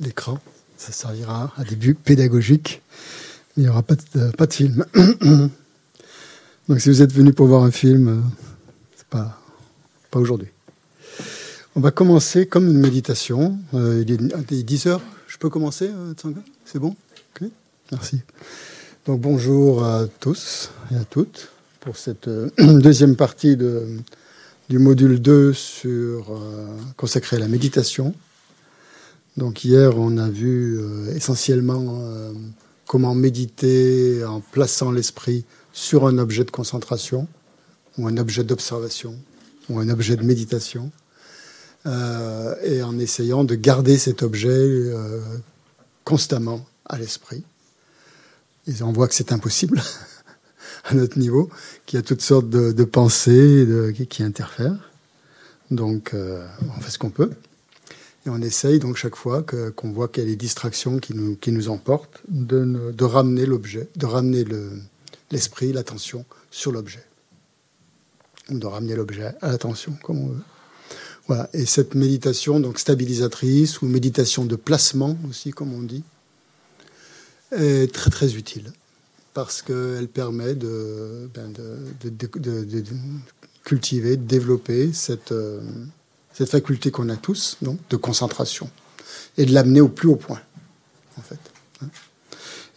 l'écran. Ça servira à des buts pédagogiques. Il n'y aura pas de, de film. Donc si vous êtes venu pour voir un film, euh, c'est pas, pas aujourd'hui. On va commencer comme une méditation. Euh, il, est, 10 heures. Je peux commencer, euh, Tsanga? C'est bon? Merci. Donc bonjour à tous et à toutes pour cette deuxième partie de, du module 2 sur, consacré à la méditation. Donc hier, on a vu essentiellement comment méditer en plaçant l'esprit sur un objet de concentration ou un objet d'observation ou un objet de méditation euh, et en essayant de garder cet objet euh, constamment à l'esprit. Et on voit que c'est impossible à notre niveau, qu'il y a toutes sortes de, pensées qui, interfèrent. Donc euh, on fait ce qu'on peut. Et on essaye donc chaque fois qu'on voit qu'il y a des distractions qui nous, emportent, de, de ramener l'objet, de ramener le, l'esprit, l'attention sur l'objet. Doit ramener l'objet à l'attention, comme on veut. Voilà. Et cette méditation, donc stabilisatrice ou méditation de placement aussi, comme on dit, est très très utile parce qu'elle permet de, ben de, de, cultiver, de développer cette, euh, cette faculté qu'on a tous, donc, de concentration, et de l'amener au plus haut point, en fait.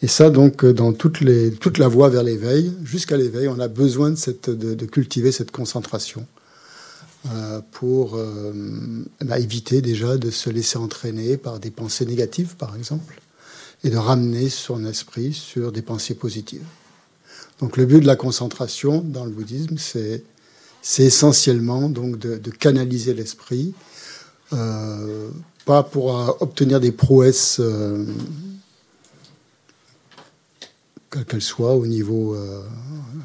Et ça, donc, euh, dans toute la voie vers l'éveil, jusqu'à l'éveil, on a besoin de, cultiver cette concentration euh, pour euh, bah, éviter déjà de se laisser entraîner par des pensées négatives, par exemple, et de ramener son esprit sur des pensées positives. Donc, le but de la concentration dans le bouddhisme, c'est, c'est essentiellement donc de, canaliser l'esprit, euh, pas pour obtenir des prouesses quelle qu'elle soit, au niveau, euh,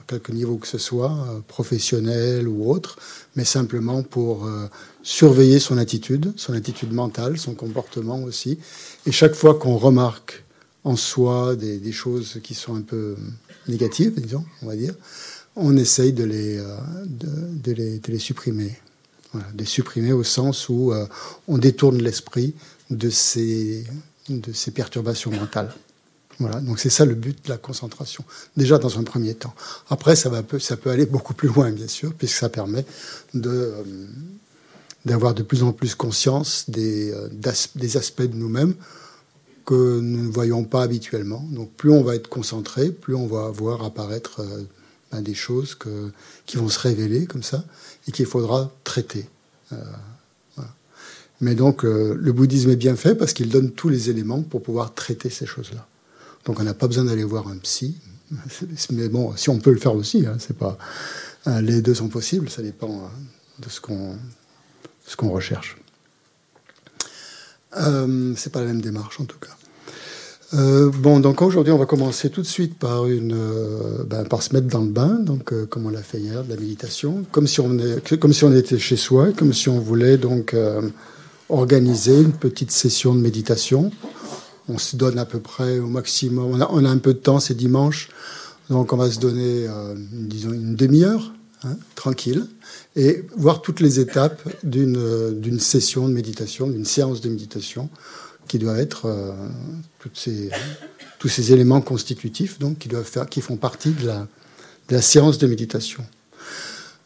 quelque niveau que ce soit, euh, professionnel ou autre, mais simplement pour euh, surveiller son attitude, son attitude mentale, son comportement aussi. Et chaque fois qu'on remarque en soi des, des, choses qui sont un peu négatives, disons, on va dire, on essaye de les, de, de, les, de les, supprimer. De les supprimer au sens où on détourne l'esprit de ces, de ces perturbations mentales. Voilà, donc c'est ça le but de la concentration, déjà dans un premier temps. Après, ça, va, ça peut aller beaucoup plus loin, bien sûr, puisque ça permet euh, d'avoir de plus en plus conscience des, euh, des aspects de nous-mêmes que nous ne voyons pas habituellement. Donc plus on va être concentré, plus on va voir apparaître euh, des choses qui vont se révéler comme ça et qu'il faudra traiter. voilà. Mais donc le bouddhisme est bien fait parce qu'il donne tous les éléments pour pouvoir traiter ces choses-là. Donc on n'a pas besoin d'aller voir un psy. Mais bon, si on peut le faire aussi, hein, c'est pas. Euh, les deux sont possibles, ça dépend hein, de ce qu'on qu'on recherche. Euh, c'est pas la même démarche en tout cas. Euh, bon, donc aujourd'hui, on va commencer tout de suite par une, euh, ben, par se mettre dans le bain, donc comme on l'a fait hier, de la méditation, comme si on était chez soi, comme si on voulait donc organiser une petite session de méditation on se donne à peu près au maximum. On a, un peu de temps, c'est dimanche, donc on va se donner, euh, disons, une demi-heure, hein, tranquille, et voir toutes les étapes d'une session de méditation, d'une séance de méditation, qui doit être euh, tous ces éléments constitutifs, donc qui doivent faire, qui font partie de la, de séance de méditation.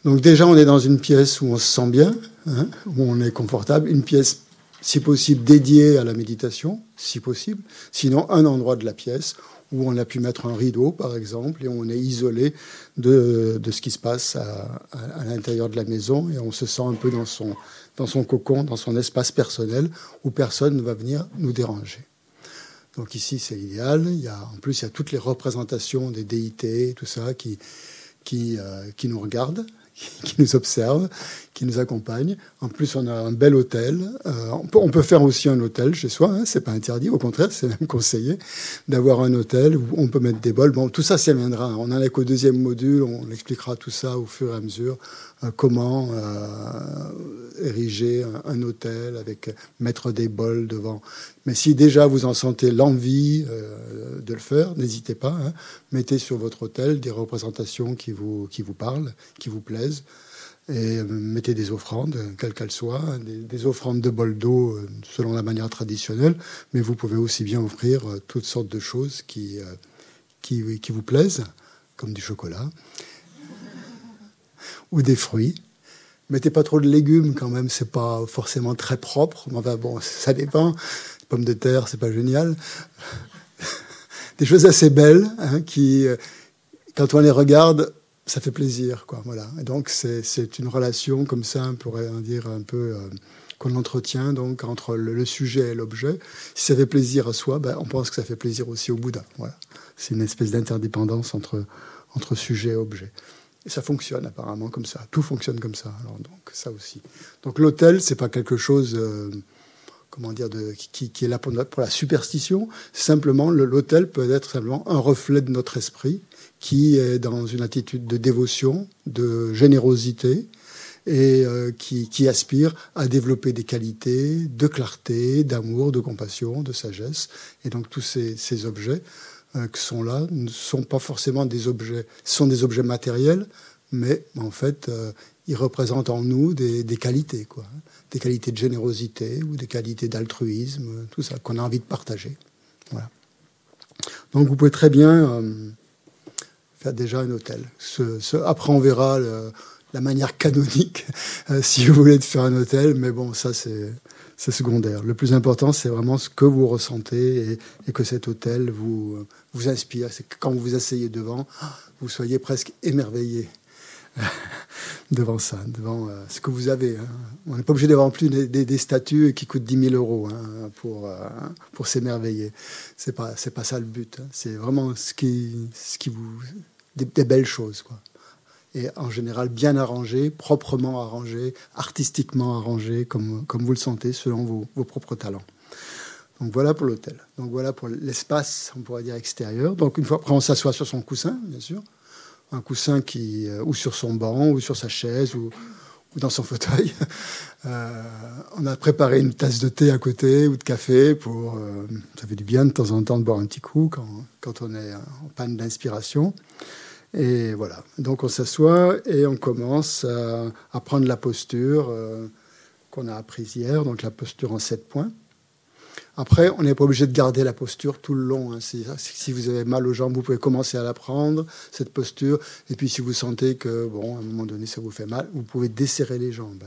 Donc déjà, on est dans une pièce où on se sent bien, hein, où on est confortable, une pièce si possible dédié à la méditation, si possible, sinon un endroit de la pièce où on a pu mettre un rideau, par exemple, et on est isolé de, de ce qui se passe à, à, l'intérieur de la maison, et on se sent un peu dans son, dans son cocon, dans son espace personnel, où personne ne va venir nous déranger. Donc ici, c'est l'idéal. Il y a, en plus, il y a toutes les représentations des déités, tout ça, qui, qui, euh, qui nous regardent qui nous observe, qui nous accompagne. En plus, on a un bel hôtel. Euh, on, peut, faire aussi un hôtel chez soi, hein, c'est pas interdit. Au contraire, c'est même conseillé d'avoir un hôtel où on peut mettre des bols. Bon, tout ça, ça viendra. On en est qu'au deuxième module. On expliquera tout ça au fur et à mesure. Euh, comment euh, ériger un, hôtel avec mettre des bols devant. Mais si déjà vous en sentez l'envie euh, de le faire, n'hésitez pas. Hein. mettez sur votre hôtel des représentations qui vous, qui vous parlent, qui vous plaisent. et mettez des offrandes, quelles qu'elles soient, des, offrandes de bol d'eau selon la manière traditionnelle, mais vous pouvez aussi bien offrir toutes sortes de choses qui, qui vous plaisent, comme du chocolat ou des fruits. Mettez pas trop de légumes quand même, c'est pas forcément très propre. Enfin bon, ça dépend. Pommes de terre, c'est pas génial. des choses assez belles hein, qui, quand on les regarde, ça fait plaisir, quoi. Voilà. Et donc c'est une relation comme ça, on pourrait dire un peu euh, qu'on entretient donc entre le, sujet et l'objet. Si ça fait plaisir à soi, ben, on pense que ça fait plaisir aussi au Bouddha. Voilà. C'est une espèce d'interdépendance entre entre sujet et objet. Et ça fonctionne apparemment comme ça. Tout fonctionne comme ça. Alors, donc ça aussi. Donc l'hôtel, c'est pas quelque chose, euh, comment dire, qui, est là pour, la superstition. Simplement, l'hôtel peut être simplement un reflet de notre esprit qui est dans une attitude de dévotion, de générosité et euh, qui, aspire à développer des qualités de clarté, d'amour, de compassion, de sagesse. Et donc tous ces, objets qui sont là ne sont pas forcément des objets, sont des objets matériels, mais en fait, euh, ils représentent en nous des, qualités, quoi, des qualités de générosité ou des qualités d'altruisme, tout ça qu'on a envie de partager. Voilà. Donc vous pouvez très bien euh, faire déjà un hôtel. après, on verra la manière canonique si vous voulez faire un hôtel, mais bon, ça c'est c'est secondaire. Le plus important, c'est vraiment ce que vous ressentez et, que cet hôtel vous, vous inspire. C'est que quand vous vous asseyez devant, vous soyez presque émerveillé devant ça, devant euh, ce que vous avez. Hein. On n'est pas obligé d'avoir plus des, statues qui coûtent 10 000 euros hein, pour, euh, pour s'émerveiller. C'est pas, pas ça le but. Hein. C'est vraiment ce qui, ce qui vous. Des, des belles choses, quoi et en général bien arrangé, proprement arrangé, artistiquement arrangé, comme, comme vous le sentez selon vos, vos propres talents. Donc voilà pour l'hôtel. Donc voilà pour l'espace, on pourrait dire extérieur. Donc une fois après, on s'assoit sur son coussin, bien sûr, un coussin qui euh, ou sur son banc, ou sur sa chaise, ou, ou dans son fauteuil. Euh, on a préparé une tasse de thé à côté ou de café pour. Euh, ça fait du bien de temps en temps de boire un petit coup quand, quand on est en panne d'inspiration. Et voilà. Donc on s'assoit et on commence à, prendre la posture euh, qu'on a apprise hier, donc la posture en sept points. Après, on n'est pas obligé de garder la posture tout le long. Hein. Si, vous avez mal aux jambes, vous pouvez commencer à la prendre, cette posture. Et puis si vous sentez que, bon, à un moment donné, ça vous fait mal, vous pouvez desserrer les jambes.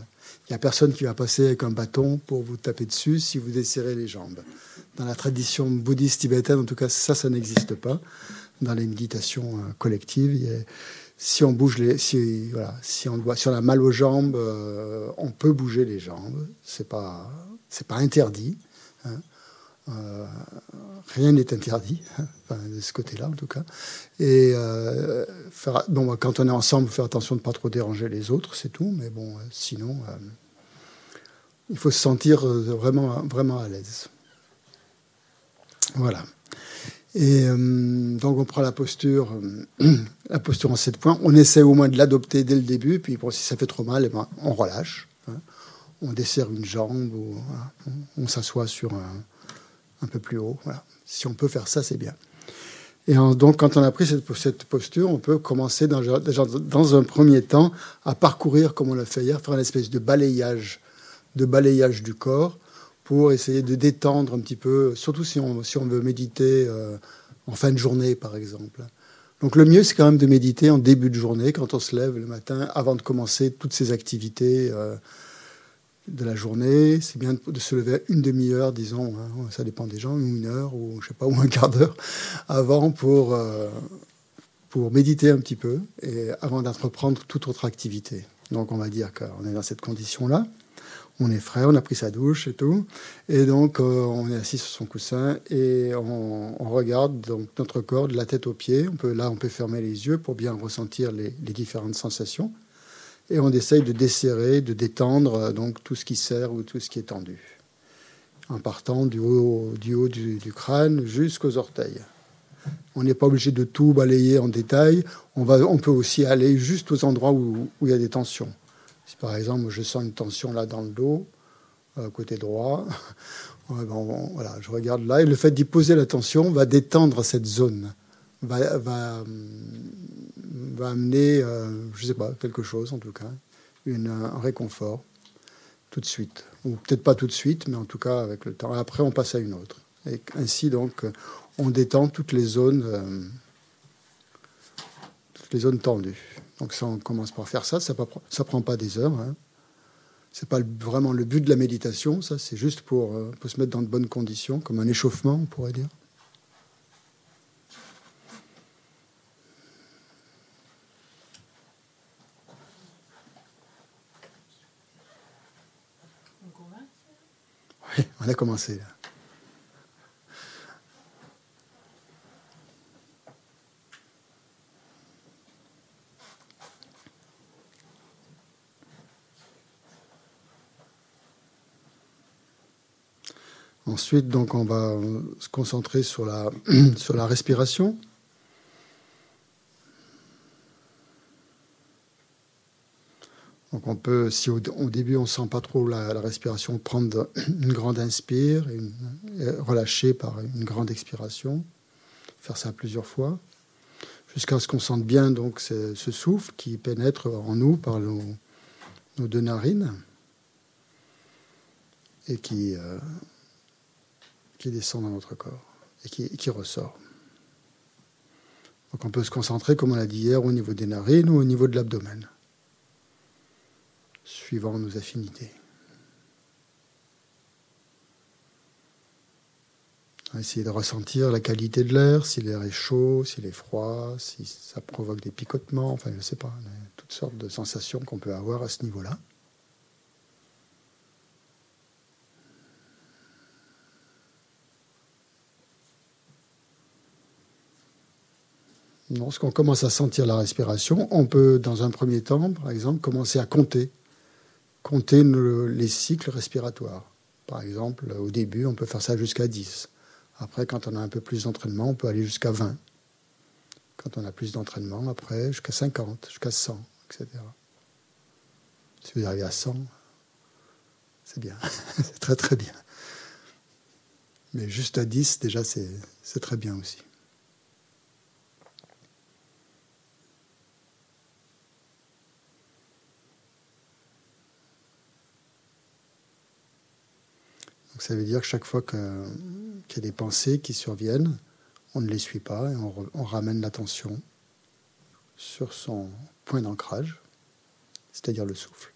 Il n'y a personne qui va passer avec un bâton pour vous taper dessus si vous desserrez les jambes. Dans la tradition bouddhiste tibétaine, en tout cas, ça, ça n'existe pas dans les méditations euh, collectives. si on bouge les, si, on doit, si on a mal aux jambes, euh, on peut bouger les jambes. C'est pas, c'est pas interdit. Hein. Euh, rien n'est interdit, de ce côté-là en tout cas. Et bon, quand on est ensemble, faire attention de ne pas trop déranger les autres, c'est tout. Mais bon, sinon, il faut se sentir vraiment, vraiment à l'aise. Voilà. Et euh, donc on prend la posture, euh, la posture en sept points. On essaie au moins de l'adopter dès le début. Puis si ça fait trop mal, eh ben, on relâche. Hein. On desserre une jambe ou on, s'assoit sur un, un, peu plus haut. Si on peut faire ça, c'est bien. Et donc quand on a pris cette, cette posture, on peut commencer dans, dans, un premier temps à parcourir, comme on l'a fait hier, faire une espèce de balayage, de balayage du corps pour essayer de détendre un petit peu, surtout si on, veut méditer euh, en fin de journée, par exemple. Donc le mieux, c'est quand même de méditer en début de journée, quand on se lève le matin, avant de commencer toutes ces activités euh, de la journée. C'est bien de se lever une demi-heure, disons, hein, ça dépend des gens, une heure ou je sais pas, ou un quart d'heure avant pour, euh, pour méditer un petit peu et avant d'entreprendre toute autre activité. Donc on va dire qu'on est dans cette condition-là on est frais, on a pris sa douche et tout. Et donc, euh, on est assis sur son coussin et on, regarde donc notre corps de la tête aux pieds. On peut, là, on peut fermer les yeux pour bien ressentir les, différentes sensations. Et on essaye de desserrer, de détendre euh, donc tout ce qui serre ou tout ce qui est tendu. En partant du haut du, crâne jusqu'aux orteils. On n'est pas obligé de tout balayer en détail. On, va, on peut aussi aller juste aux endroits où il y a des tensions. Si par exemple je sens une tension là dans le dos, euh, côté droit, ben, voilà, je regarde là et le fait d'y poser l'attention va détendre cette zone, va, va, hum, va amener, euh, je sais pas, quelque chose en tout cas, un réconfort tout de suite. Ou peut-être pas tout de suite, mais en tout cas avec le temps. Après, on passe à une autre. Et ainsi, donc, on détend toutes les zones, euh, toutes les zones tendues. Donc, ça, on commence par faire ça. Ça ne prend pas des heures. Hein. Ce n'est pas vraiment le but de la méditation. Ça, c'est juste pour, euh, pour se mettre dans de bonnes conditions, comme un échauffement, on pourrait dire. Oui, on a commencé là. Ensuite, donc, on va se concentrer sur la, sur la respiration. Donc on peut, si au, début on ne sent pas trop la, respiration, prendre une grande inspire et, relâcher par une grande expiration, faire ça plusieurs fois, jusqu'à ce qu'on sente bien donc ce, souffle qui pénètre en nous par nos, deux narines et qui, euh, qui descend dans notre corps et qui, ressort. Donc on peut se concentrer, comme on l'a dit hier, au niveau des narines ou au niveau de l'abdomen suivant nos affinités. Essayer de ressentir la qualité de l'air, si l'air est chaud, s'il est froid, si ça provoque des picotements, enfin je ne sais pas, toutes sortes de sensations qu'on peut avoir à ce niveau-là. Lorsqu'on commence à sentir la respiration, on peut, dans un premier temps, par exemple, commencer à compter compter les cycles respiratoires. Par exemple, au début, on peut faire ça jusqu'à 10. Après, quand on a un peu plus d'entraînement, on peut aller jusqu'à 20. Quand on a plus d'entraînement, après, jusqu'à 50, jusqu'à 100, etc. Si vous arrivez à 100, c'est bien. c'est très très bien. Mais juste à 10, déjà, c'est très bien aussi. Ça veut dire que chaque fois qu'il y a des pensées qui surviennent, on ne les suit pas et on ramène l'attention sur son point d'ancrage, c'est-à-dire le souffle.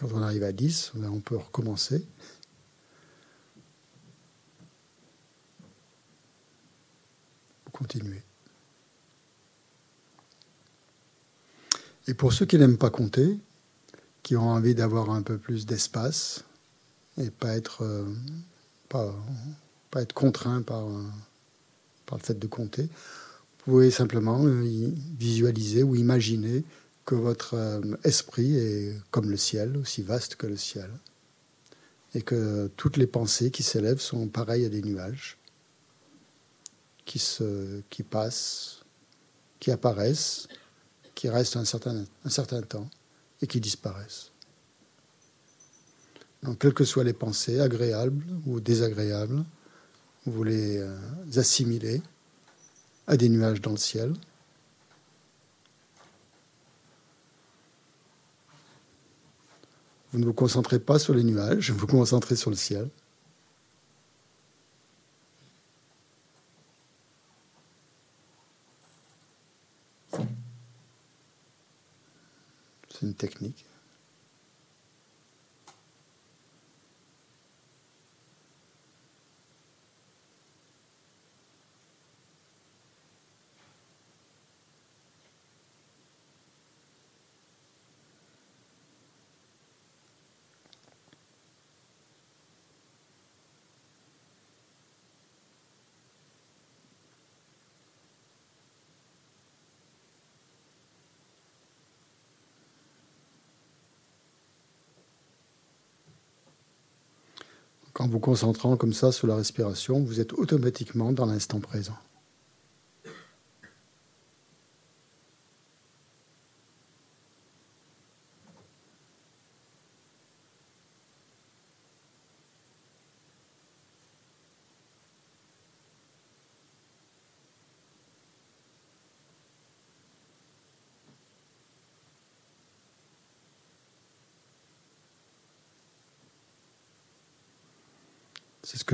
Quand on arrive à 10, ben, on peut recommencer. Continuer. Et pour ceux qui n'aiment pas compter, qui ont envie d'avoir un peu plus d'espace et pas être, euh, pas, être contraint par, par le fait de compter, vous pouvez simplement euh, visualiser ou imaginer votre euh, esprit est comme le ciel, aussi vaste que le ciel, et que toutes les pensées qui s'élèvent sont pareilles à des nuages, qui, se, passent, qui apparaissent, qui restent un certain, un certain temps et qui disparaissent. Donc, quelles que soient les pensées, agréables ou désagréables, vous les euh, assimilez à des nuages dans le ciel Vous ne vous concentrez pas sur les nuages, vous vous concentrez sur le ciel. C'est une technique. En vous concentrant comme ça sur la respiration, vous êtes automatiquement dans l'instant présent.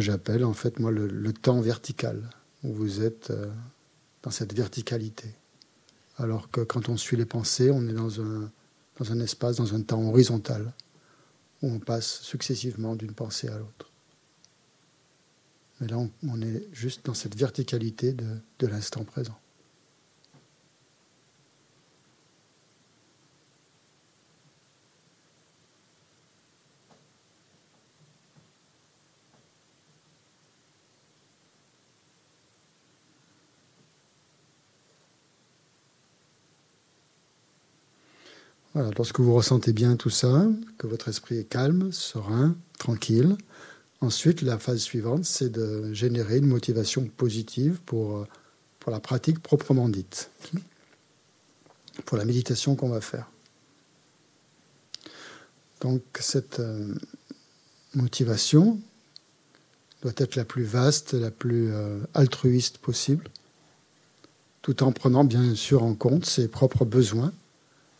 J'appelle en fait moi le, temps vertical, où vous êtes euh, dans cette verticalité. Alors que quand on suit les pensées, on est dans un, dans un espace, dans un temps horizontal, où on passe successivement d'une pensée à l'autre. Mais là, on, est juste dans cette verticalité de l'instant présent. Lorsque vous ressentez bien tout ça, que votre esprit est calme, serein, tranquille, ensuite la phase suivante, c'est de générer une motivation positive pour, euh, pour la pratique proprement dite, pour la méditation qu'on va faire. Donc cette euh, motivation doit être la plus vaste, la plus euh, altruiste possible, tout en prenant bien sûr en compte ses propres besoins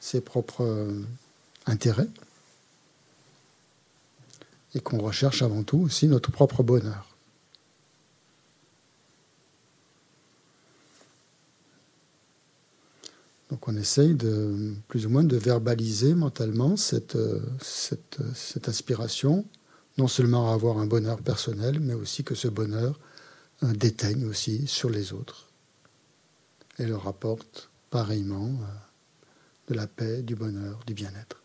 ses propres euh, intérêts et qu'on recherche avant tout aussi notre propre bonheur. Donc on essaye de plus ou moins de verbaliser mentalement cette, cette, cette aspiration, non seulement à avoir un bonheur personnel, mais aussi que ce bonheur euh, déteigne aussi sur les autres et leur apporte pareillement euh, de la paix, du bonheur, du bien-être.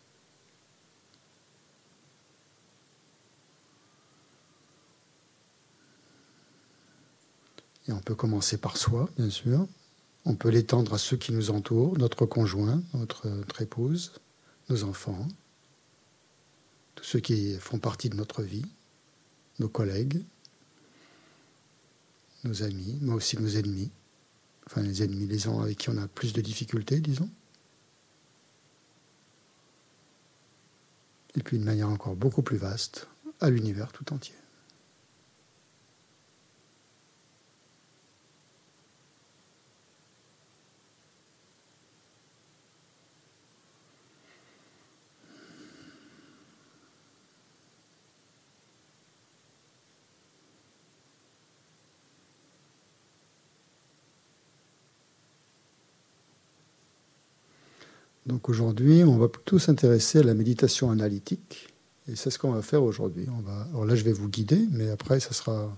Et on peut commencer par soi, bien sûr. On peut l'étendre à ceux qui nous entourent, notre conjoint, notre, épouse, nos enfants, tous ceux qui font partie de notre vie, nos collègues, nos amis, mais aussi nos ennemis. Enfin, les ennemis, les gens avec qui on a plus de difficultés, disons. Et puis d'une manière encore beaucoup plus vaste, à l'univers tout entier. Donc aujourd'hui, on va plutôt s'intéresser à la méditation analytique. Et c'est ce qu'on va faire aujourd'hui. Alors là, je vais vous guider, mais après, ça sera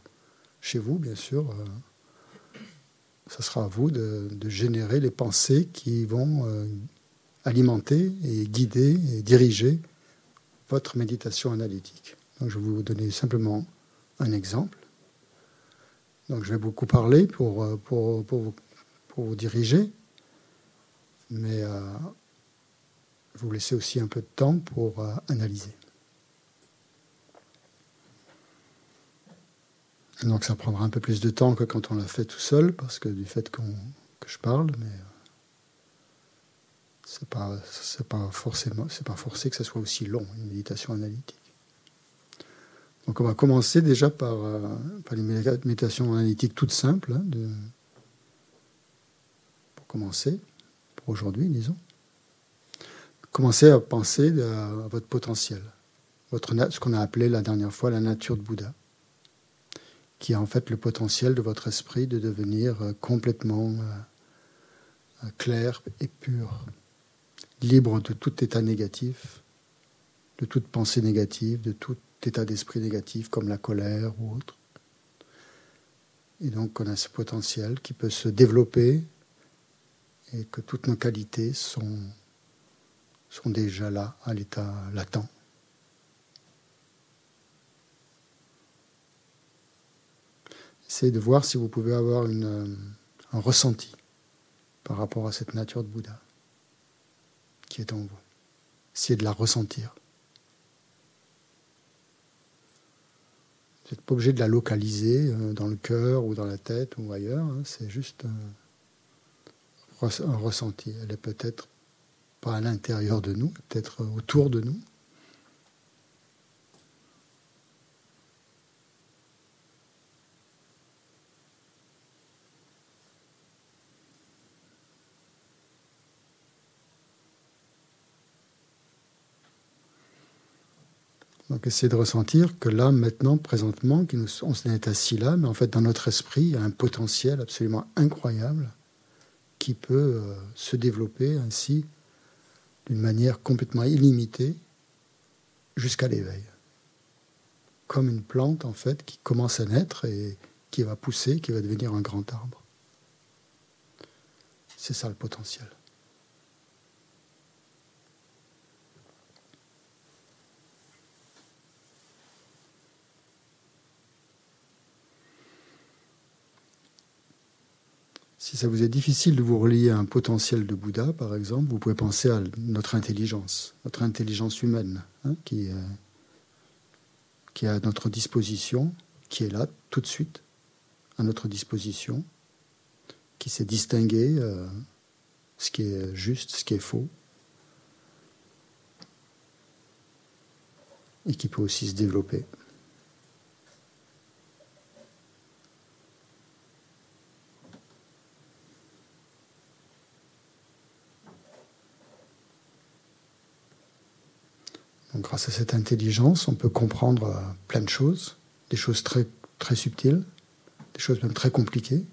chez vous, bien sûr. Euh, ça sera à vous de, générer les pensées qui vont euh, alimenter et guider et diriger votre méditation analytique. Donc, je vais vous donner simplement un exemple. Donc, je vais beaucoup parler pour, euh, pour, pour, pour vous diriger, mais vous laissez aussi un peu de temps pour euh, analyser. Donc ça prendra un peu plus de temps que quand on l'a fait tout seul, parce que du fait que je parle, mais euh, c'est pas pas forcément forcé que ça soit aussi long une méditation analytique. Donc on va commencer déjà par, euh, une méditation analytique toute simple, hein, pour commencer, pour aujourd'hui, disons commencez à penser à votre potentiel. votre, ce qu'on a appelé la dernière fois la nature de Bouddha, qui est en fait le potentiel de votre esprit de devenir euh, complètement euh, clair et pur, libre de tout état négatif, de toute pensée négative, de tout état d'esprit négatif comme la colère ou autre. Et donc on a ce potentiel qui peut se développer et que toutes nos qualités sont, sont déjà là, à l'état latent. Essayez de voir si vous pouvez avoir un ressenti par rapport à cette nature de Bouddha qui est en vous. Essayez de la ressentir. Vous n'êtes pas obligé de la localiser euh, dans le cœur ou dans la tête ou ailleurs. Hein. C'est juste un ressenti. Elle est peut-être pas à l'intérieur de nous, peut-être autour de nous. Donc essayez de ressentir que là, maintenant, présentement, on est assis là, mais en fait dans notre esprit, il y a un potentiel absolument incroyable qui peut euh, se développer ainsi d'une manière complètement illimitée jusqu'à l'éveil. Comme une plante en fait qui commence à naître et qui va pousser, qui va devenir un grand arbre. C'est ça le potentiel. Si ça vous est difficile de vous relier à un potentiel de Bouddha, par exemple, vous pouvez penser à notre intelligence, notre intelligence humaine, hein, qui, est, qui est à notre disposition, qui est là tout de suite, à notre disposition, qui sait distinguer euh, ce qui est juste, ce qui est faux, et qui peut aussi se développer. Grâce à cette intelligence, on peut comprendre euh, plein de choses, des choses très, très subtiles, des choses même très compliquées,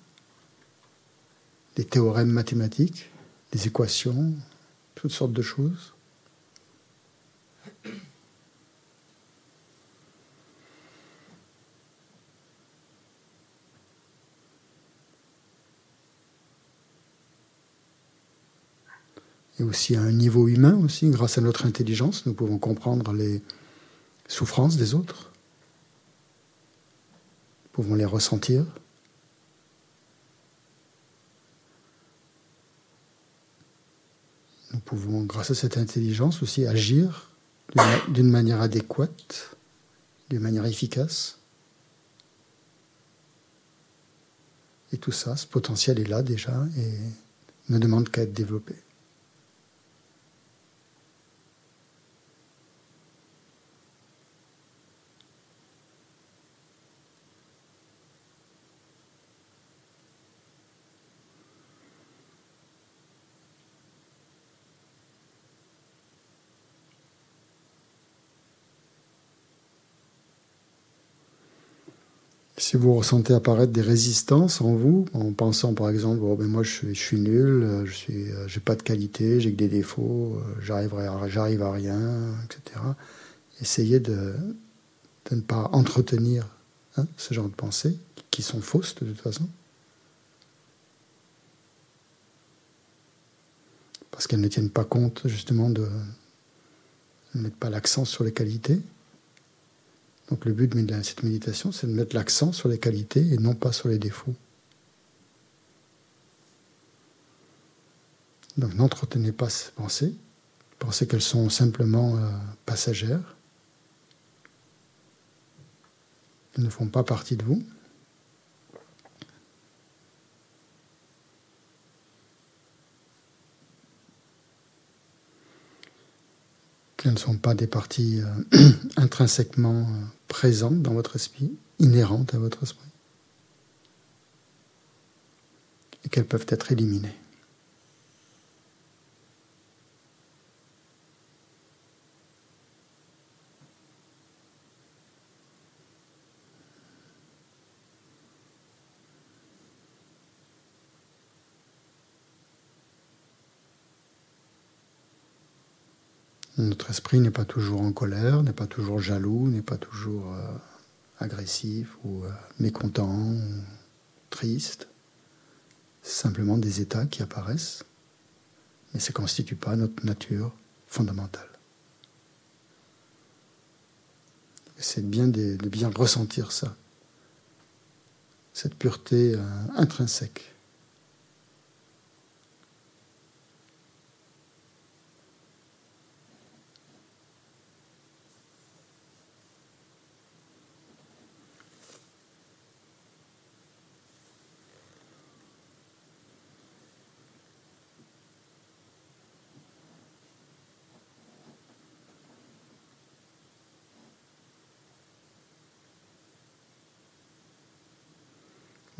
des théorèmes mathématiques, des équations, toutes sortes de choses. Et aussi à un niveau humain aussi, grâce à notre intelligence, nous pouvons comprendre les souffrances des autres. Nous pouvons les ressentir. Nous pouvons, grâce à cette intelligence, aussi agir d'une manière adéquate, d'une manière efficace. Et tout ça, ce potentiel est là déjà et ne demande qu'à être développé. Si vous ressentez apparaître des résistances en vous, en pensant par exemple, bon, ben moi je suis, nul, euh, je suis, euh, j'ai pas de qualité, j'ai que des défauts, euh, j'arriverai, j'arrive à rien, etc. Essayez de, de ne pas entretenir hein, ce genre de pensées qui sont fausses de toute façon. Parce qu'elles ne tiennent pas compte justement de ne mettre pas l'accent sur les qualités. Donc le but de cette méditation, c'est de mettre l'accent sur les qualités et non pas sur les défauts. Donc n'entretenez pas ces pensées, pensez qu'elles sont simplement euh, passagères, elles ne font pas partie de vous. Qu'elles ne sont pas des parties euh, intrinsèquement euh, présentes dans votre esprit, inhérentes à votre esprit, et qu'elles peuvent être éliminées. Notre esprit n'est pas toujours en colère, n'est pas toujours jaloux, n'est pas toujours euh, agressif ou euh, mécontent, ou triste. C'est simplement des états qui apparaissent, mais ça ne constitue pas notre nature fondamentale. C'est bien de, bien ressentir ça, cette pureté euh, intrinsèque.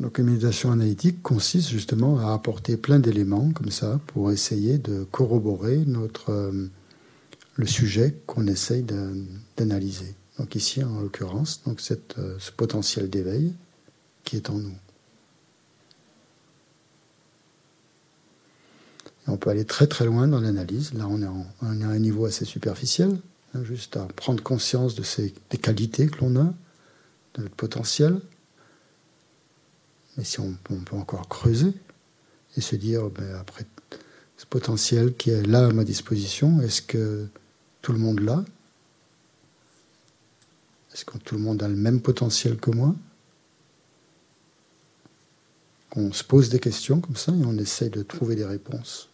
Donc une méditation analytique consiste justement à apporter plein d'éléments comme ça pour essayer de corroborer notre, euh, le sujet qu'on essaye d'analyser. Donc ici, en l'occurrence, donc euh, ce potentiel d'éveil qui est en nous. On peut aller très très loin dans l'analyse. Là, on est, on est, à un niveau assez superficiel, hein, juste à prendre conscience de ces, des qualités que l'on a, de notre potentiel mais si on, peut encore creuser et se dire, ben, après ce potentiel qui est là à ma disposition, est-ce que tout le monde l'a? Est-ce que tout le monde a le même potentiel que moi? Qu'on se pose des questions comme ça et on essaye de trouver des réponses.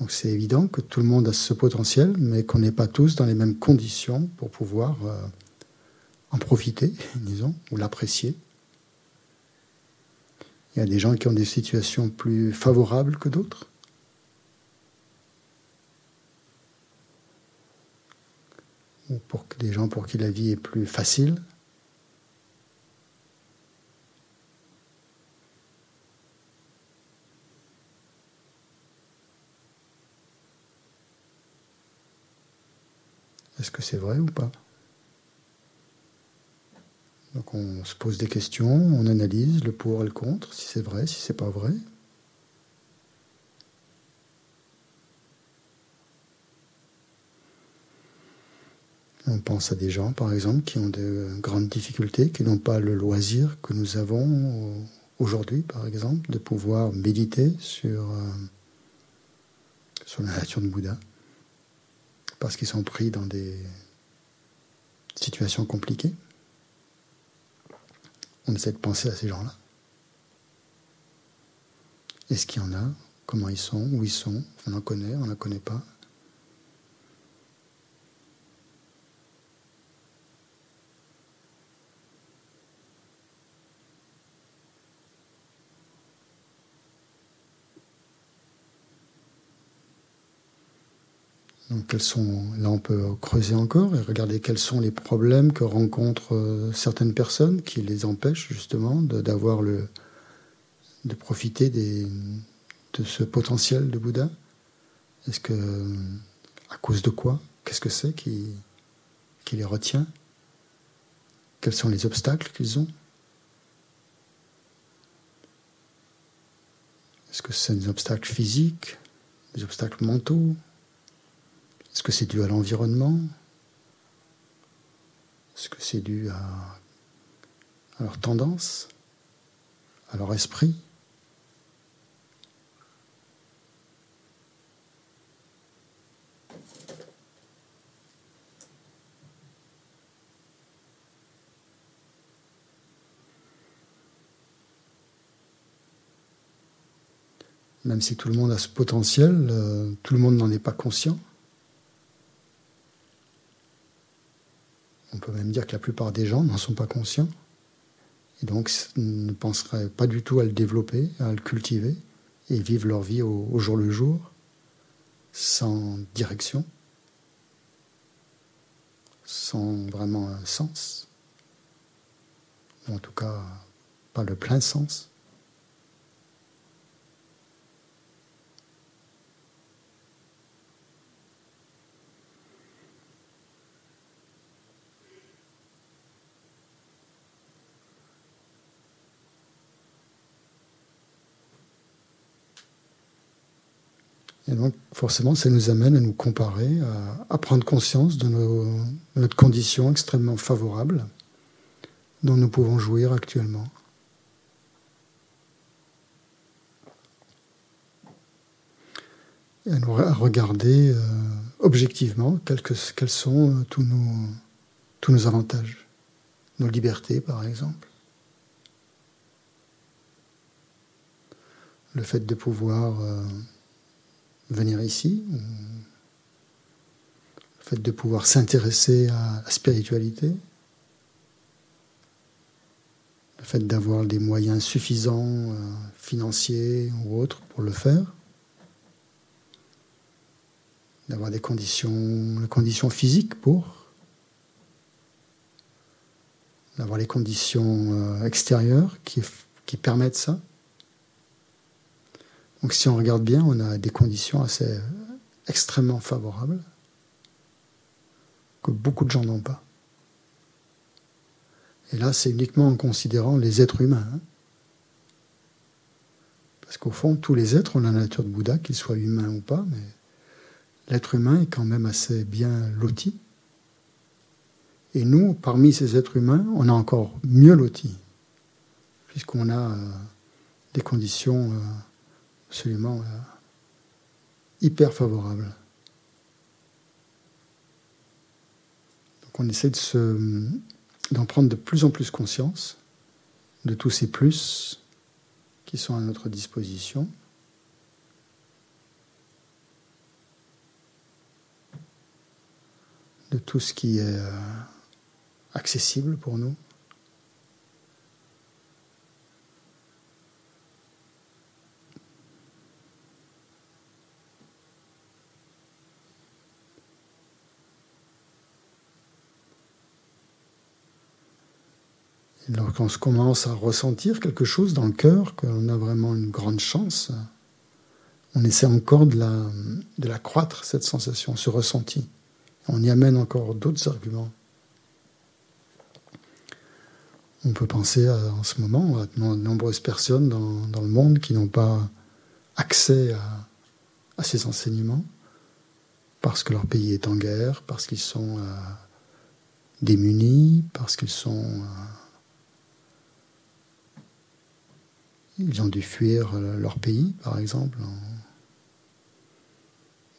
Donc c'est évident que tout le monde a ce potentiel, mais qu'on n'est pas tous dans les mêmes conditions pour pouvoir... Euh, en profiter, disons, ou l'apprécier. Il y a des gens qui ont des situations plus favorables que d'autres. Ou pour des gens pour qui la vie est plus facile. Est-ce que c'est vrai ou pas? Donc on se pose des questions, on analyse le pour et le contre, si c'est vrai, si c'est pas vrai. On pense à des gens, par exemple, qui ont de grandes difficultés, qui n'ont pas le loisir que nous avons aujourd'hui, par exemple, de pouvoir méditer sur, euh, la nature de Bouddha, parce qu'ils sont pris dans des situations compliquées. On essaie de penser à ces gens-là. Est-ce qu'il y en a? Comment ils sont? Où ils sont? On en connaît On n'en connaît pas Donc, sont, là, on peut creuser encore et regarder quels sont les problèmes que rencontrent euh, certaines personnes qui les empêchent justement d'avoir le, de profiter de ce potentiel de Bouddha. Est-ce que, à cause de quoi? Qu'est-ce que c'est qui, qui les retient? Quels sont les obstacles qu'ils ont? Est-ce que c'est des obstacles physiques, des obstacles mentaux? Est-ce que c'est dû à l'environnement? Est-ce que c'est dû à, leur tendance? À leur esprit? Même si tout le monde a ce potentiel, euh, tout le monde n'en est pas conscient. On peut même dire que la plupart des gens n'en sont pas conscients et donc ne penseraient pas du tout à le développer, à le cultiver et vivent leur vie au, jour le jour sans direction, sans vraiment un sens, ou en tout cas pas le plein sens. Et donc, forcément, ça nous amène à nous comparer, à, prendre conscience de, de notre condition extrêmement favorable dont nous pouvons jouir actuellement. Et à, regarder euh, objectivement quels, quels sont euh, tous, nos, tous nos avantages, nos libertés par exemple. Le fait de pouvoir euh, venir ici, le fait de pouvoir s'intéresser à la spiritualité, le fait d'avoir des moyens suffisants, euh, financiers ou autres, pour le faire, d'avoir des conditions, les conditions physiques pour, d'avoir les conditions euh, extérieures qui permettent ça. Donc si on regarde bien, on a des conditions assez extrêmement favorables que beaucoup de gens n'ont pas. Et là, c'est uniquement en considérant les êtres humains. Hein. Parce qu'au fond, tous les êtres ont la nature de Bouddha, qu'ils soient humains ou pas, mais l'être humain est quand même assez bien loti. Et nous, parmi ces êtres humains, on a encore mieux loti, puisqu'on a euh, des conditions euh, absolument euh, hyper favorables. Donc on essaie de se d'en prendre de plus en plus conscience de tous ces plus qui sont à notre disposition. de tout ce qui est euh, accessible pour nous. Lorsqu'on commence à ressentir quelque chose dans le cœur, qu'on a vraiment une grande chance, on essaie encore de la, croître, cette sensation, ce ressenti. On y amène encore d'autres arguments. On peut penser en ce moment à de nombreuses personnes dans, le monde qui n'ont pas accès à, à, ces enseignements parce que leur pays est en guerre, parce qu'ils sont euh, démunis, parce qu'ils sont... Euh, Ils ont dû fuir euh, leur pays, par exemple,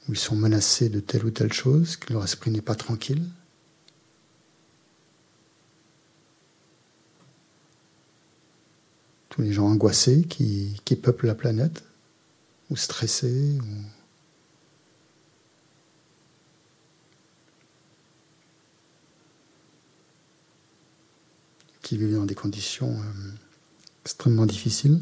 où ils sont menacés de telle ou telle chose, que leur esprit n'est pas tranquille. Tous les gens angoissés qui, qui peuplent la planète, ou stressés, ou qui vivent dans des conditions euh, extrêmement difficile.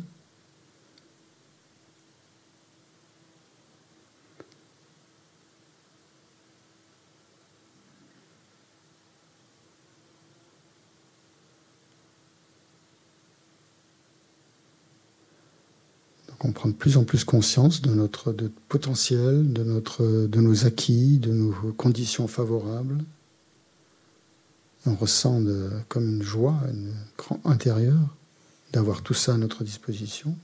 On prend de plus en plus conscience de notre de potentiel, de, notre, de nos acquis, de nos conditions favorables. on ressent comme une joie une, intérieure d'avoir tout ça à notre disposition.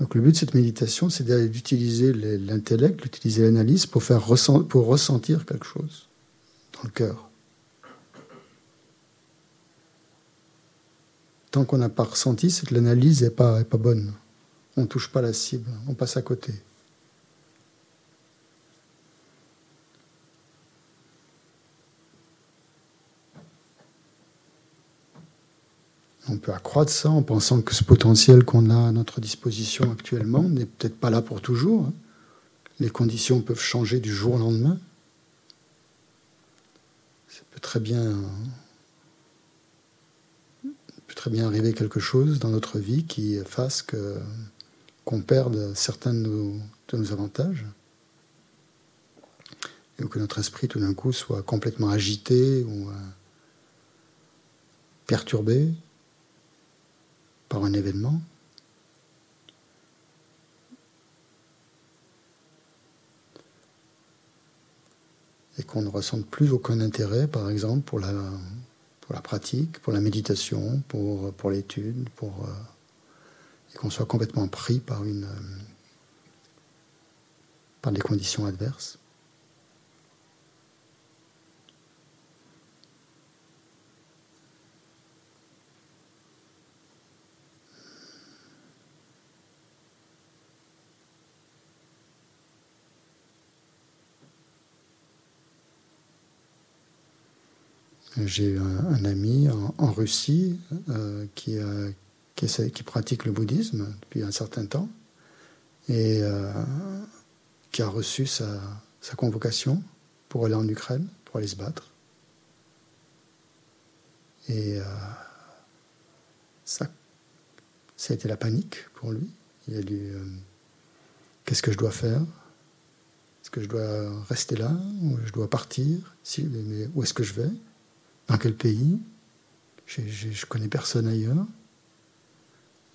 Donc le but de cette méditation, c'est d'utiliser l'intellect, d'utiliser l'analyse pour, faire ressentir quelque chose dans le cœur. Tant qu'on n'a pas ressenti, c'est que l'analyse n'est pas, est pas bonne. On ne touche pas la cible, on passe à côté. On peut accroître ça en pensant que ce potentiel qu'on a à notre disposition actuellement n'est peut-être pas là pour toujours. Hein. Les conditions peuvent changer du jour au lendemain. Ça peut très bien, peut très bien arriver quelque chose dans notre vie qui fasse qu'on perde certains de nos, de nos avantages ou que notre esprit tout d'un coup soit complètement agité ou euh, perturbé par un événement. Et qu'on ne ressente plus aucun intérêt, par exemple, pour la, pratique, pour la méditation, pour, l'étude, pour, euh, et qu'on soit complètement pris par une, par des conditions adverses. J'ai un, ami en, Russie euh, qui, pratique le bouddhisme depuis un certain temps et euh, qui a reçu sa, convocation pour aller en Ukraine, pour aller se battre. Et euh, ça, ça a été la panique pour lui. Il a dit Qu'est-ce que je dois faire? Est-ce que je dois rester là ou je dois partir? Où est-ce que je vais? Dans quel pays? Je connais personne ailleurs.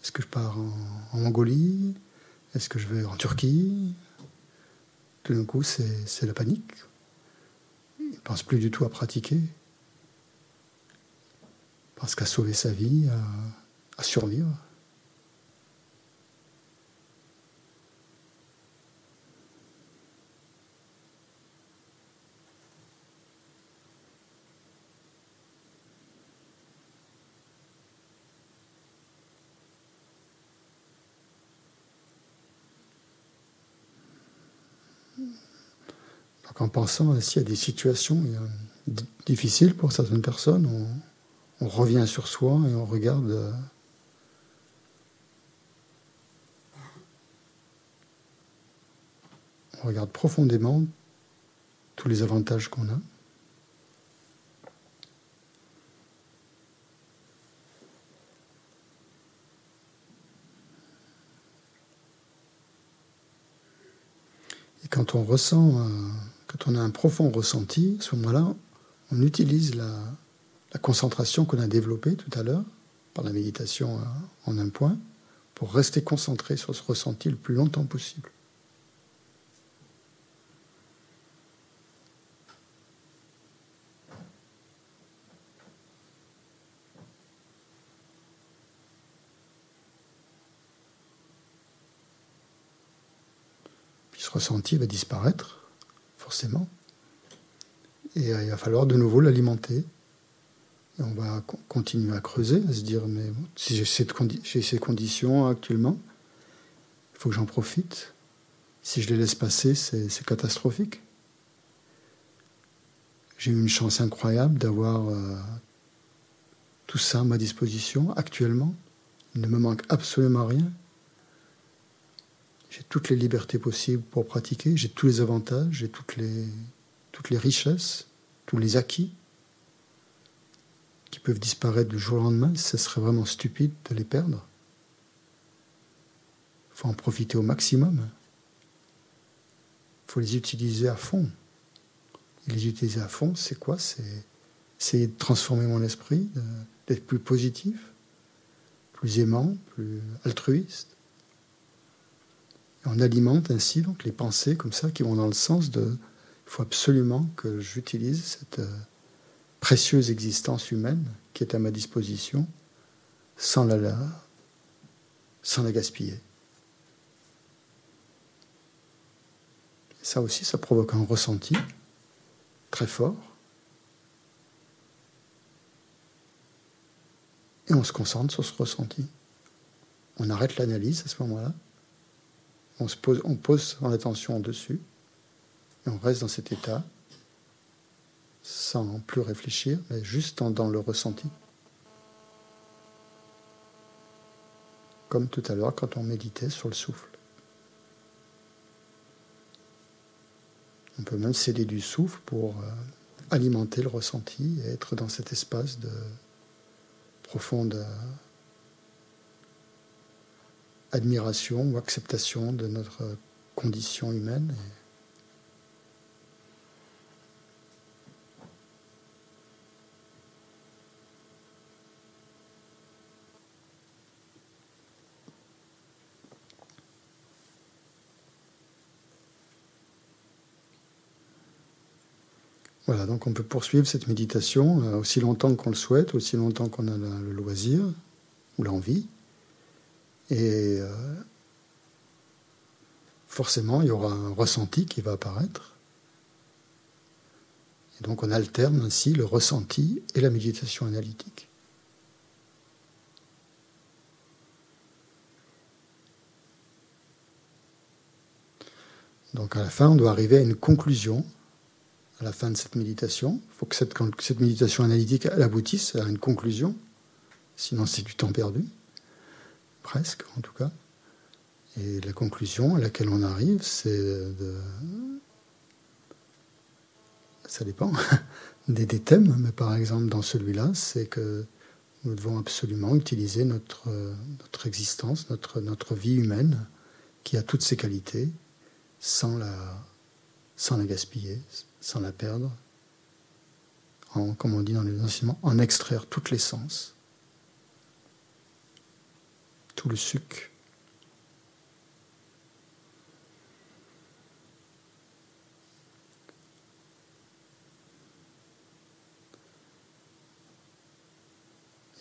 Est-ce que je pars en, Mongolie? Est-ce que je vais en Turquie? Tout d'un coup, c'est la panique. Il ne pense plus du tout à pratiquer. Il pense qu'à sauver sa vie, à survivre. En pensant ainsi à des situations difficiles pour certaines personnes, on, revient sur soi et on regarde euh, on regarde profondément tous les avantages qu'on a. Et quand on ressent euh, quand on a un profond ressenti, à ce moment-là, on utilise la, concentration qu'on a développée tout à l'heure par la méditation en un point pour rester concentré sur ce ressenti le plus longtemps possible. Puis ce ressenti va disparaître forcément. Et euh, il va falloir de nouveau l'alimenter. Et on va continuer à creuser, à se dire, mais si j'ai ces conditions actuellement, il faut que j'en profite. Si je les laisse passer, c'est catastrophique. J'ai eu une chance incroyable d'avoir euh, tout ça à ma disposition actuellement. Il ne me manque absolument rien. J'ai toutes les libertés possibles pour pratiquer, j'ai tous les avantages, j'ai toutes les, toutes les richesses, tous les acquis qui peuvent disparaître du jour au lendemain. Ce serait vraiment stupide de les perdre. Il faut en profiter au maximum. Il faut les utiliser à fond. Et les utiliser à fond, c'est quoi? C'est essayer de transformer mon esprit, d'être plus positif, plus aimant, plus altruiste on alimente ainsi donc les pensées comme ça qui vont dans le sens de il faut absolument que j'utilise cette euh, précieuse existence humaine qui est à ma disposition sans la, sans la gaspiller. ça aussi, ça provoque un ressenti très fort. Et on se concentre sur ce ressenti. On arrête l'analyse à ce moment-là on, se pose, on pose son attention dessus et on reste dans cet état sans plus réfléchir, mais juste dans le ressenti. Comme tout à l'heure quand on méditait sur le souffle. On peut même céder du souffle pour euh, alimenter le ressenti et être dans cet espace de profonde admiration ou acceptation de notre condition humaine. Voilà, donc on peut poursuivre cette méditation euh, aussi longtemps qu'on le souhaite, aussi longtemps qu'on a le loisir ou l'envie. Et euh, forcément, il y aura un ressenti qui va apparaître. Et donc on alterne ainsi le ressenti et la méditation analytique. Donc à la fin, on doit arriver à une conclusion à la fin de cette méditation. Il faut que cette, méditation analytique aboutisse à une conclusion, sinon c'est du temps perdu, presque en tout cas. Et la conclusion à laquelle on arrive, c'est de... Ça dépend des, thèmes, mais par exemple dans celui-là, c'est que nous devons absolument utiliser notre, notre existence, notre, notre vie humaine, qui a toutes ses qualités, sans la, sans la gaspiller, sans la perdre, en, comme on dit dans les enseignements, en extraire toute l'essence, tout le sucre.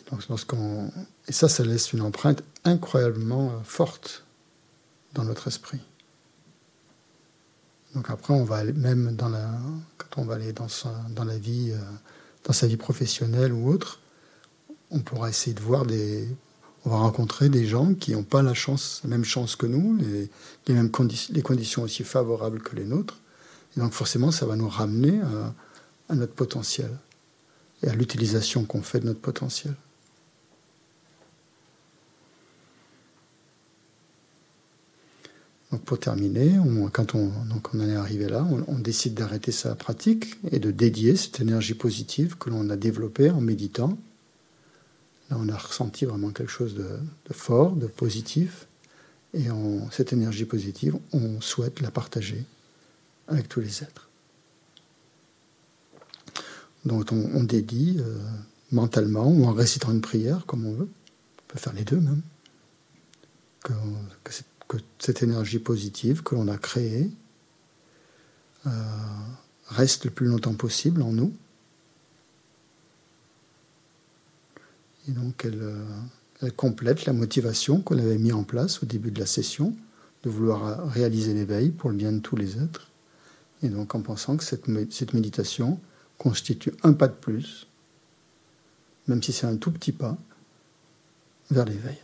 Et, donc, et ça, ça laisse une empreinte incroyablement forte dans notre esprit. Donc après, on va même dans la, quand on va aller dans sa, dans la vie, euh, dans sa vie professionnelle ou autre, on pourra essayer de voir des, on va rencontrer des gens qui n'ont pas la même chance que nous, les, les mêmes conditions, aussi favorables que les nôtres. Et donc forcément, ça va nous ramener à, notre potentiel et à l'utilisation qu'on fait de notre potentiel. Donc pour terminer, quand on, en est arrivé là, on décide d'arrêter sa pratique et de dédier cette énergie positive que l'on a développée en méditant. Là, on a ressenti vraiment quelque chose de, fort, de positif. Et cette énergie positive, on souhaite la partager avec tous les êtres. Donc on, dédie euh, mentalement ou en récitant une prière, comme on veut. On peut faire les deux même. Que, que cette que cette énergie positive que l'on a créée euh, reste le plus longtemps possible en nous. Et donc elle, euh, elle complète la motivation qu'on avait mis en place au début de la session, de vouloir réaliser l'éveil pour le bien de tous les êtres. Et donc en pensant que cette méditation constitue un pas de plus, même si c'est un tout petit pas, vers l'éveil.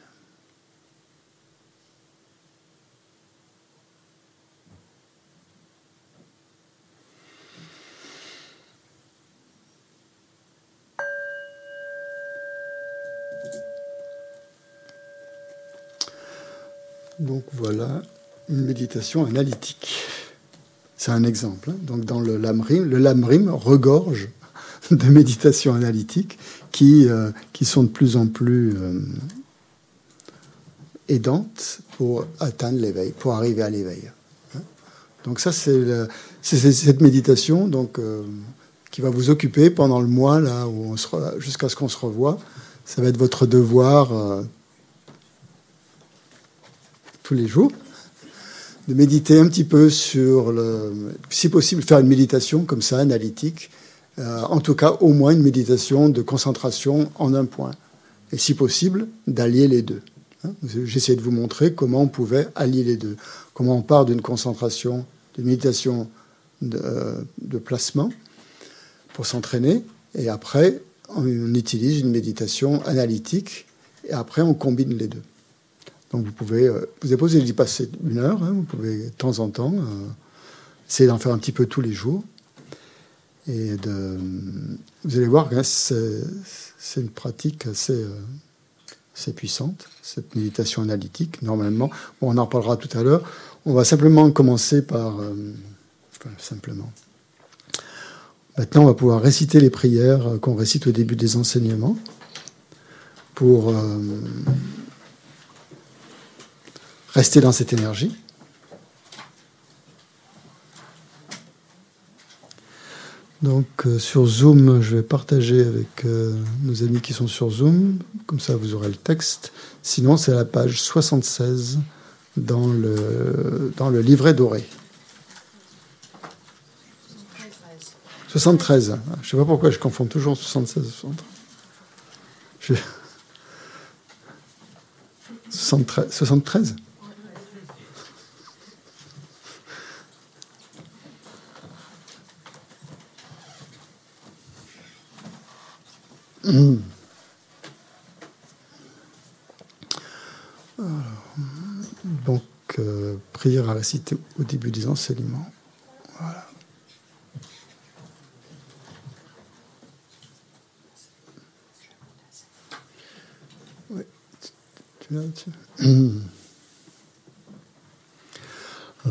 Donc voilà une méditation analytique. C'est un exemple. Hein. Donc dans le lamrim, le lamrim regorge de méditations analytiques qui, euh, sont de plus en plus euh, aidantes pour atteindre l'éveil, pour arriver à l'éveil. Hein. Donc ça, c'est cette méditation donc, euh, qui va vous occuper pendant le mois là où jusqu'à ce qu'on se revoie. Ça va être votre devoir tous les jours, de méditer un petit peu sur le, si possible, faire une méditation comme ça, analytique, euh, en tout cas au moins une méditation de concentration en un point, et si possible, d'allier les deux. Hein. J'essaie de vous montrer comment on pouvait allier les deux, comment on part d'une concentration, d'une méditation de, euh, de placement pour s'entraîner, et après on utilise une méditation analytique, et après on combine les deux. Donc vous pouvez, euh, vous posé d'y passer une heure, hein, vous pouvez de temps en temps euh, essayer d'en faire un petit peu tous les jours. Et de, vous allez voir que hein, c'est une pratique assez, euh, assez, puissante, cette méditation analytique, normalement. Bon, on en parlera tout à l'heure. On va simplement commencer par... Euh, enfin, simplement. Maintenant, on va pouvoir réciter les prières qu'on récite au début des enseignements pour... Rester dans cette énergie. Donc euh, sur Zoom, je vais partager avec euh, nos amis qui sont sur Zoom, comme ça vous aurez le texte. Sinon, c'est la page 76 dans le, livret doré. 73. Je ne sais pas pourquoi je confonds toujours 76 et 73. Je... 73. 73 donc, euh, prière à réciter au début des enseignements.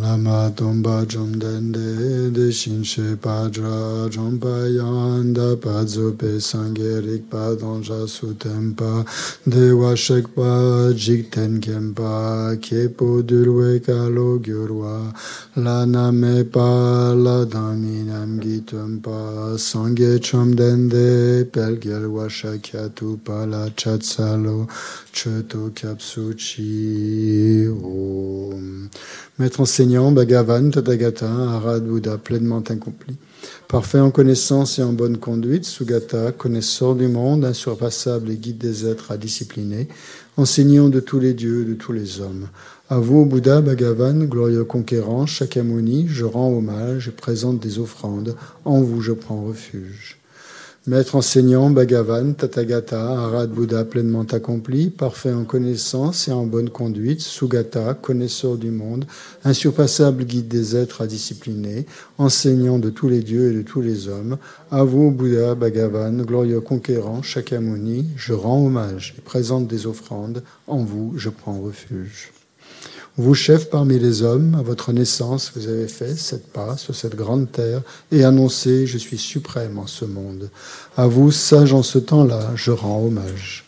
Lama tomba jomdende de shinshe padra jompa yanda padzo pe sangerik padonja sutempa dewa shekpa jikten kempa kepo durwe kalo gyurwa la name pa la daminam gitumpa sangye chomdende pelgel washakyatu pa la chatsalo cheto kapsuchi Maître enseignant, Bhagavan, Tathagata, Arad Bouddha, pleinement accompli. Parfait en connaissance et en bonne conduite, Sugata, connaisseur du monde, insurpassable et guide des êtres à discipliner, enseignant de tous les dieux, de tous les hommes. À vous, Bouddha, Bhagavan, glorieux conquérant, Shakyamuni, je rends hommage et présente des offrandes. En vous, je prends refuge. Maître enseignant, Bhagavan, Tathagata, Arad Bouddha pleinement accompli, parfait en connaissance et en bonne conduite, Sugata, connaisseur du monde, insurpassable guide des êtres à discipliner, enseignant de tous les dieux et de tous les hommes, à vous, Bouddha, Bhagavan, glorieux conquérant, Shakyamuni, je rends hommage et présente des offrandes, en vous je prends refuge. Vous, chef parmi les hommes, à votre naissance, vous avez fait sept pas sur cette grande terre et annoncé Je suis suprême en ce monde. À vous, sage en ce temps-là, je rends hommage.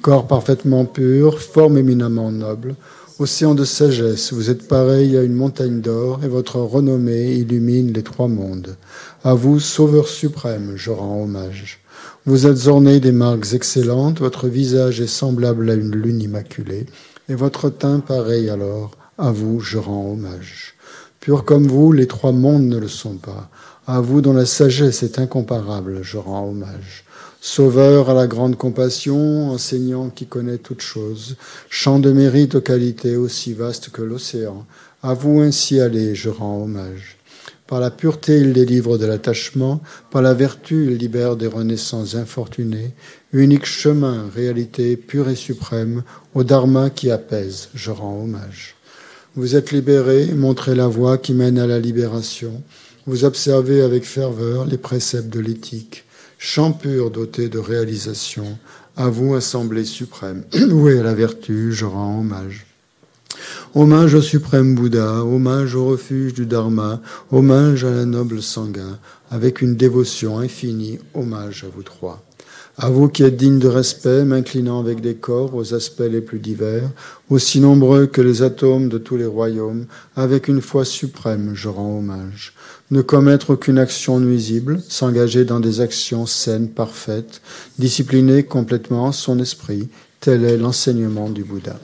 Corps parfaitement pur, forme éminemment noble, océan de sagesse, vous êtes pareil à une montagne d'or et votre renommée illumine les trois mondes. À vous, Sauveur suprême, je rends hommage. Vous êtes orné des marques excellentes, votre visage est semblable à une lune immaculée et votre teint pareil alors, à vous je rends hommage. Pur comme vous, les trois mondes ne le sont pas. À vous dont la sagesse est incomparable, je rends hommage. Sauveur à la grande compassion, enseignant qui connaît toutes choses, champ de mérite aux qualités aussi vastes que l'océan, à vous ainsi aller, je rends hommage. Par la pureté, il délivre de l'attachement, par la vertu, il libère des renaissances infortunées, unique chemin, réalité pure et suprême, au Dharma qui apaise, je rends hommage. Vous êtes libérés, montrez la voie qui mène à la libération, vous observez avec ferveur les préceptes de l'éthique, champ pur doté de réalisation, à vous, Assemblée suprême, est la vertu, je rends hommage. Hommage au suprême Bouddha, hommage au refuge du Dharma, hommage à la noble Sangha, avec une dévotion infinie, hommage à vous trois. À vous qui êtes dignes de respect, m'inclinant avec des corps aux aspects les plus divers, aussi nombreux que les atomes de tous les royaumes, avec une foi suprême, je rends hommage. Ne commettre aucune action nuisible, s'engager dans des actions saines, parfaites, discipliner complètement son esprit, tel est l'enseignement du Bouddha.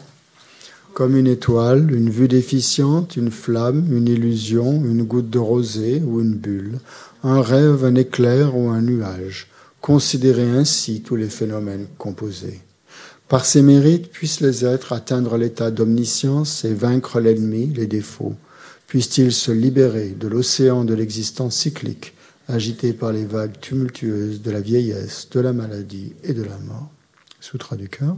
Comme une étoile, une vue déficiente, une flamme, une illusion, une goutte de rosée ou une bulle, un rêve, un éclair ou un nuage Considérez ainsi tous les phénomènes composés. Par ces mérites puissent les êtres atteindre l'état d'omniscience et vaincre l'ennemi, les défauts. Puissent-ils se libérer de l'océan de l'existence cyclique, agité par les vagues tumultueuses de la vieillesse, de la maladie et de la mort? Sutra du cœur.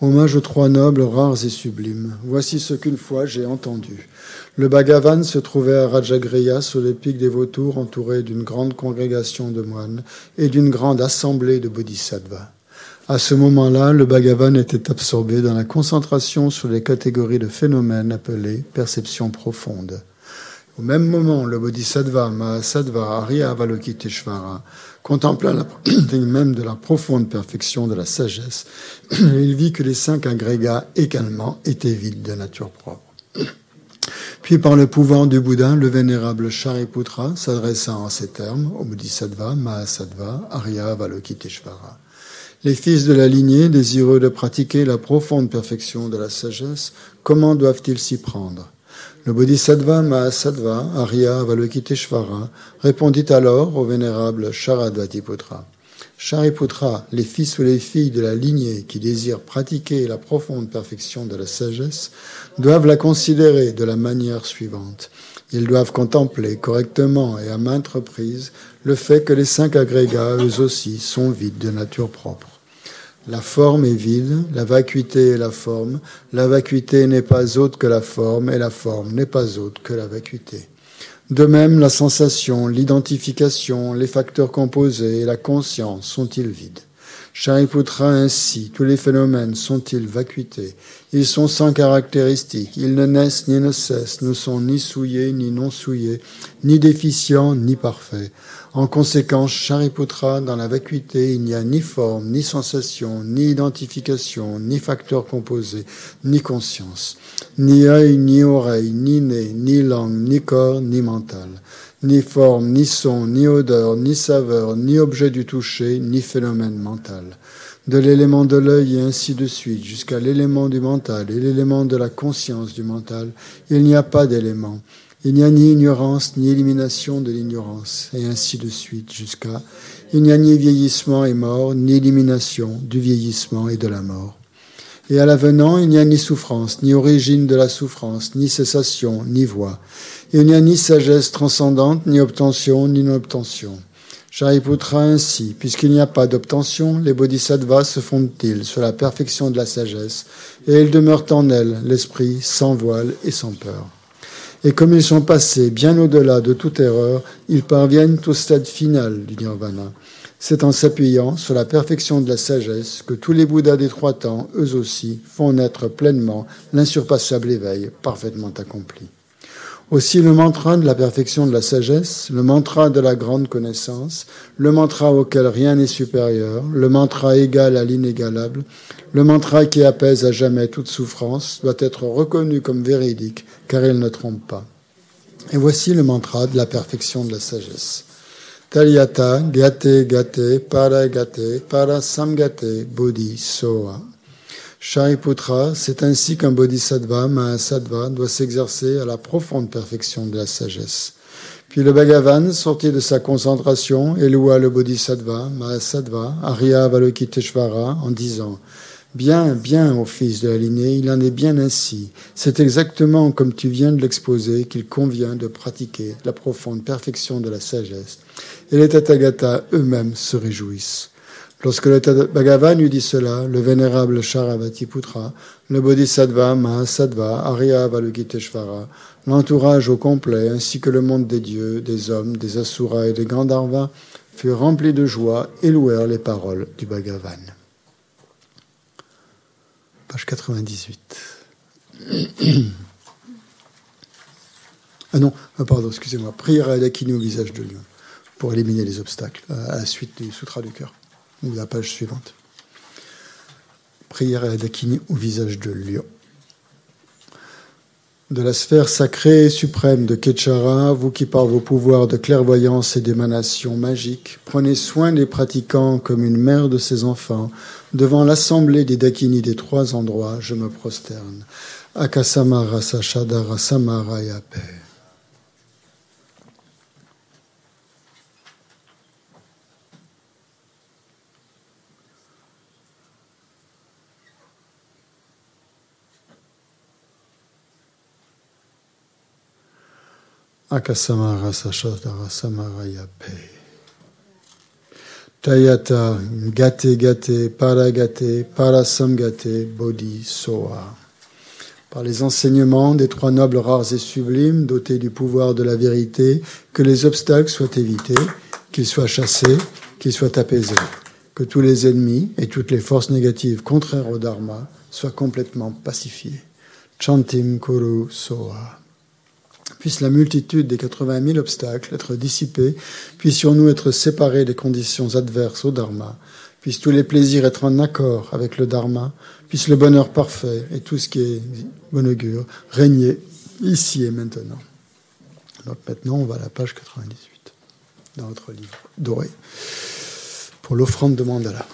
Hommage aux trois nobles rares et sublimes. Voici ce qu'une fois j'ai entendu. Le Bhagavan se trouvait à Rajagriya sur les pics des vautours entouré d'une grande congrégation de moines et d'une grande assemblée de bodhisattvas. À ce moment-là, le Bhagavan était absorbé dans la concentration sur les catégories de phénomènes appelées perception profonde. Au même moment, le Bodhisattva Mahasattva Arya Avalokiteshvara contempla la même de la profonde perfection de la sagesse. Il vit que les cinq agrégats également étaient vides de nature propre. Puis par le pouvoir du Bouddha, le vénérable Shariputra s'adressa en ces termes au Bodhisattva Mahasattva Arya Avalokiteshvara. Les fils de la lignée, désireux de pratiquer la profonde perfection de la sagesse, comment doivent-ils s'y prendre? Le Bodhisattva Mahasattva, Arya Avalokiteshvara, répondit alors au vénérable Sharadvatiputra. Shariputra, les fils ou les filles de la lignée qui désirent pratiquer la profonde perfection de la sagesse doivent la considérer de la manière suivante. Ils doivent contempler correctement et à maintes reprises le fait que les cinq agrégats, eux aussi, sont vides de nature propre. La forme est vide, la vacuité est la forme, la vacuité n'est pas autre que la forme, et la forme n'est pas autre que la vacuité. De même, la sensation, l'identification, les facteurs composés et la conscience sont-ils vides? Shariputra ainsi, tous les phénomènes sont-ils vacuités? Ils sont sans caractéristiques, ils ne naissent ni ne cessent, ne sont ni souillés ni non souillés, ni déficients ni parfaits. En conséquence, Shariputra, dans la vacuité, il n'y a ni forme, ni sensation, ni identification, ni facteur composé, ni conscience, ni œil, ni oreille, ni nez, ni langue, ni corps, ni mental, ni forme, ni son, ni odeur, ni saveur, ni objet du toucher, ni phénomène mental. De l'élément de l'œil et ainsi de suite, jusqu'à l'élément du mental et l'élément de la conscience du mental, il n'y a pas d'élément. Il n'y a ni ignorance ni élimination de l'ignorance, et ainsi de suite jusqu'à il n'y a ni vieillissement et mort, ni élimination du vieillissement et de la mort. Et à l'avenant, il n'y a ni souffrance, ni origine de la souffrance, ni cessation, ni voix. Il n'y a ni sagesse transcendante, ni obtention, ni non-obtention. Shariputra ainsi, puisqu'il n'y a pas d'obtention, les bodhisattvas se fondent-ils sur la perfection de la sagesse, et ils demeurent en elles, l'esprit sans voile et sans peur. Et comme ils sont passés bien au-delà de toute erreur, ils parviennent au stade final du nirvana. C'est en s'appuyant sur la perfection de la sagesse que tous les Bouddhas des trois temps, eux aussi, font naître pleinement l'insurpassable éveil parfaitement accompli. Aussi le mantra de la perfection de la sagesse, le mantra de la grande connaissance, le mantra auquel rien n'est supérieur, le mantra égal à l'inégalable, le mantra qui apaise à jamais toute souffrance doit être reconnu comme véridique car il ne trompe pas. Et voici le mantra de la perfection de la sagesse. Talyata gate gate para gate para samgate bodhi soa. Shariputra, c'est ainsi qu'un bodhisattva, mahasattva, doit s'exercer à la profonde perfection de la sagesse. Puis le Bhagavan, sorti de sa concentration, éloua le bodhisattva, mahasattva, Arya Avalokiteshvara, en disant Bien, bien, ô fils de la lignée, il en est bien ainsi. C'est exactement comme tu viens de l'exposer qu'il convient de pratiquer la profonde perfection de la sagesse. Et les Tathagata eux-mêmes se réjouissent. Lorsque le Bhagavan eut dit cela, le vénérable Charabhatiputra, le Bodhisattva Mahasattva, Arya Avalokiteshvara, l'entourage au complet, ainsi que le monde des dieux, des hommes, des asuras et des Gandharvas, furent remplis de joie et louèrent les paroles du Bhagavan. Page 98. ah non, ah, pardon, excusez-moi. Prière à Dakini au visage de lion pour éliminer les obstacles à la suite du Sutra du cœur ou la page suivante. Prière à Dakini au visage de lion. De la sphère sacrée et suprême de Ketchara, vous qui par vos pouvoirs de clairvoyance et d'émanation magique, prenez soin des pratiquants comme une mère de ses enfants, devant l'assemblée des Dakini des trois endroits, je me prosterne. Akasamara Sachadara Samaraya Akasamara Sachadara Samaraya Tayata Gate Gate Paragate Parasamgate Bodhi Soa. Par les enseignements des trois nobles rares et sublimes, dotés du pouvoir de la vérité, que les obstacles soient évités, qu'ils soient chassés, qu'ils soient apaisés, que tous les ennemis et toutes les forces négatives contraires au Dharma soient complètement pacifiés. Chantim Kuru Soa puisse la multitude des 80 000 obstacles être dissipée, puissions-nous être séparés des conditions adverses au Dharma, puissent tous les plaisirs être en accord avec le Dharma, puisse le bonheur parfait et tout ce qui est bon augure régner ici et maintenant. Donc maintenant, on va à la page 98 dans votre livre doré pour l'offrande de mandala.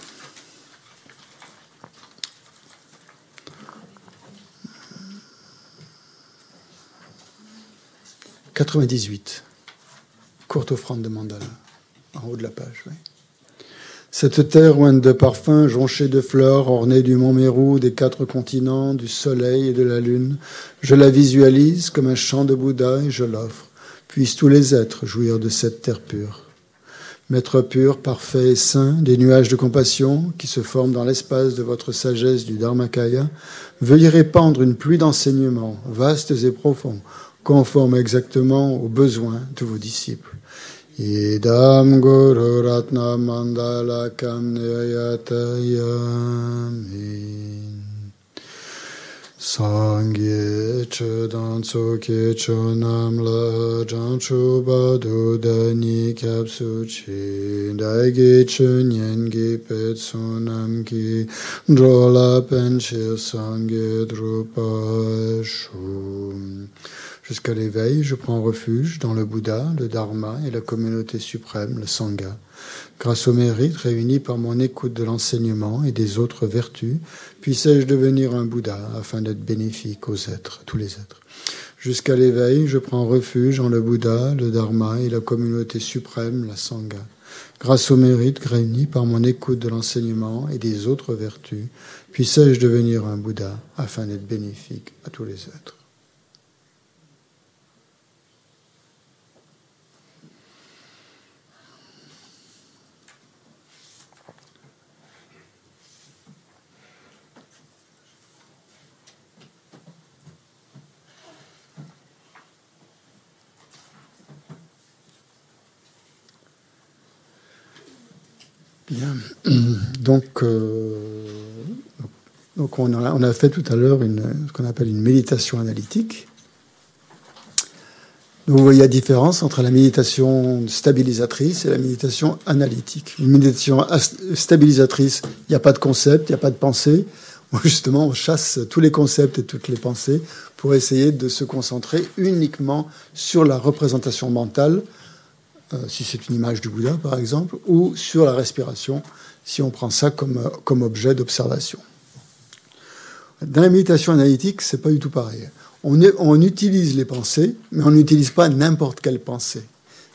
98. Courte offrande de mandala, en haut de la page. Cette terre ointe de parfums, jonchée de fleurs, ornée du mont Mérou, des quatre continents, du soleil et de la lune, je la visualise comme un chant de Bouddha et je l'offre. Puissent tous les êtres jouir de cette terre pure. Maître pur, parfait et saint, des nuages de compassion qui se forment dans l'espace de votre sagesse du Dharmakaya, veuillez répandre une pluie d'enseignements vastes et profonds, conformes exactement aux besoins de vos disciples. Idam Guru Ratna Mandala Sangye Chedan Tsoke Chonam La Janchu Badu Dani Kyapsu Chi Daige Chunyen Gi Petsunam Ki Drola Penchir Sangye Drupa Shu Jusqu'à l'éveil, je prends refuge dans le Bouddha, le Dharma et la communauté suprême, le Sangha. Grâce au mérite réuni par mon écoute de l'enseignement et des autres vertus, puissais-je devenir un Bouddha afin d'être bénéfique aux êtres, tous les êtres. Jusqu'à l'éveil, je prends refuge dans le Bouddha, le Dharma et la communauté suprême, la Sangha. Grâce au mérite réuni par mon écoute de l'enseignement et des autres vertus, puissais-je devenir un Bouddha afin d'être bénéfique à tous les êtres. Bien. Donc, euh, donc on, a, fait tout à l'heure ce qu'on appelle une méditation analytique. Vous voyez la différence entre la méditation stabilisatrice et la méditation analytique. Une méditation stabilisatrice, il n'y a pas de concept, il n'y a pas de pensée. Justement, on chasse tous les concepts et toutes les pensées pour essayer de se concentrer uniquement sur la représentation mentale si c'est une image du Bouddha par exemple, ou sur la respiration, si on prend ça comme, euh, comme objet d'observation. Dans la méditation analytique, c'est pas du tout pareil. On, on utilise les pensées, mais on n'utilise pas n'importe quelle pensée.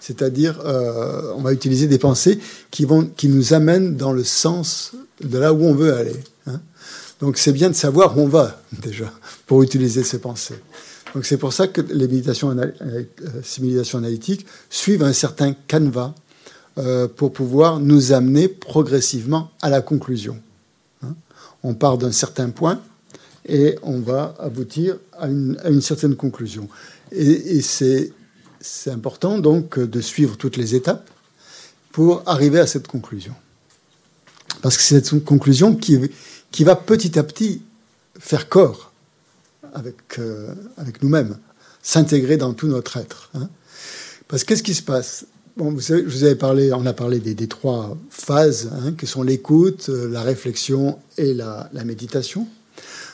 C'est-à-dire, euh, on va utiliser des pensées qui, vont, qui nous amènent dans le sens de là où on veut aller. Hein. Donc c'est bien de savoir où on va déjà pour utiliser ces pensées. Donc c'est pour ça que les méditations, euh, analytiques suivent un certain canevas euh, pour pouvoir nous amener progressivement à la conclusion. Hein. on part d'un certain point et on va aboutir à une, certaine conclusion. Et, c'est important donc de suivre toutes les étapes pour arriver à cette conclusion. Parce que c'est cette conclusion qui, qui va petit à petit faire corps avec, euh, avec nous-mêmes, s'intégrer dans tout notre être. Hein. Parce qu'est-ce qui se passe? Bon, vous savez, parlé, on a parlé des, trois phases, hein, qui sont l'écoute, euh, la réflexion et la, méditation.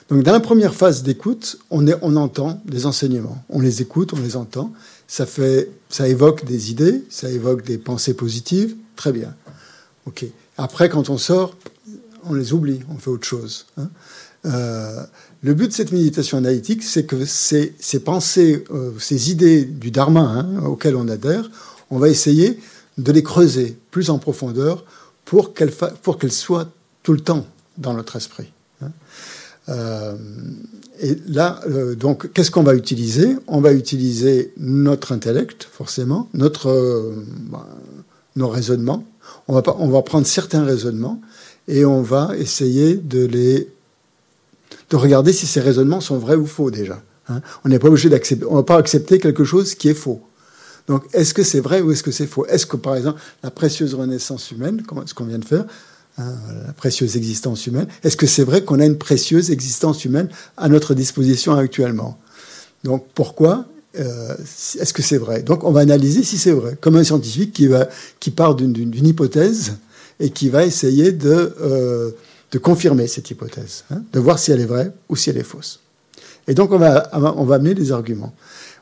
Donc, dans la première phase d'écoute, on, on entend des enseignements. On les écoute, on les entend. Ça, fait, ça évoque des idées, ça évoque des pensées positives. Très bien. OK. Après, quand on sort, on les oublie, on fait autre chose. Hein. Euh, le but de cette méditation analytique, c'est que ces, pensées, euh, ces idées du dharma hein, auxquelles on adhère, on va essayer de les creuser plus en profondeur pour qu'elles soient tout le temps dans notre esprit. Hein. Euh, et là, euh, donc, qu'est-ce qu'on va utiliser? On va utiliser notre intellect, forcément, notre, bah, nos raisonnements. On va, on va prendre certains raisonnements et on va essayer de les de regarder si ces raisonnements sont vrais ou faux déjà. Hein. on n'est pas obligé d'accepter, on va pas accepter quelque chose qui est faux. Donc, est-ce que c'est vrai ou est-ce que c'est faux? Est-ce que, par exemple, la précieuse renaissance humaine, ce qu'on vient de faire, hein, la précieuse existence humaine, est-ce que c'est vrai qu'on a une précieuse existence humaine à notre disposition actuellement? Donc, pourquoi euh, Est-ce que c'est vrai? Donc, on va analyser si c'est vrai, comme un scientifique qui, va, qui part d'une hypothèse et qui va essayer de euh, de confirmer cette hypothèse, hein, de voir si elle est vraie ou si elle est fausse. Et donc on va, on va amener des arguments.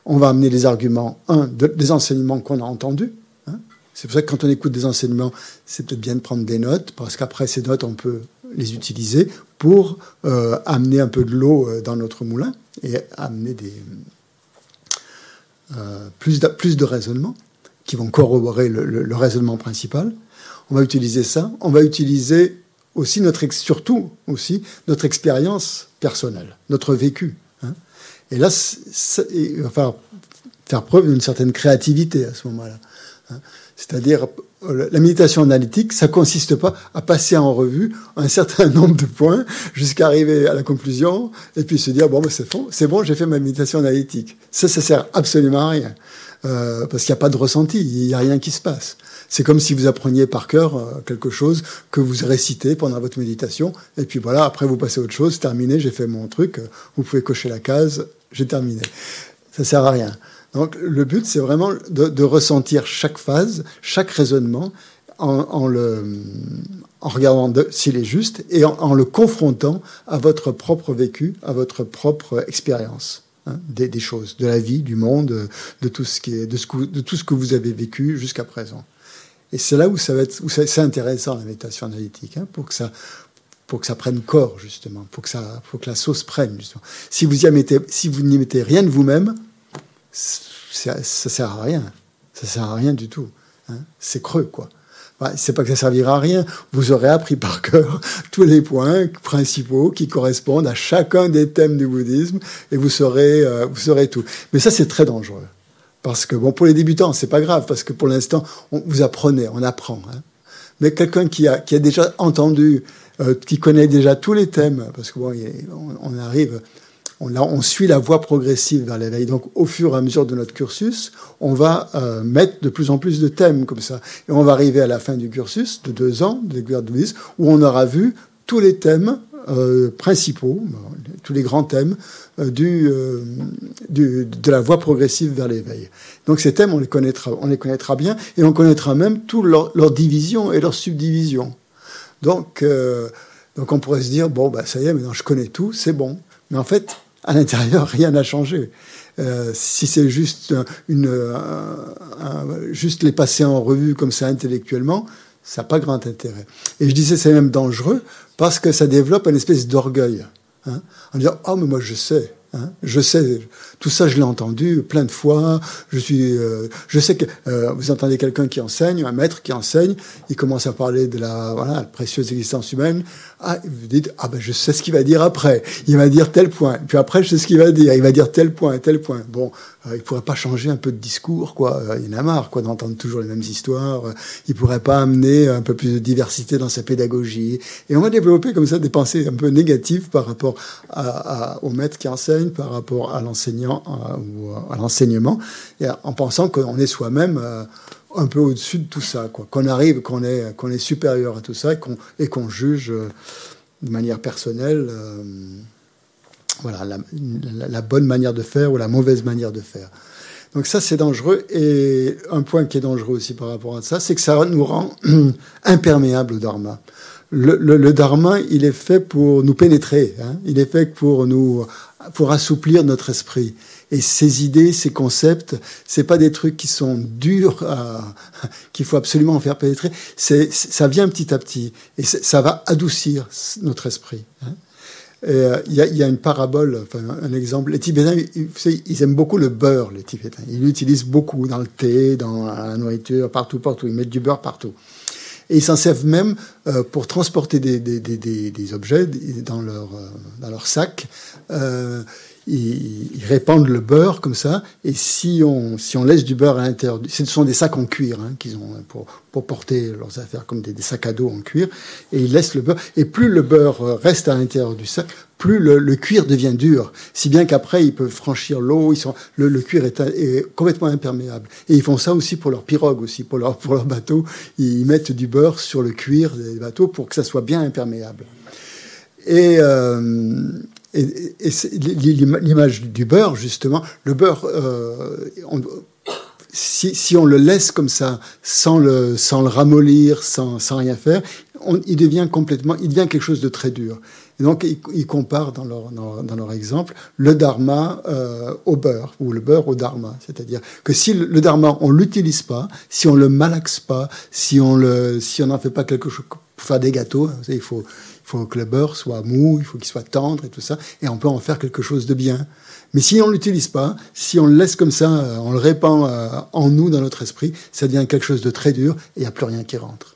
On va amener des arguments, un, des enseignements qu'on a entendus. Hein. C'est pour ça que quand on écoute des enseignements, c'est peut-être bien de prendre des notes, parce qu'après ces notes, on peut les utiliser pour euh, amener un peu de l'eau euh, dans notre moulin et amener euh, plus, de, plus de raisonnements qui vont corroborer le raisonnement principal. on va utiliser ça, on va utiliser aussi notre, surtout aussi notre expérience personnelle, notre vécu. Hein. Et là, il va falloir faire preuve d'une certaine créativité à ce moment-là. Hein. C'est-à-dire, euh, la méditation analytique, ça consiste pas à passer en revue un certain nombre de points jusqu'à arriver à la conclusion et puis se dire bon, ben c'est bon, c'est bon, j'ai fait ma méditation analytique. Ça, ça sert absolument à rien euh, parce qu'il n'y a pas de ressenti, il n'y a rien qui se passe. C'est comme si vous appreniez par cœur euh, quelque chose que vous récitez pendant votre méditation et puis voilà, après vous passez à autre chose, terminé, j'ai fait mon truc, vous pouvez cocher la case, j'ai terminé. Ça sert à rien. Donc le but, c'est vraiment de, ressentir chaque phase, chaque raisonnement, en, le, en regardant s'il est juste et en, le confrontant à votre propre vécu, à votre propre expérience. Hein, des, choses, de la vie, du monde, de tout ce, qui est, de tout ce que vous avez vécu jusqu'à présent. Et c'est là où ça va être, où c'est intéressant la méditation analytique, hein, pour que ça, pour que ça prenne corps justement, pour que ça, pour que la sauce prenne justement. Si vous y mettez, si vous n'y mettez rien de vous-même, ça, ça sert à rien. Ça sert à rien du tout. Hein. C'est creux, quoi. Bah, c'est pas que ça servira à rien. Vous aurez appris par cœur tous les points principaux qui correspondent à chacun des thèmes du bouddhisme et vous saurez, euh, vous saurez tout. Mais ça, c'est très dangereux. Parce que, bon, pour les débutants, c'est pas grave, parce que pour l'instant, vous apprenez, on apprend. Hein. Mais quelqu'un qui a, qui a déjà entendu, euh, qui connaît déjà tous les thèmes, parce que bon, on arrive on, suit la voie progressive vers l'éveil. Donc, au fur et à mesure de notre cursus, on va euh, mettre de plus en plus de thèmes comme ça. Et on va arriver à la fin du cursus de deux ans de découverte bouddhiste, où on aura vu tous les thèmes euh, principaux, tous les grands thèmes euh, du, de la voie progressive vers l'éveil. Donc ces thèmes, on les connaîtra, on les connaîtra bien, et on connaîtra même toutes leurs leur divisions et leurs subdivisions. Donc, donc on pourrait se dire bon, bah ça y est, maintenant je connais tout, c'est bon. Mais en fait, à l'intérieur, rien n'a changé. Euh, si c'est juste, une, juste les passer en revue comme ça intellectuellement, ça n'a pas grand intérêt. Et je disais c'est même dangereux parce que ça développe une espèce d'orgueil. Hein, en disant oh mais moi je sais. Hein, je sais, tout ça, je l'ai entendu plein de fois. Je suis, euh, je sais que euh, vous entendez quelqu'un qui enseigne, un maître qui enseigne, il commence à parler de la, voilà, la précieuse existence humaine. Ah, vous dites, ah ben je sais ce qu'il va dire après. Il va dire tel point. Puis après, je sais ce qu'il va dire. Il va dire tel point, tel point. Bon, euh, il pourrait pas changer un peu de discours, quoi. Il en a marre, quoi, d'entendre toujours les mêmes histoires. Il pourrait pas amener un peu plus de diversité dans sa pédagogie. Et on va développer comme ça des pensées un peu négatives par rapport au maître qui enseigne, par rapport à l'enseignant ou à l'enseignement, en pensant qu'on est soi-même un peu au-dessus de tout ça. Qu'on arrive, qu'on est, supérieur à tout ça et qu'on, juge de manière personnelle la, bonne manière de faire ou la mauvaise manière de faire. Donc ça, c'est dangereux. Et un point qui est dangereux aussi par rapport à ça, c'est que ça nous rend imperméables au dharma. Le, dharma, il est fait pour nous pénétrer. Hein. il est fait pour nous, pour assouplir notre esprit. Et ces idées, ces concepts, c'est pas des trucs qui sont durs, qu'il faut absolument faire pénétrer. C'est, ça vient petit à petit et ça va adoucir notre esprit. Hein. Euh, il y, a une parabole, enfin, un exemple. Les Tibétains, ils, aiment beaucoup le beurre, les Tibétains. Ils l'utilisent beaucoup dans le thé, dans la nourriture, partout, partout. Ils mettent du beurre partout. Et ils s'en servent même euh, pour transporter des, objets dans leur, euh, sac. Euh, ils, répandent le beurre comme ça, et si on, si on laisse du beurre à l'intérieur, ce sont des sacs en cuir hein, qu'ils ont pour, pour porter leurs affaires comme des, sacs à dos en cuir, et ils laissent le beurre, et plus le beurre reste à l'intérieur du sac, plus le, le, cuir devient dur, si bien qu'après ils peuvent franchir l'eau, ils sont, le, le cuir est, est, complètement imperméable. Et ils font ça aussi pour leurs pirogues aussi, pour leur, pour leur bateau, ils mettent du beurre sur le cuir des bateaux pour que ça soit bien imperméable. Et, euh, et, l'image du beurre, justement, le beurre, euh, si, on le laisse comme ça, sans le, sans le ramollir, sans, sans rien faire, il devient complètement, il devient quelque chose de très dur. Et donc, ils, comparent dans leur, dans, leur exemple le dharma euh, au beurre, ou le beurre au dharma. C'est-à-dire que si le, dharma, on l'utilise pas, si on le malaxe pas, si on si on n'en fait pas quelque chose pour faire des gâteaux, il faut, faut que le beurre soit mou, il faut qu'il soit tendre et tout ça, et on peut en faire quelque chose de bien. Mais si on ne l'utilise pas, si on le laisse comme ça, euh, on le répand euh, en nous, dans notre esprit, ça devient quelque chose de très dur et il n'y a plus rien qui rentre.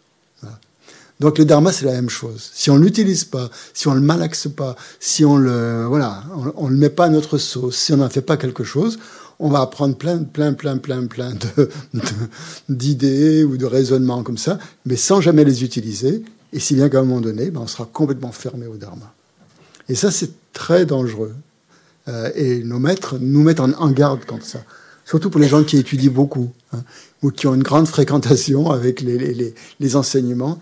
Donc le dharma, c'est la même chose. Si on l'utilise pas, si on le malaxe pas, si on le voilà, on, le met pas à notre sauce, si on n'en fait pas quelque chose, on va apprendre plein, plein, plein, plein, plein de, d'idées ou de raisonnements comme ça, mais sans jamais les utiliser. Et si bien qu'à un moment donné, ben, on sera complètement fermé au dharma. Et ça, c'est très dangereux. Euh, et nos maîtres nous mettent en, garde contre ça. Surtout pour les gens qui étudient beaucoup hein, ou qui ont une grande fréquentation avec les, les, enseignements.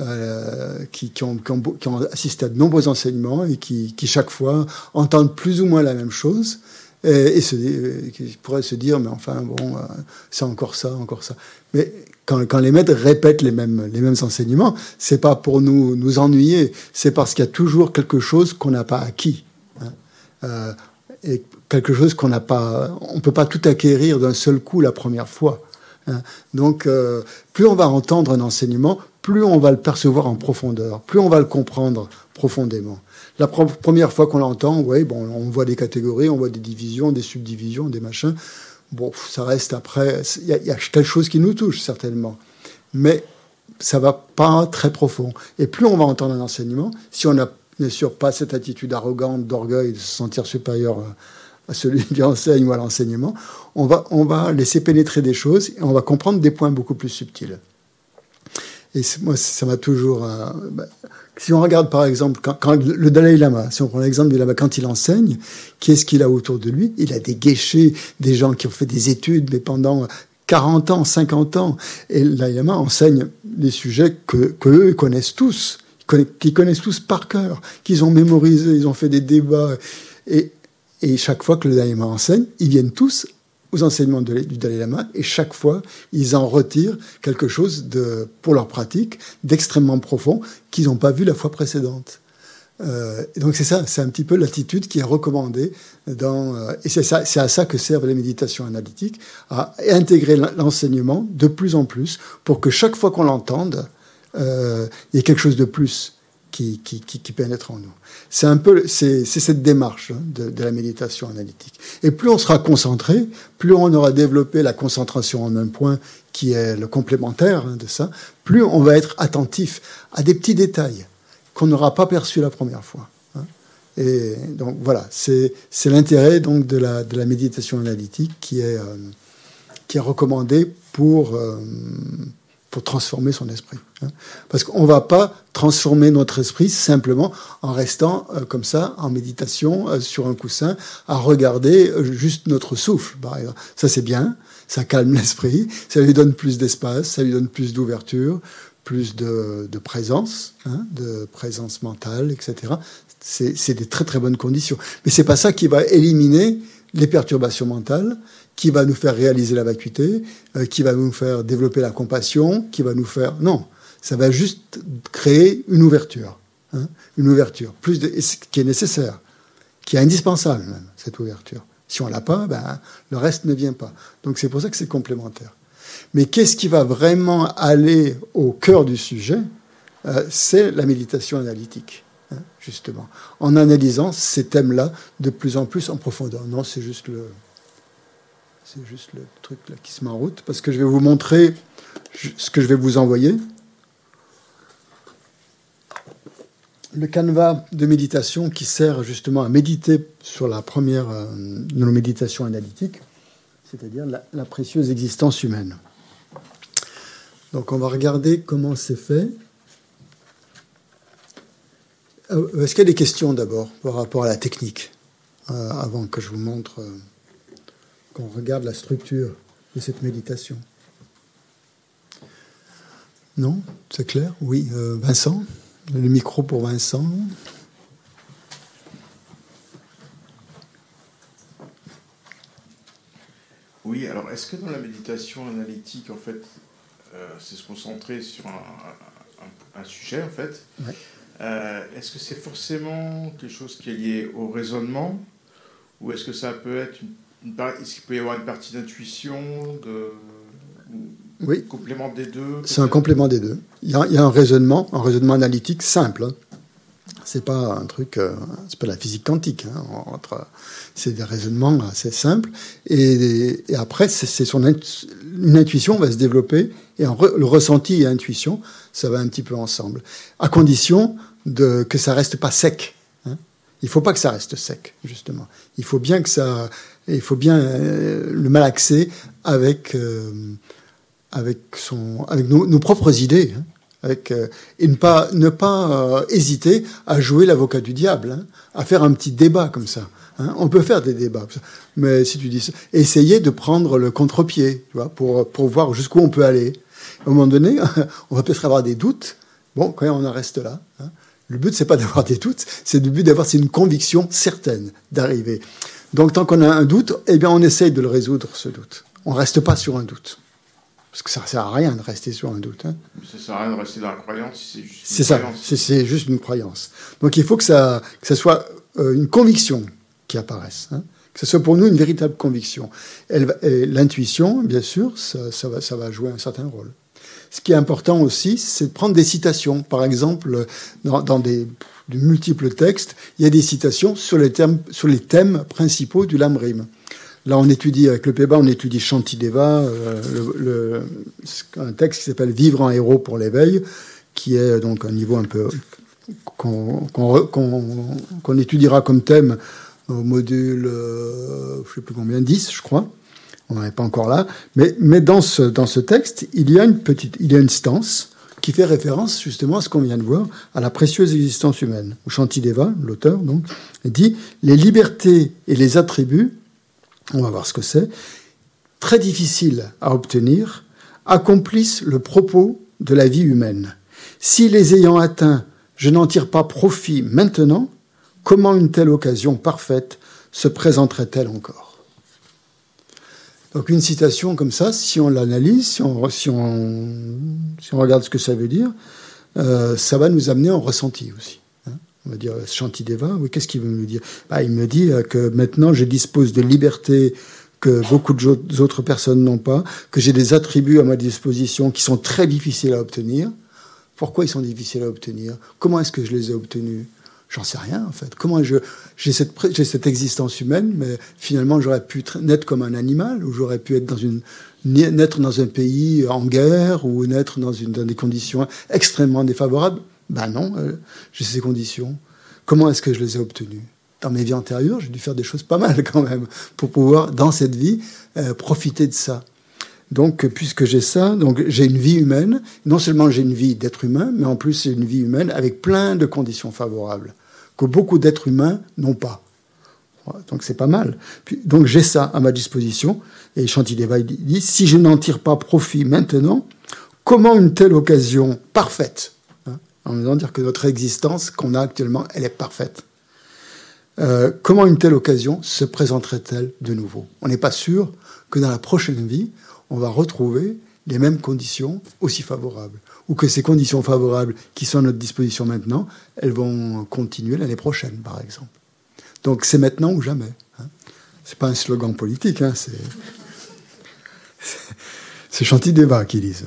Euh, qui, ont, qui, ont, assisté à de nombreux enseignements et qui, chaque fois entendent plus ou moins la même chose et, se, qui pourraient se dire mais enfin bon euh, c'est encore ça encore ça mais quand, les maîtres répètent les mêmes les mêmes enseignements c'est pas pour nous nous ennuyer c'est parce qu'il y a toujours quelque chose qu'on n'a pas acquis hein. euh, et quelque chose qu'on n'a pas on peut pas tout acquérir d'un seul coup la première fois hein. donc euh, plus on va entendre un enseignement plus on va le percevoir en profondeur, plus on va le comprendre profondément. La première fois qu'on l'entend, oui, bon, on voit des catégories, on voit des divisions, des subdivisions, des machins. Bon, ça reste après. Il y, a quelque chose qui nous touche certainement, mais ça va pas très profond. Et plus on va entendre un enseignement, si on n'a bien sûr pas cette attitude arrogante d'orgueil de se sentir supérieur à celui qui enseigne ou à l'enseignement, on va, on va laisser pénétrer des choses et on va comprendre des points beaucoup plus subtils. Et moi, ça m'a toujours. Euh, bah, si on regarde par exemple, quand, le Dalai Lama, si on prend l'exemple du Lama, quand il enseigne, qu'est-ce qu'il a autour de lui? Il a des guéchés, des gens qui ont fait des études, mais pendant 40 ans, 50 ans. Et le Dalai Lama enseigne des sujets que, que connaissent tous, qu'ils connaissent tous par cœur, qu'ils ont mémorisé, ils ont fait des débats. Et, et chaque fois que le Dalai Lama enseigne, ils viennent tous aux enseignements du Dalai Lama et chaque fois, ils en retirent quelque chose de, pour leur pratique d'extrêmement profond qu'ils n'ont pas vu la fois précédente. Euh, donc c'est ça, c'est un petit peu l'attitude qui est recommandée dans, euh, et c'est ça, c'est à ça que servent les méditations analytiques, à intégrer l'enseignement de plus en plus pour que chaque fois qu'on l'entende, euh, il y ait quelque chose de plus qui, qui, pénètre en nous. C'est un peu, c'est, cette démarche hein, de, de, la méditation analytique. Et plus on sera concentré, plus on aura développé la concentration en un point qui est le complémentaire hein, de ça, plus on va être attentif à des petits détails qu'on n'aura pas perçus la première fois. Hein. Et donc voilà, c'est, c'est l'intérêt donc de la, de la méditation analytique qui est, euh, qui est recommandée pour euh, pour transformer son esprit. Hein. Parce qu'on ne va pas transformer notre esprit simplement en restant euh, comme ça, en méditation, euh, sur un coussin, à regarder euh, juste notre souffle, par. Ça, c'est bien, ça calme l'esprit, ça lui donne plus d'espace, ça lui donne plus d'ouverture, plus de, de présence, hein, de présence mentale, etc. C'est des très très bonnes conditions. Mais c'est pas ça qui va éliminer les perturbations mentales, qui va nous faire réaliser la vacuité, euh, qui va nous faire développer la compassion, qui va nous faire... Non, ça va juste créer une ouverture. Hein, une ouverture, plus de, qui est nécessaire, qui est indispensable même, cette ouverture. Si on l'a pas, ben, le reste ne vient pas. Donc c'est pour ça que c'est complémentaire. Mais qu'est-ce qui va vraiment aller au cœur du sujet euh, C'est la méditation analytique, hein, justement, en analysant ces thèmes-là de plus en plus en profondeur. Non, c'est juste le, c'est juste le truc qui se met en route, parce que je vais vous montrer ce que je vais vous envoyer. Le canevas de méditation qui sert justement à méditer sur la première euh, de nos méditations analytiques, c'est-à-dire la, précieuse existence humaine. Donc on va regarder comment c'est fait. Euh, est-ce qu'il y a des questions d'abord par rapport à la technique, euh, avant que je vous montre on regarde la structure de cette méditation. Non C'est clair? Oui. Euh, Vincent Le micro pour Vincent. Oui, alors est-ce que dans la méditation analytique, en fait, euh, c'est se concentrer sur un, sujet, en fait euh, Est-ce que c'est forcément quelque chose qui est lié au raisonnement Ou est-ce que ça peut être une est-ce qu'il peut y avoir une partie d'intuition de... Oui. complément des deux C'est un complément des deux. Il y, a, un raisonnement, un raisonnement analytique simple. Hein. C'est pas un truc, euh, c'est pas la physique quantique. Hein, c'est des raisonnements assez simples. Et, après, c'est son une intuition va se développer et le ressenti et l'intuition, ça va un petit peu ensemble, à condition de que ça reste pas sec. Hein. Il faut pas que ça reste sec, justement. Il faut bien que ça, il faut bien euh, le malaxer avec euh, avec son, avec nos, propres idées. Hein avec, euh, et ne pas, ne pas hésiter à jouer l'avocat du diable, hein, à faire un petit débat comme ça. Hein. On peut faire des débats, mais si tu dis ça, essayer de prendre le contre-pied, tu vois, pour, pour voir jusqu'où on peut aller. À un moment donné, on va peut-être avoir des doutes. Bon, quand même, on en reste là. Le but, c'est pas d'avoir des doutes, c'est le but d'avoir une conviction certaine d'arriver. Donc, tant qu'on a un doute, eh bien, on essaye de le résoudre, ce doute. On reste pas sur un doute. Parce que ça ne sert à rien de rester sur un doute. Hein. Ça ne sert à rien de rester dans la croyance si c'est juste C'est ça, c'est juste une croyance. Donc il faut que ça, que ça soit euh, une conviction qui apparaisse. Hein. Que ce soit pour nous une véritable conviction. L'intuition, bien sûr, ça, ça, va, ça va jouer un certain rôle. Ce qui est important aussi, c'est de prendre des citations. Par exemple, dans, dans des, de multiples textes, il y a des citations sur les, thèmes, sur les thèmes principaux du Lamrim. Là, on étudie avec le PEBA, on étudie Shantideva, euh, un texte qui s'appelle Vivre en héros pour l'éveil, qui est donc un niveau un peu qu'on étudiera comme thème au module, euh, je sais plus combien, 10, je crois. On n'en est pas encore là. Mais, mais dans, ce, dans ce texte, il y a une petite, il y a une stance qui fait référence justement à ce qu'on vient de voir, à la précieuse existence humaine. Shantideva, l'auteur, donc, dit les libertés et les attributs on va voir ce que c'est, très difficile à obtenir, accomplissent le propos de la vie humaine. Si les ayant atteints, je n'en tire pas profit maintenant, comment une telle occasion parfaite se présenterait-elle encore? Donc une citation comme ça, si on l'analyse, si on, si, on, si on, regarde ce que ça veut dire, euh, ça va nous amener en ressenti aussi on va dire Shantideva, oui, qu'est-ce qu'il veut me dire? Bah, Il me dit euh, que maintenant je dispose de liberté que beaucoup d'autres personnes n'ont pas, que j'ai des attributs à ma disposition qui sont très difficiles à obtenir. Pourquoi ils sont difficiles à obtenir? Comment est-ce que je les ai obtenus? J'en sais rien en fait. Comment je j'ai cette j'ai cette existence humaine, mais finalement j'aurais pu naître comme un animal, ou j'aurais pu être dans une naître dans un pays en guerre, ou naître dans, une, dans des conditions extrêmement défavorables. Ben non, euh, j'ai ces conditions. Comment est-ce que je les ai obtenues? Dans mes vies antérieures, j'ai dû faire des choses pas mal quand même pour pouvoir, dans cette vie, euh, profiter de ça. Donc, puisque j'ai ça, donc j'ai une vie humaine. Non seulement j'ai une vie d'être humain, mais en plus j'ai une vie humaine avec plein de conditions favorables beaucoup d'êtres humains n'ont pas. Donc c'est pas mal. donc j'ai ça à ma disposition. Et Chantideva dit si je n'en tire pas profit maintenant, comment une telle occasion parfaite en disant dire que notre existence qu'on a actuellement, elle est parfaite. Euh, comment une telle occasion se présenterait-elle de nouveau? On n'est pas sûr que dans la prochaine vie, on va retrouver les mêmes conditions aussi favorables, ou que ces conditions favorables qui sont à notre disposition maintenant, elles vont continuer l'année prochaine, par exemple. Donc c'est maintenant ou jamais. Hein. C'est pas un slogan politique, hein, c'est Chanty Débat qui ça.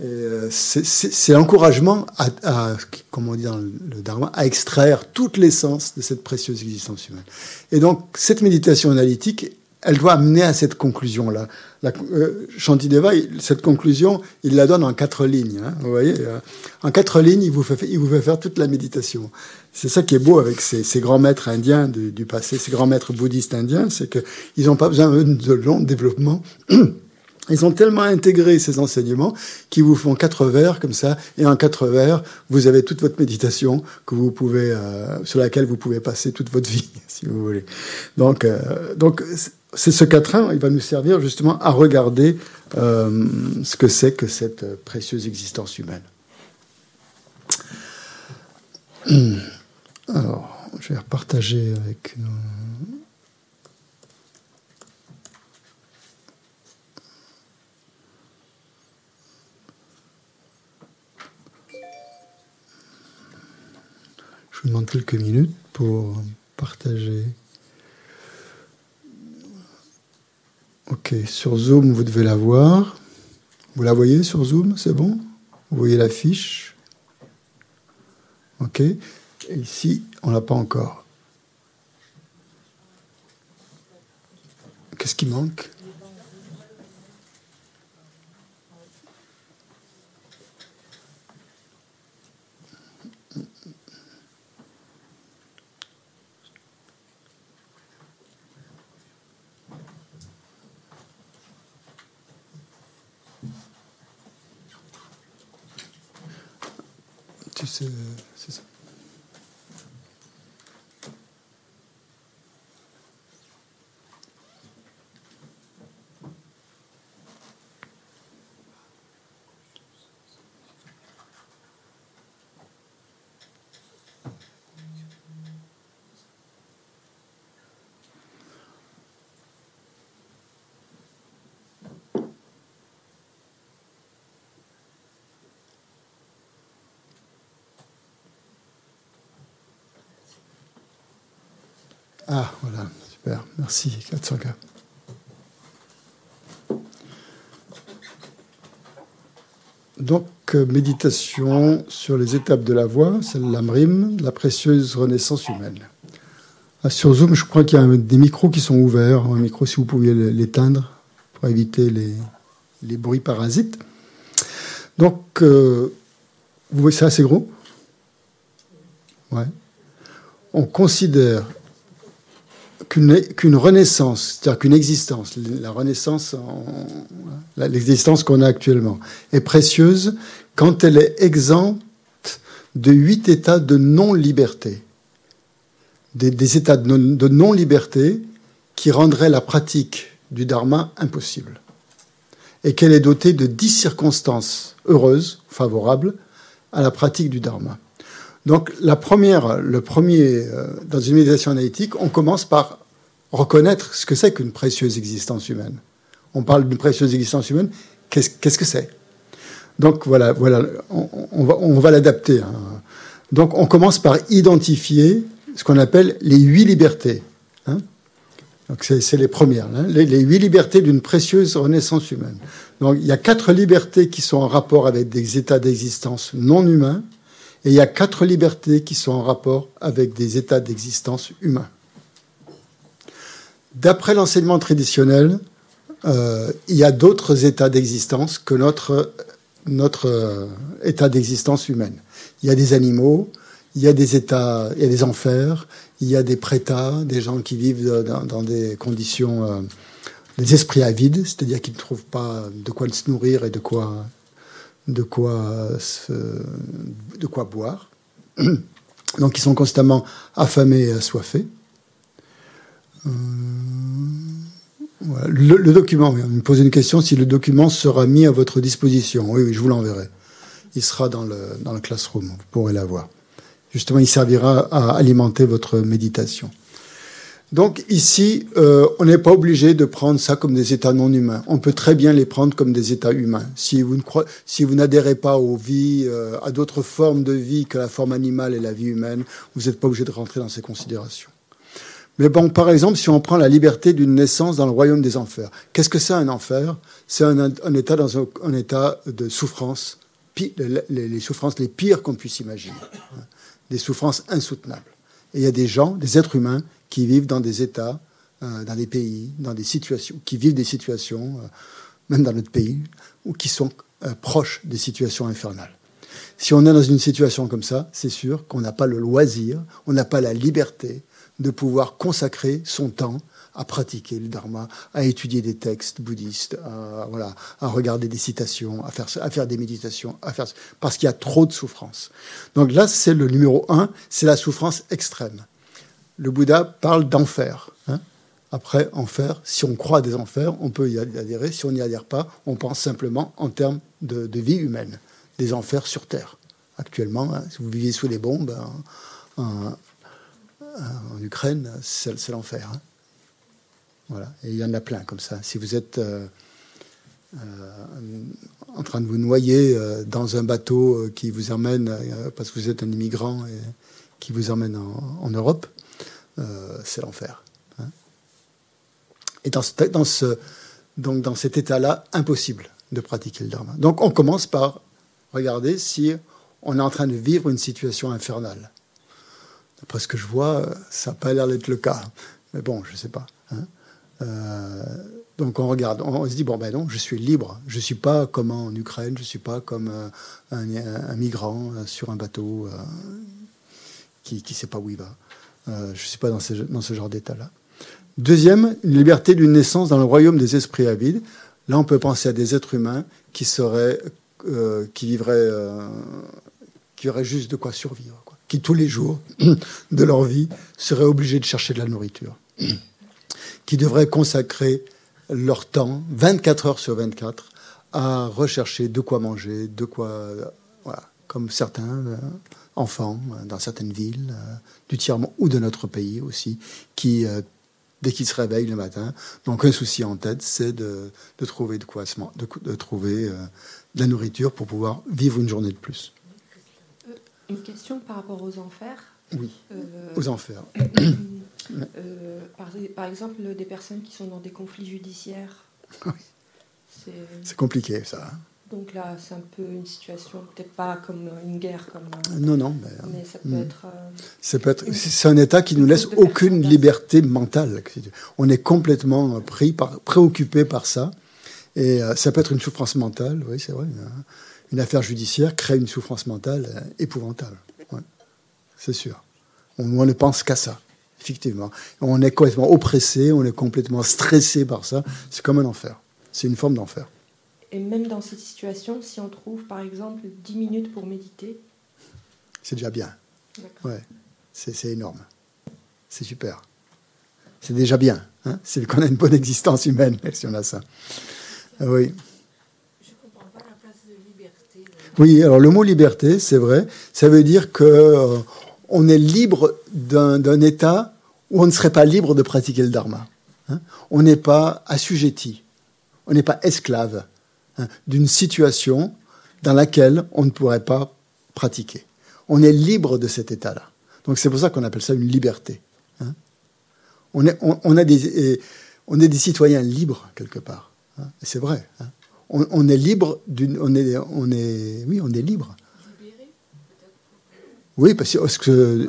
Euh, c'est l'encouragement à, comme on dit dans le Dharma, à extraire toute l'essence de cette précieuse existence humaine. Et donc, cette méditation analytique, elle doit amener à cette conclusion-là. Euh, Shantideva, cette conclusion, il la donne en quatre lignes. Hein, vous voyez, euh, en quatre lignes, il vous fait, il vous fait faire toute la méditation. C'est ça qui est beau avec ces, ces grands maîtres indiens du, du, passé, ces grands maîtres bouddhistes indiens, c'est qu'ils n'ont pas besoin de long développement. Ils ont tellement intégré ces enseignements qu'ils vous font quatre vers comme ça, et en quatre vers, vous avez toute votre méditation que vous pouvez, euh, sur laquelle vous pouvez passer toute votre vie, si vous voulez. Donc, euh, donc c'est ce quatrain, il va nous servir justement à regarder euh, ce que c'est que cette précieuse existence humaine. Alors, je vais repartager avec. Je vous demande quelques minutes pour partager. Ok, sur Zoom, vous devez la voir. Vous la voyez sur Zoom, c'est bon? Vous voyez l'affiche? Ok. Ici, on l'a pas encore. Qu'est-ce qui manque? Tu sais, c'est ça. Ah, voilà, super, merci, 400K. Donc, euh, méditation sur les étapes de la voie, c'est l'amrim, la précieuse renaissance humaine. Ah, sur Zoom, je crois qu'il y a des micros qui sont ouverts. Un micro, si vous pouviez l'éteindre pour éviter les, les bruits parasites. Donc, euh, vous voyez, c'est assez gros? Ouais. On considère qu'une renaissance, c'est-à-dire qu'une existence, la renaissance, l'existence qu'on a actuellement, est précieuse quand elle est exempte de huit états de non-liberté. Des, états de non-liberté qui rendraient la pratique du dharma impossible. Et qu'elle est dotée de dix circonstances heureuses, favorables à la pratique du dharma. Donc, la première, le premier, euh, dans une méditation analytique, on commence par reconnaître ce que c'est qu'une précieuse existence humaine. On parle d'une précieuse existence humaine, qu'est-ce que c'est? Donc, voilà, voilà on, va, l'adapter. Hein. Donc, on commence par identifier ce qu'on appelle les huit libertés. Hein. Donc, c'est les premières, hein. les, huit libertés d'une précieuse renaissance humaine. Donc, il y a quatre libertés qui sont en rapport avec des états d'existence non humains et il y a quatre libertés qui sont en rapport avec des états d'existence humains. D'après l'enseignement traditionnel, euh, il y a d'autres états d'existence que notre, notre euh, état d'existence humaine. Il y a des animaux, il y a des états, il y a des enfers, il y a des prétats, des gens qui vivent dans, des conditions, euh, des esprits avides, c'est-à-dire qu'ils ne trouvent pas de quoi se nourrir et de quoi de quoi, boire. Donc ils sont constamment affamés et assoiffés. Euh, le, document, vous me posez une question si le document sera mis à votre disposition. Oui, oui je vous l'enverrai. Il sera dans le, dans le classroom, vous pourrez l'avoir. Justement, il servira à alimenter votre méditation. Donc ici, euh, on n'est pas obligé de prendre ça comme des états non humains. On peut très bien les prendre comme des états humains. Si vous, n'adhérez pas aux vies, euh, à d'autres formes de vie que la forme animale et la vie humaine, vous n'êtes pas obligé de rentrer dans ces considérations. Mais bon, par exemple, si on prend la liberté d'une naissance dans le royaume des enfers, qu'est-ce que c'est un enfer? C'est un, état dans un, état de souffrance, les, les souffrances les pires qu'on puisse imaginer, hein. des souffrances insoutenables. Et il y a des gens, des êtres humains, qui vivent dans des États, euh, dans des pays, dans des situations, qui vivent des situations, euh, même dans notre pays, ou qui sont euh, proches des situations infernales. Si on est dans une situation comme ça, c'est sûr qu'on n'a pas le loisir, on n'a pas la liberté de pouvoir consacrer son temps à pratiquer le dharma, à étudier des textes bouddhistes, à, voilà, à regarder des citations, à faire, des méditations, parce qu'il y a trop de souffrance. Donc là, c'est le numéro un, c'est la souffrance extrême le Bouddha parle d'enfer. Hein. Après, enfer, si on croit des enfers, on peut y adhérer. Si on n'y adhère pas, on pense simplement en termes de, vie humaine, des enfers sur Terre. Actuellement, hein, si vous vivez sous les bombes en, Ukraine, c'est l'enfer. Hein. Voilà. Et il y en a plein comme ça. Si vous êtes euh, euh, en train de vous noyer euh, dans un bateau qui vous emmène, parce que vous êtes un immigrant, qui vous emmène en Europe, c'est l'enfer. Hein. Et dans, ce, donc dans cet état-là, impossible de pratiquer le dharma. Donc on commence par regarder si on est en train de vivre une situation infernale. D'après ce que je vois, ça n'a pas l'air d'être le cas. Mais bon, je ne sais pas. Hein. Euh, donc on regarde, on, se dit, bon ben non, je suis libre. Je ne suis pas comme en Ukraine, je ne suis pas comme euh, un, migrant euh, sur un bateau qui ne sait pas où il va. Je ne suis pas dans ce, genre d'état-là. Deuxième, une liberté d'une naissance dans le royaume des esprits avides. Là, on peut penser à des êtres humains qui seraient, qui vivraient, qui auraient juste de quoi survivre, qui tous les jours de leur vie seraient obligés de chercher de la nourriture qui devraient consacrer leur temps, 24 heures sur 24, à rechercher de quoi manger, de quoi. Voilà, comme certains euh, enfants euh, dans certaines villes euh, du tiers-monde ou de notre pays aussi, qui, dès qu'ils se réveillent le matin, n'ont qu'un souci en tête, c'est de, trouver de quoi de, de trouver de la nourriture pour pouvoir vivre une journée de plus. Une question par rapport aux enfers. Oui, aux enfers. Euh, par, exemple, des personnes qui sont dans des conflits judiciaires. Oui. C'est compliqué, ça. Hein. Donc là, c'est un peu une situation, peut-être pas comme une guerre, comme. Euh, non, non, mais, ça peut hmm. être. ça peut être. C'est un état qui nous laisse aucune liberté mentale. On est complètement pris par, préoccupé par ça, et euh, ça peut être une souffrance mentale. Oui, c'est vrai. Une affaire judiciaire crée une souffrance mentale épouvantable. C'est sûr. on ne pense qu'à ça effectivement. On est complètement oppressé, on est complètement stressé par ça. C'est comme un enfer. C'est une forme d'enfer. Et même dans cette situation, si on trouve par exemple 10 minutes pour méditer C'est déjà bien. Ouais, c'est énorme. C'est super. C'est déjà bien. Hein c'est qu'on a une bonne existence humaine si on a ça. Ah oui. Je comprends pas la place de liberté. Oui, alors le mot liberté, c'est vrai, ça veut dire que euh, on est libre d'un état où on ne serait pas libre de pratiquer le dharma. Hein. on n'est pas assujetti, on n'est pas esclave hein, d'une situation dans laquelle on ne pourrait pas pratiquer. On est libre de cet état-là. Donc c'est pour ça qu'on appelle ça une liberté. Hein. On, est, on, a des, on est des citoyens libres quelque part. c'est vrai. On, est libre d'une, on est, on est, oui, on est libre. Oui, parce que,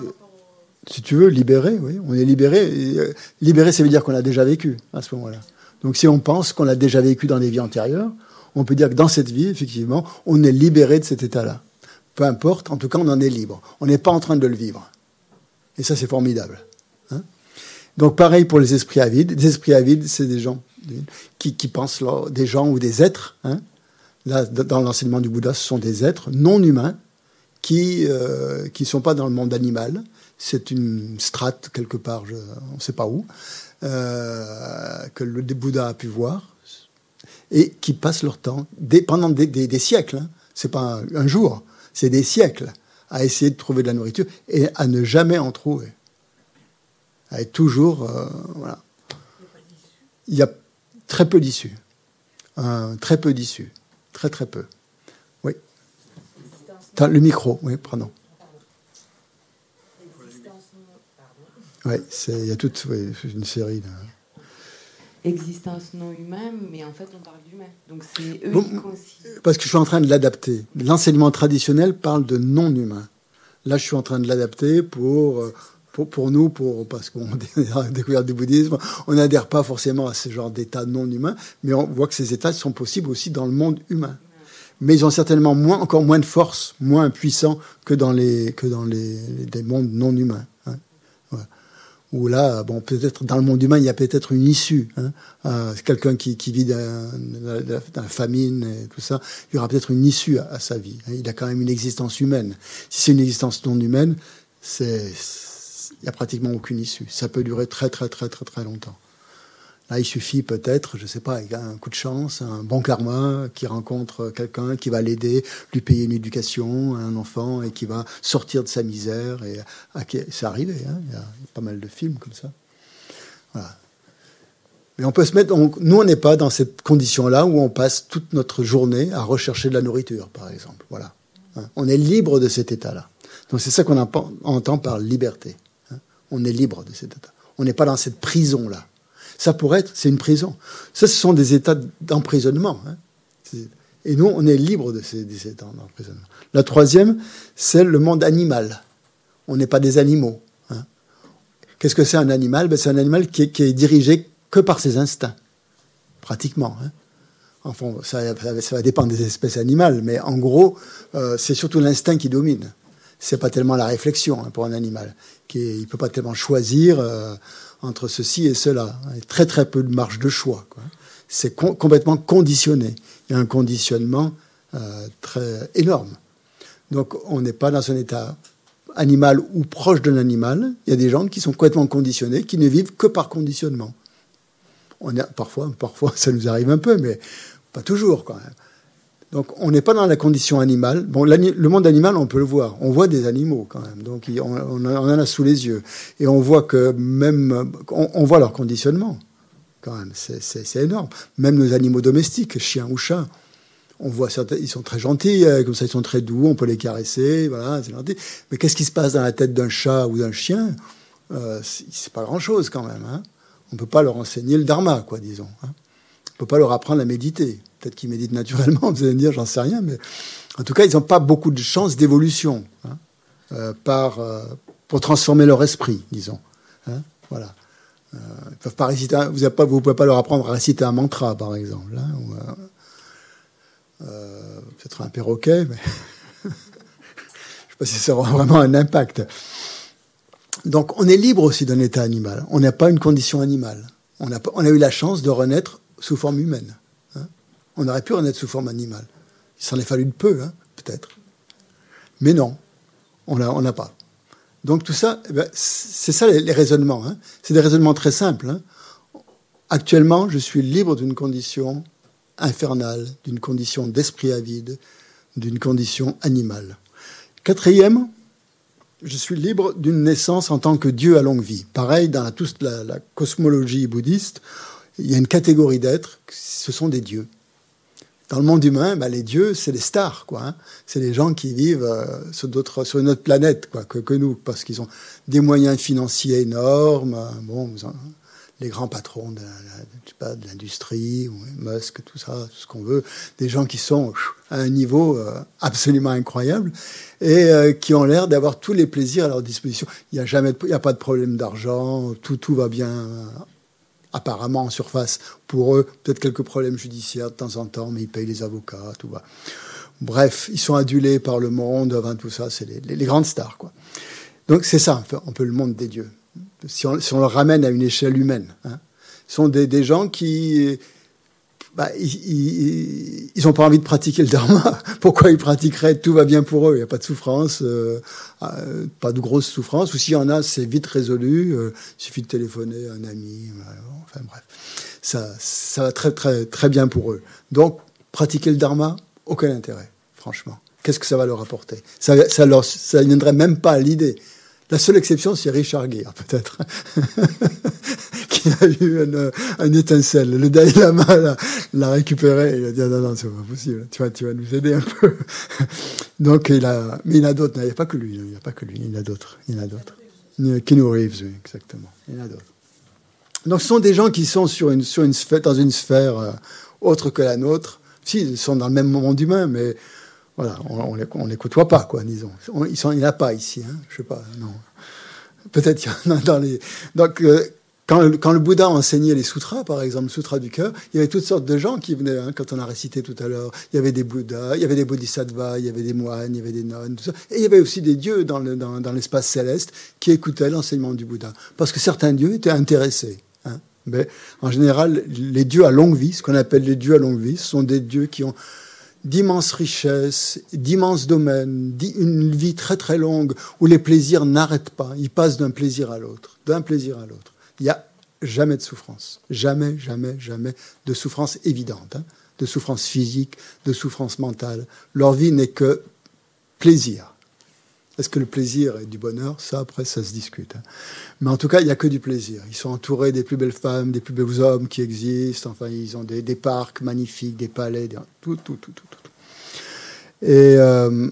si tu veux, libérer, oui, on est libéré. Euh, libéré, ça veut dire qu'on a déjà vécu à ce moment-là. Donc si on pense qu'on a déjà vécu dans des vies antérieures, on peut dire que dans cette vie, effectivement, on est libéré de cet état-là. Peu importe, en tout cas, on en est libre. On n'est pas en train de le vivre. Et ça, c'est formidable. Hein. Donc pareil pour les esprits avides. Les esprits avides, c'est des gens qui, pensent, des gens ou des êtres. Hein. Dans l'enseignement du Bouddha, ce sont des êtres non humains qui ne euh, sont pas dans le monde animal. C'est une strate quelque part, on ne sait pas où, euh, que le Bouddha a pu voir, et qui passent leur temps, pendant des, siècles, hein. c'est pas un, jour, c'est des siècles, à essayer de trouver de la nourriture et à ne jamais en trouver. À être toujours. Euh, voilà. Il y a très peu d'issues. très peu d'issues. Très très peu. Le micro, oui, pardon. Oui, il y a toute une série. Existence non humaine, mais en fait on parle d'humain. Donc c'est eux qui Parce que je suis en train de l'adapter. L'enseignement traditionnel parle de non humain. Là, je suis en train de l'adapter pour, pour, pour, nous, pour, parce qu'on a découvert du bouddhisme. On n'adhère pas forcément à ce genre d'état non humain, mais on voit que ces états sont possibles aussi dans le monde humain mais ils ont certainement moins, encore moins de force, moins puissants que dans les, que dans les, des mondes non humains. Où là, bon, peut-être dans le monde humain, il y a peut-être une issue. Hein. Euh, quelqu'un qui, qui vit dans, la famine et tout ça, il y aura peut-être une issue à, sa vie. Hein. Il a quand même une existence humaine. Si c'est une existence non humaine, c'est, il n'y a pratiquement aucune issue. Ça peut durer très, très, très, très, très longtemps. Là, il suffit peut-être, je ne sais pas, un coup de chance, un bon karma, qui rencontre quelqu'un qui va l'aider, lui payer une éducation, un enfant, et qui va sortir de sa misère. Et c'est arrivé, hein, il y a pas mal de films comme ça. Voilà. Mais on peut se mettre. nous, on n'est pas dans cette condition-là où on passe toute notre journée à rechercher de la nourriture, par exemple. Voilà. Hein. On est libre de cet état-là. Donc c'est ça qu'on entend par liberté. Hein. On est libre de cet état. On n'est pas dans cette prison-là. Ça pourrait être, c'est une prison. Ça, ce sont des états d'emprisonnement. Hein. Et nous, on est libre de ces, états d'emprisonnement. La troisième, c'est le monde animal. On n'est pas des animaux. Qu'est-ce que c'est un animal? Ben, C'est un animal qui est, dirigé que par ses instincts, pratiquement. Hein. Enfin, ça, va dépendre des espèces animales, mais en gros, euh, c'est surtout l'instinct qui domine. C'est pas tellement la réflexion hein, pour un animal. Qui il peut pas tellement choisir euh, entre ceci et cela. Il très très peu de marge de choix. C'est complètement conditionné. Il y a un conditionnement euh, très énorme. Donc on n'est pas dans un état animal ou proche d'un animal. Il y a des gens qui sont complètement conditionnés, qui ne vivent que par conditionnement. Parfois, parfois, ça nous arrive un peu, mais pas toujours quand même. Donc on n'est pas dans la condition animale. Bon, le monde animal, on peut le voir. On voit des animaux quand même. Donc on, en a sous les yeux. Et on voit que même... On, voit leur conditionnement quand même. C'est énorme. Même nos animaux domestiques, chiens ou chats, on voit certains, ils sont très gentils, euh, comme ça ils sont très doux, on peut les caresser, voilà, c'est gentil. Mais qu'est-ce qui se passe dans la tête d'un chat ou d'un chien? Euh, C'est pas grand-chose quand même. Hein. On ne peut pas leur enseigner le dharma, quoi, disons. Hein. On ne peut pas leur apprendre à méditer. Peut-être qu'ils méditent naturellement, vous allez me dire, j'en sais rien, mais en tout cas, ils n'ont pas beaucoup de chances d'évolution hein, euh, euh, pour transformer leur esprit, disons. Hein, voilà. Euh, peuvent pas réciter, vous ne pouvez pas leur apprendre à réciter un mantra, par exemple. Hein, peut-être un perroquet, mais je ne sais pas si ça aura vraiment un impact. Donc, on est libre aussi d'un état animal. On n'a pas une condition animale. On a eu la chance de renaître sous forme humaine. On aurait pu en être sous forme animale. Il s'en est fallu de peu, hein, peut-être. Mais non, on n'a pas. Donc tout ça, eh ben, c'est ça les, raisonnements. Hein. C'est des raisonnements très simples. Hein. Actuellement, je suis libre d'une condition infernale, d'une condition d'esprit avide, d'une condition animale. Quatrième, je suis libre d'une naissance en tant que Dieu à longue vie. Pareil, dans toute la, la cosmologie bouddhiste, il y a une catégorie d'êtres, ce sont des dieux. Dans le monde humain, bah, les dieux, c'est les stars, quoi. Hein. C'est les gens qui vivent euh, sur autre planète, quoi, que, nous, parce qu'ils ont des moyens financiers énormes. Euh, bon, les grands patrons de, l'industrie, Musk, tout ça, tout ce qu'on veut, des gens qui sont à un niveau euh, absolument incroyable et qui ont l'air d'avoir tous les plaisirs à leur disposition. Il n'y a jamais, il a pas de problème d'argent, tout va bien apparemment en surface pour eux, peut-être quelques problèmes judiciaires de temps en temps, mais ils payent les avocats, tout va. Bref, ils sont adulés par le monde, avant tout ça, c'est les, grandes stars, quoi. Donc c'est ça, un peu le monde des dieux. Si on, le ramène à une échelle humaine, hein. ce sont des gens qui bah, ils n'ont pas envie de pratiquer le dharma. Pourquoi ils pratiqueraient Tout va bien pour eux, il n'y a pas de souffrance, euh, euh, pas de grosse souffrance. Ou s'il y en a, c'est vite résolu. Euh, il suffit de téléphoner à un ami. enfin bref, ça, ça va très très très bien pour eux. Donc pratiquer le dharma, aucun intérêt, franchement. Qu'est-ce que ça va leur apporter? Ça, ça leur, ça viendrait même pas à l'idée. La seule exception, c'est Richard Gere, peut-être, qui a eu une, étincelle. Le Dalai Lama l'a récupéré et il a dit ah, non, non, c'est pas possible. Tu vas, tu vas nous aider un peu. Donc, il a, mais il a d'autres. Il n'y a pas que lui. Il n'y a pas que lui. Il y a d'autres. Il a d'autres. Keanu Reeves, oui, exactement. Il y en a d'autres. Donc, ce sont des gens qui sont dans une sphère euh, autre que la nôtre. Si, ils sont dans le même monde humain, mais voilà, on, ne côtoie pas, quoi, disons. il n'y en a pas ici, hein, je sais pas, non. Peut-être qu'il y en a dans les. Donc, euh, quand, le, le, Bouddha enseignait les sutras, par exemple, le sutra du cœur, il y avait toutes sortes de gens qui venaient, hein, quand on a récité tout à l'heure. Il y avait des Bouddhas, il y avait des Bodhisattvas, il y avait des moines, il y avait des nonnes, tout ça. Et il y avait aussi des dieux dans, l'espace céleste qui écoutaient l'enseignement du Bouddha. Parce que certains dieux étaient intéressés. Hein. Mais en général, les dieux à longue vie, ce qu'on appelle les dieux à longue vie, ce sont des dieux qui ont d'immenses richesses, d'immenses domaines, une vie très très longue où les plaisirs n'arrêtent pas. Ils passent d'un plaisir à l'autre, d'un plaisir à l'autre. Il n'y a jamais de souffrance. Jamais, jamais, jamais de souffrance évidente. Hein. de souffrance physique, de souffrance mentale. Leur vie n'est que plaisir. Est-ce que le plaisir est du bonheur Ça, après, ça se discute. Hein. Mais en tout cas, il n'y a que du plaisir. Ils sont entourés des plus belles femmes, des plus beaux hommes qui existent. Enfin, ils ont des, parcs magnifiques, des palais, tout, tout, tout, tout, tout. Et euh,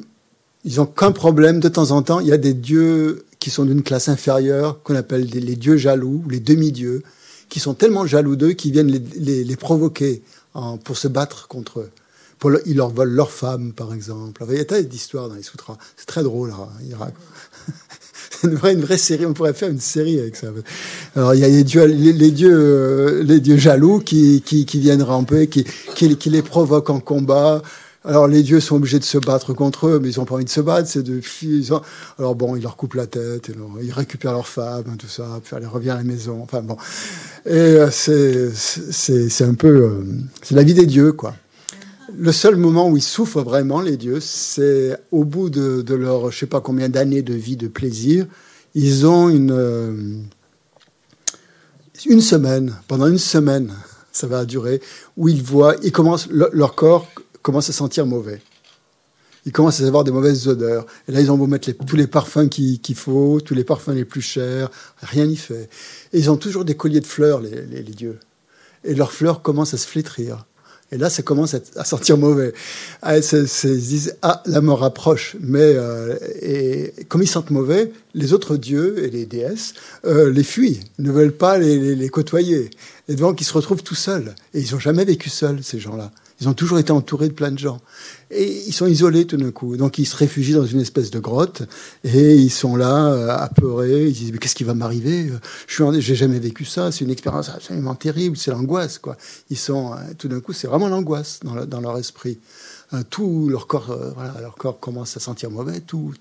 ils n'ont qu'un problème. De temps en temps, il y a des dieux qui sont d'une classe inférieure, qu'on appelle les dieux jaloux, les demi-dieux, qui sont tellement jaloux d'eux qu'ils viennent les, provoquer pour se battre contre eux ils leur volent leurs femmes, par exemple. il y a des histoires dans les sutras. C'est très drôle. Hein, vraie, une vraie série. On pourrait faire une série avec ça. Alors il y a les dieux, euh, jaloux qui, viennent ramper, qui, les provoquent en combat. Alors les dieux sont obligés de se battre contre eux, mais ils ont pas envie de se battre. C'est de alors bon, ils leur coupent la tête, ils récupèrent leurs femmes, tout ça, puis elle revient à la maison. Enfin bon, et euh, c'est c'est un peu euh, c'est la vie des dieux quoi. Le seul moment où ils souffrent vraiment les dieux, c'est au bout de, leur je sais pas combien d'années de vie de plaisir, ils ont une euh, une semaine pendant une semaine ça va durer où ils voient ils commencent leur corps commencent à sentir mauvais. Ils commencent à avoir des mauvaises odeurs. Et là, ils ont beau mettre tous les parfums qu'il faut, tous les parfums les plus chers, rien n'y fait. Et ils ont toujours des colliers de fleurs, les, dieux. Et leurs fleurs commencent à se flétrir. Et là, ça commence à, sentir mauvais. Ah, ils se disent, ah, la mort approche. Mais euh, et, comme ils sentent mauvais, les autres dieux et les déesses euh, les fuient, ne veulent pas les, les, côtoyer. Et donc, ils se retrouvent tout seuls. Et ils n'ont jamais vécu seuls, ces gens-là. Ils ont toujours été entourés de plein de gens. Et ils sont isolés tout d'un coup. Donc ils se réfugient dans une espèce de grotte et ils sont là, euh, apeurés. Ils disent Mais qu'est-ce qui va m'arriver? Je n'ai jamais vécu ça. C'est une expérience absolument terrible. C'est l'angoisse. quoi. Ils sont, euh, tout d'un coup, c'est vraiment l'angoisse dans, leur esprit. Euh, tout leur corps, leur corps commence à sentir mauvais. Tout.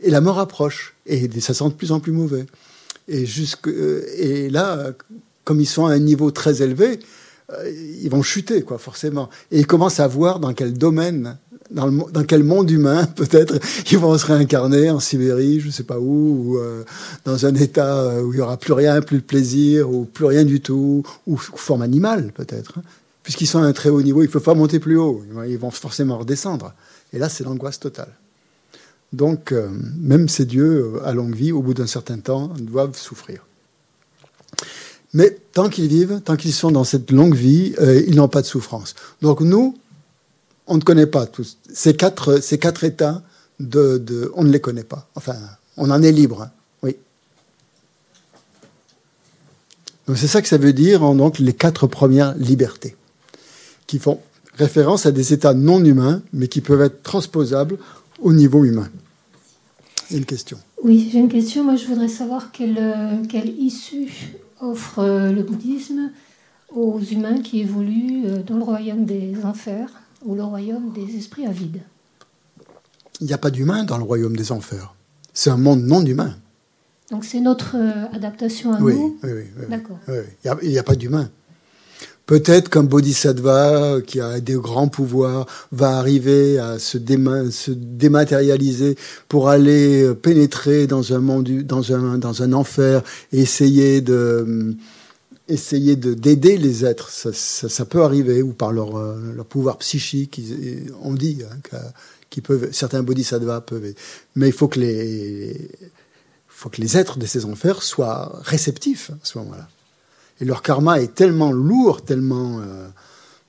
Et la mort approche. Et ça sent de plus en plus mauvais. Et, jusque, et là, comme ils sont à un niveau très élevé, euh, ils vont chuter, quoi, forcément. Et ils commencent à voir dans quel domaine, dans, quel monde humain, peut-être, ils vont se réincarner en Sibérie, je ne sais pas où, ou euh, dans un état euh, où il n'y aura plus rien, plus de plaisir, ou plus rien du tout, ou, forme animale, peut-être. Hein. Puisqu'ils sont à un très haut niveau, il ne faut pas monter plus haut, ils vont forcément redescendre. Et là, c'est l'angoisse totale. Donc, même ces dieux à longue vie, au bout d'un certain temps, doivent souffrir. Mais tant qu'ils vivent, tant qu'ils sont dans cette longue vie, euh, ils n'ont pas de souffrance. Donc nous, on ne connaît pas tous. Ces quatre, ces quatre états, on ne les connaît pas. Enfin, on en est libre. Hein. Oui. Donc c'est ça que ça veut dire, donc, les quatre premières libertés, qui font référence à des états non humains, mais qui peuvent être transposables au niveau humain. Une question? Oui, j'ai une question. Moi, je voudrais savoir quelle, euh, quelle issue offre euh, le bouddhisme aux humains qui évoluent euh, dans le royaume des enfers ou le royaume des esprits avides. Il n'y a pas d'humain dans le royaume des enfers. C'est un monde non humain. Donc c'est notre euh, adaptation à nous Oui, oui, oui. D'accord. Il n'y a, pas d'humain. Peut-être qu'un bodhisattva qui a des grands pouvoirs va arriver à se, se dématérialiser pour aller pénétrer dans un monde, dans un, dans un enfer et essayer de essayer de d'aider les êtres. Ça, ça, peut arriver ou par leur, euh, leur pouvoir psychique. on dit hein, peuvent, certains bodhisattvas peuvent. Mais il faut que les faut que les êtres de ces enfers soient réceptifs à ce moment-là. Et leur karma est tellement lourd, tellement euh,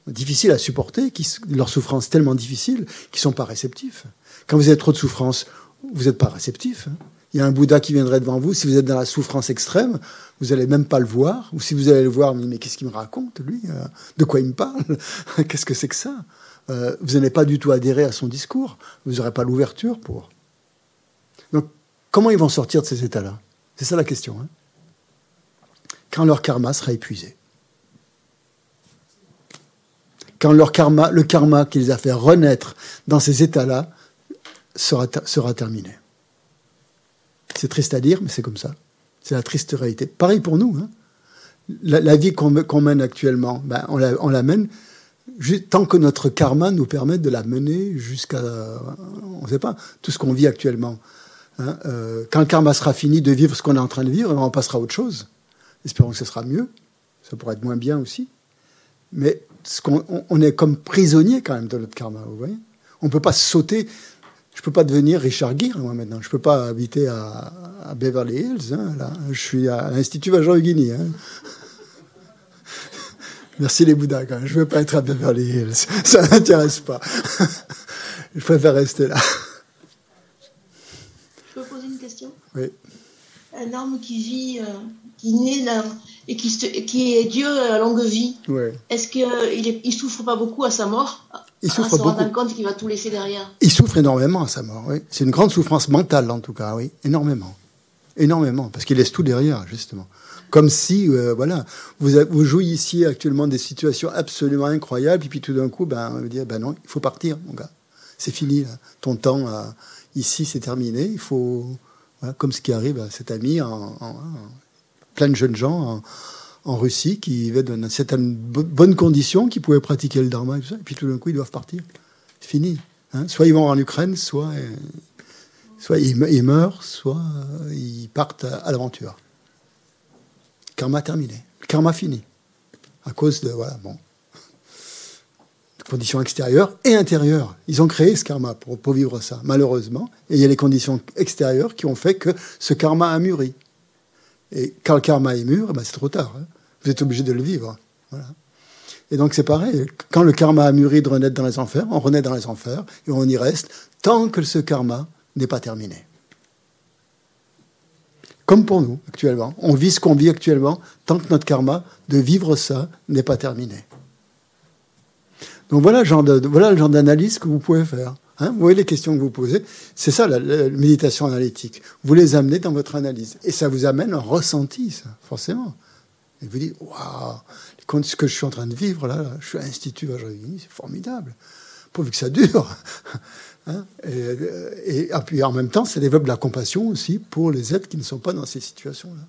difficile à supporter, leur souffrance tellement difficile, qu'ils sont pas réceptifs. Quand vous avez trop de souffrance, vous n'êtes pas réceptif. Hein. Il y a un Bouddha qui viendrait devant vous, si vous êtes dans la souffrance extrême, vous n'allez même pas le voir. Ou si vous allez le voir, mais qu'est-ce qu'il me raconte, lui euh, De quoi il me parle Qu'est-ce que c'est que ça euh, Vous n'allez pas du tout adhérer à son discours. Vous n'aurez pas l'ouverture pour. Donc, comment ils vont sortir de ces états-là? C'est ça la question. Hein quand leur karma sera épuisé. Quand leur karma, le karma qui les a fait renaître dans ces états-là sera, terminé. C'est triste à dire, mais c'est comme ça. C'est la triste réalité. Pareil pour nous. Hein. La, vie qu'on mène actuellement, ben, on, la, mène tant que notre karma nous permet de la mener jusqu'à, on ne sait pas, tout ce qu'on vit actuellement. Hein. Euh, quand le karma sera fini de vivre ce qu'on est en train de vivre, on passera à autre chose. Espérons que ce sera mieux. Ça pourrait être moins bien aussi. Mais on, est comme prisonnier quand même de notre karma, vous voyez On ne peut pas sauter. Je ne peux pas devenir Richard Gere, moi, maintenant. Je ne peux pas habiter à, Beverly Hills. Hein, là. Je suis à l'Institut Vajrayogini. Hein. Merci les Bouddhas, quand même. Je ne veux pas être à Beverly Hills. Ça ne m'intéresse pas. Je préfère rester là. Je peux poser une question? Oui. Un homme qui vit... Euh, qui naît là et qui, qui est Dieu à longue vie, est-ce qu'il il, il souffre pas beaucoup à sa mort? Il souffre beaucoup. Se compte qu'il va tout laisser derrière. Il souffre énormément à sa mort, oui. C'est une grande souffrance mentale, en tout cas, oui, énormément. énormément, parce qu'il laisse tout derrière, justement. Comme si, euh, voilà, vous, vous jouissiez actuellement des situations absolument incroyables, et puis tout d'un coup, ben, on va dire, ben non, il faut partir, mon gars. C'est fini, ton temps ici, c'est terminé. Il faut, comme ce qui arrive à cet ami, en, plein de jeunes gens en, Russie qui vivaient dans certaines bonnes conditions, qui pouvaient pratiquer le dharma et tout ça, et puis tout d'un coup, ils doivent partir. C'est fini. Hein. soit ils vont en Ukraine, soit, euh, ils, meurent, soit euh, ils partent à l'aventure. Karma terminé. Karma fini. À cause de, voilà, bon, conditions extérieures et intérieures. Ils ont créé ce karma pour, vivre ça, malheureusement. Et il y a les conditions extérieures qui ont fait que ce karma a mûri. Et quand le karma est mûr, eh ben c'est trop tard. Hein. Vous êtes obligé de le vivre. Et donc c'est pareil. Quand le karma a mûri de renaître dans les enfers, on renaît dans les enfers et on y reste tant que ce karma n'est pas terminé comme pour nous actuellement. On vit ce qu'on vit actuellement tant que notre karma de vivre ça n'est pas terminé. Donc voilà le genre d'analyse que vous pouvez faire. Hein. vous voyez les questions que vous posez, c'est ça la, méditation analytique. Vous les amenez dans votre analyse et ça vous amène un ressenti, ça, forcément. Et vous dites, waouh, ce que je suis en train de vivre là, je suis à l'Institut c'est formidable. Pourvu que ça dure. Hein, et, puis en même temps, ça développe la compassion aussi pour les êtres qui ne sont pas dans ces situations-là.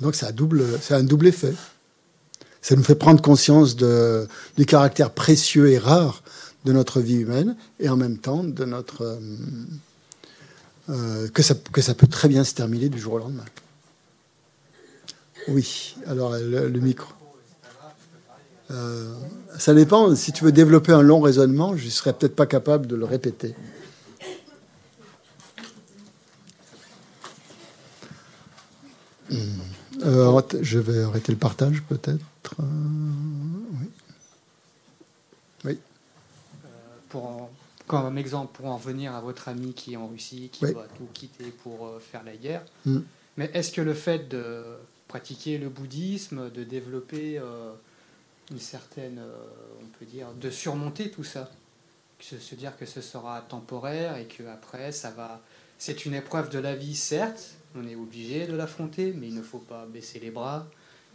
Donc double, c'est un double effet. Ça nous fait prendre conscience du caractère précieux et rare de notre vie humaine et en même temps de notre euh, euh, que, ça, que ça peut très bien se terminer du jour au lendemain. Oui, alors le micro. Euh, ça dépend. Si tu veux développer un long raisonnement, je ne serais peut-être pas capable de le répéter. Hmm. Je vais arrêter le partage peut-être. Pour comme exemple, pour en revenir à votre ami qui est en Russie, qui doit tout quitter pour faire la guerre, hmm. mais est-ce que le fait de pratiquer le bouddhisme, de développer une certaine, euh, on peut dire, de surmonter tout ça. Se, se dire que ce sera temporaire et que après ça va. C'est une épreuve de la vie, certes, on est obligé de l'affronter, mais il ne faut pas baisser les bras,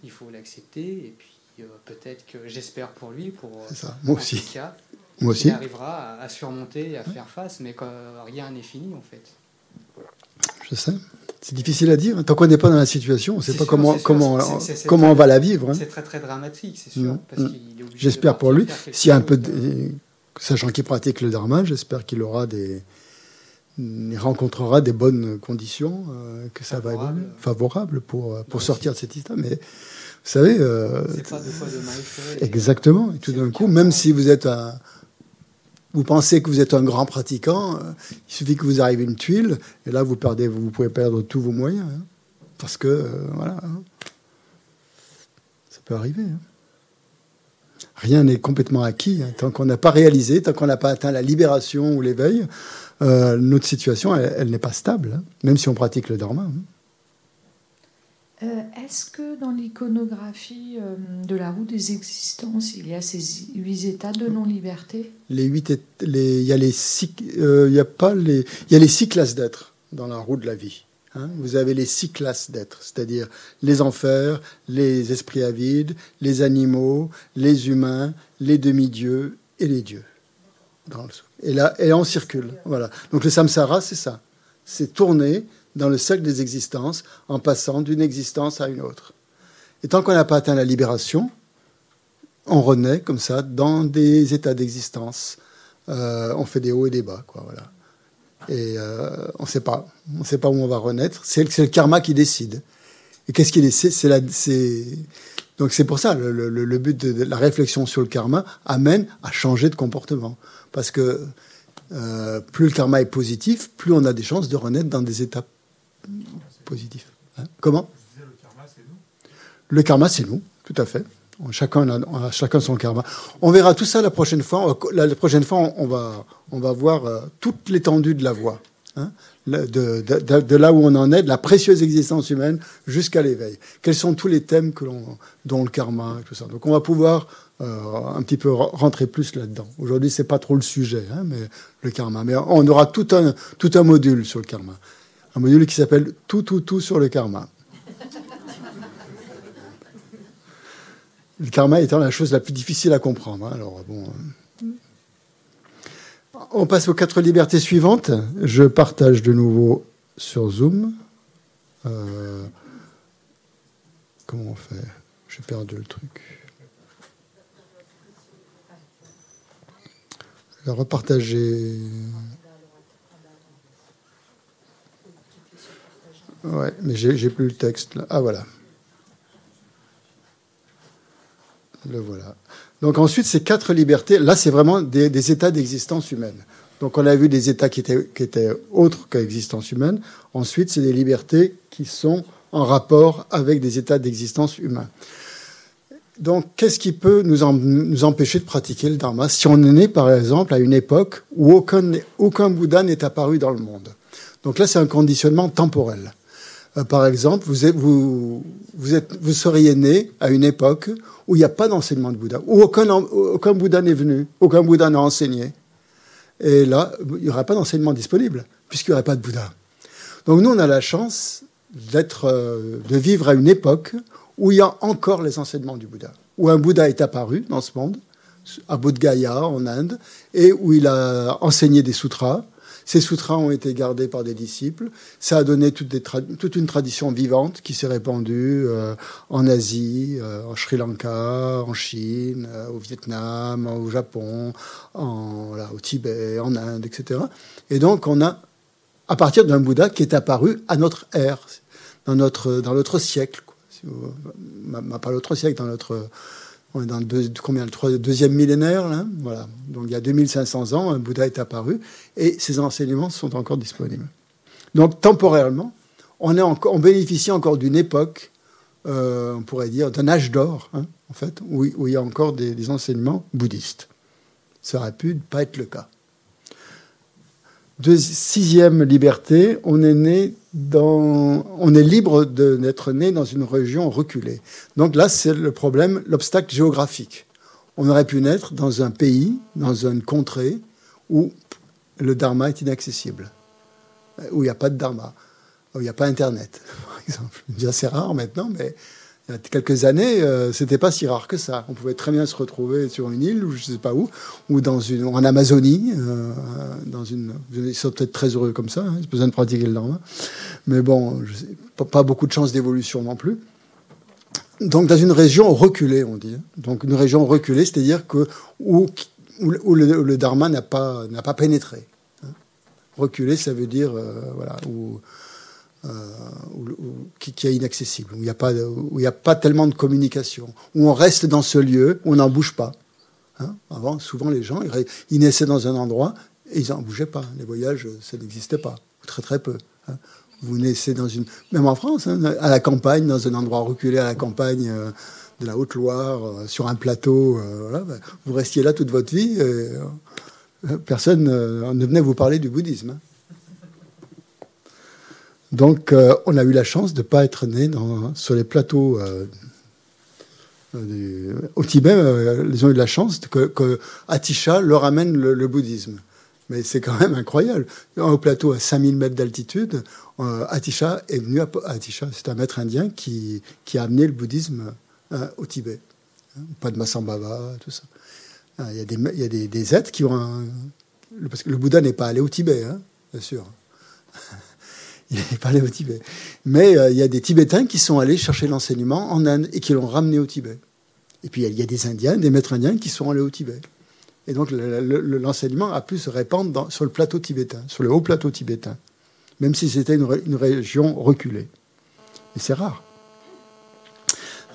il faut l'accepter et puis euh, peut-être que j'espère pour lui, pour euh, ça. moi aussi, cas, moi aussi, il arrivera à, surmonter et à faire face, mais rien n'est fini en fait. Je sais. C'est difficile à dire. Tant qu'on n'est pas dans la situation, on ne sait pas comment, comment, comment on va la vivre. Hein. C'est très très dramatique, c'est sûr. Mm. Mm. J'espère pour lui, un peu, de, sachant qu'il pratique le dharma, j'espère qu'il aura des, il rencontrera des bonnes conditions, euh, que ça va être favorable pour pour sortir de cette histoire. Mais vous savez, euh, pas de fois de exactement. Et tout d'un coup, même si vous êtes un vous pensez que vous êtes un grand pratiquant, euh, il suffit que vous arrive une tuile, et là, vous, perdez, vous pouvez perdre tous vos moyens. Hein. parce que, euh, voilà, hein. ça peut arriver. Hein. Rien n'est complètement acquis. Tant qu'on n'a pas réalisé, tant qu'on n'a pas atteint la libération ou l'éveil, euh, notre situation, elle, n'est pas stable, même si on pratique le dharma. Euh, est-ce que dans l'iconographie euh, de la roue des existences, il y a ces huit états de non-liberté? Les huit, il y a les six, euh, il y a pas les, il y a les six classes d'être dans la roue de la vie. Hein. Vous avez les six classes d'être, c'est-à-dire les enfers, les esprits avides, les animaux, les humains, les demi-dieux et les dieux. Et là, et on circule. Voilà. Donc le samsara, c'est ça. C'est tourner dans le cercle des existences en passant d'une existence à une autre. Et tant qu'on n'a pas atteint la libération, on renaît comme ça dans des états d'existence. Euh, on fait des hauts et des bas, quoi, voilà. Et euh, on ne sait pas, on sait pas où on va renaître. C'est le, karma qui décide. Et qu'est-ce qui décide? C'est donc c'est pour ça le, le, but de, la réflexion sur le karma amène à changer de comportement, parce que euh, plus le karma est positif, plus on a des chances de renaître dans des états positif. Hein? Comment? Le karma, c'est nous, tout à fait. Chacun a, chacun son karma. On verra tout ça la prochaine fois. La, prochaine fois, on va, on va voir euh, toute l'étendue de la voie. Hein, de, là où on en est, de la précieuse existence humaine jusqu'à l'éveil. Quels sont tous les thèmes que l'on, dont le karma tout ça. Donc on va pouvoir euh, un petit peu rentrer plus là-dedans. Aujourd'hui, c'est pas trop le sujet, hein, mais le karma. Mais on aura tout un, tout un module sur le karma. Un module qui s'appelle Tout, tout, tout sur le karma. Le karma étant la chose la plus difficile à comprendre. Hein. Alors, bon. Euh. On passe aux quatre libertés suivantes. Je partage de nouveau sur Zoom. Euh, comment on fait? J'ai perdu le truc. Je vais repartager. Ouais, mais j'ai plus le texte là. Ah voilà. Le voilà. Donc ensuite, ces quatre libertés, là, c'est vraiment des, états d'existence humaine. Donc on a vu des états qui étaient, autres qu'existence humaine. Ensuite, c'est des libertés qui sont en rapport avec des états d'existence humains. Donc, qu'est-ce qui peut nous, empêcher de pratiquer le dharma si on est né, par exemple, à une époque où aucun Bouddha n'est apparu dans le monde? Donc là, c'est un conditionnement temporel. Euh, par exemple, vous, seriez né à une époque où il n'y a pas d'enseignement de Bouddha, où aucun, Bouddha n'est venu, aucun Bouddha n'a enseigné. Et là, il n'y aurait pas d'enseignement disponible, puisqu'il n'y aurait pas de Bouddha. Donc nous, on a la chance d'être, euh, de vivre à une époque où il y a encore les enseignements du Bouddha, où un Bouddha est apparu dans ce monde, à Bodh Gaya, en Inde, et où il a enseigné des sutras, ces sutras ont été gardés par des disciples. Ça a donné toute, une tradition vivante qui s'est répandue euh, en Asie, euh, en Sri Lanka, en Chine, euh, au Vietnam, au Japon, au Tibet, en Inde, etc. Et donc on a, à partir d'un Bouddha qui est apparu à notre ère, dans notre, dans notre siècle, pas l'autre siècle, dans notre on est dans le, combien, le deuxième millénaire, là voilà. Donc il y a 2500 ans, un Bouddha est apparu et ses enseignements sont encore disponibles. Donc temporellement, on, est on bénéficie encore d'une époque, euh, on pourrait dire, d'un âge d'or, hein, en fait, où, il y a encore des, enseignements bouddhistes. Ça aurait pu ne pas être le cas. Sixième liberté, on est né on est libre d'être né dans une région reculée. Donc là, c'est le problème, l'obstacle géographique. On aurait pu naître dans un pays, dans une contrée où le dharma est inaccessible, où il n'y a pas de dharma, où il n'y a pas Internet, par exemple. C'est rare maintenant, mais il y a quelques années, euh, c'était pas si rare que ça. On pouvait très bien se retrouver sur une île, ou je sais pas où, ou dans une, en Amazonie, euh, dans une. Ils sont peut-être très heureux comme ça. Hein, ils ont besoin de pratiquer le dharma, mais bon, pas, beaucoup de chances d'évolution non plus. Donc dans une région reculée, on dit. Donc une région reculée, c'est-à-dire que où, où, le, dharma n'a pas n'a pas pénétré. Hein. Reculé, ça veut dire euh, voilà où euh, qui, est inaccessible, où il n'y a, pas, tellement de communication, où on reste dans ce lieu, où on n'en bouge pas. Hein. Avant, souvent, les gens, ils, naissaient dans un endroit et ils n'en bougeaient pas. Les voyages, ça n'existait pas, très très peu. Hein. Vous naissez dans une... Même en France, hein, à la campagne, dans un endroit reculé à la campagne euh, de la Haute-Loire, euh, sur un plateau, ben, vous restiez là toute votre vie. Et, personne ne venait vous parler du bouddhisme. Donc, euh, on a eu la chance de ne pas être né sur les plateaux. Euh, euh, au Tibet, ils ont eu la chance que, Atisha leur amène le, bouddhisme. Mais c'est quand même incroyable. Au plateau à 5000 mètres d'altitude, Atisha est venu à Atisha. C'est un maître indien qui, a amené le bouddhisme au Tibet. Pas de Massambhava, tout ça. Il y a des, êtres qui ont Parce que le Bouddha n'est pas allé au Tibet, hein, bien sûr il n'est pas allé au Tibet. Mais euh, il y a des Tibétains qui sont allés chercher l'enseignement en Inde et qui l'ont ramené au Tibet. Et puis il y, a des Indiens, des maîtres indiens qui sont allés au Tibet. Et donc l'enseignement a pu se répandre sur le plateau tibétain, sur le haut plateau tibétain, même si c'était une, région reculée. Et c'est rare.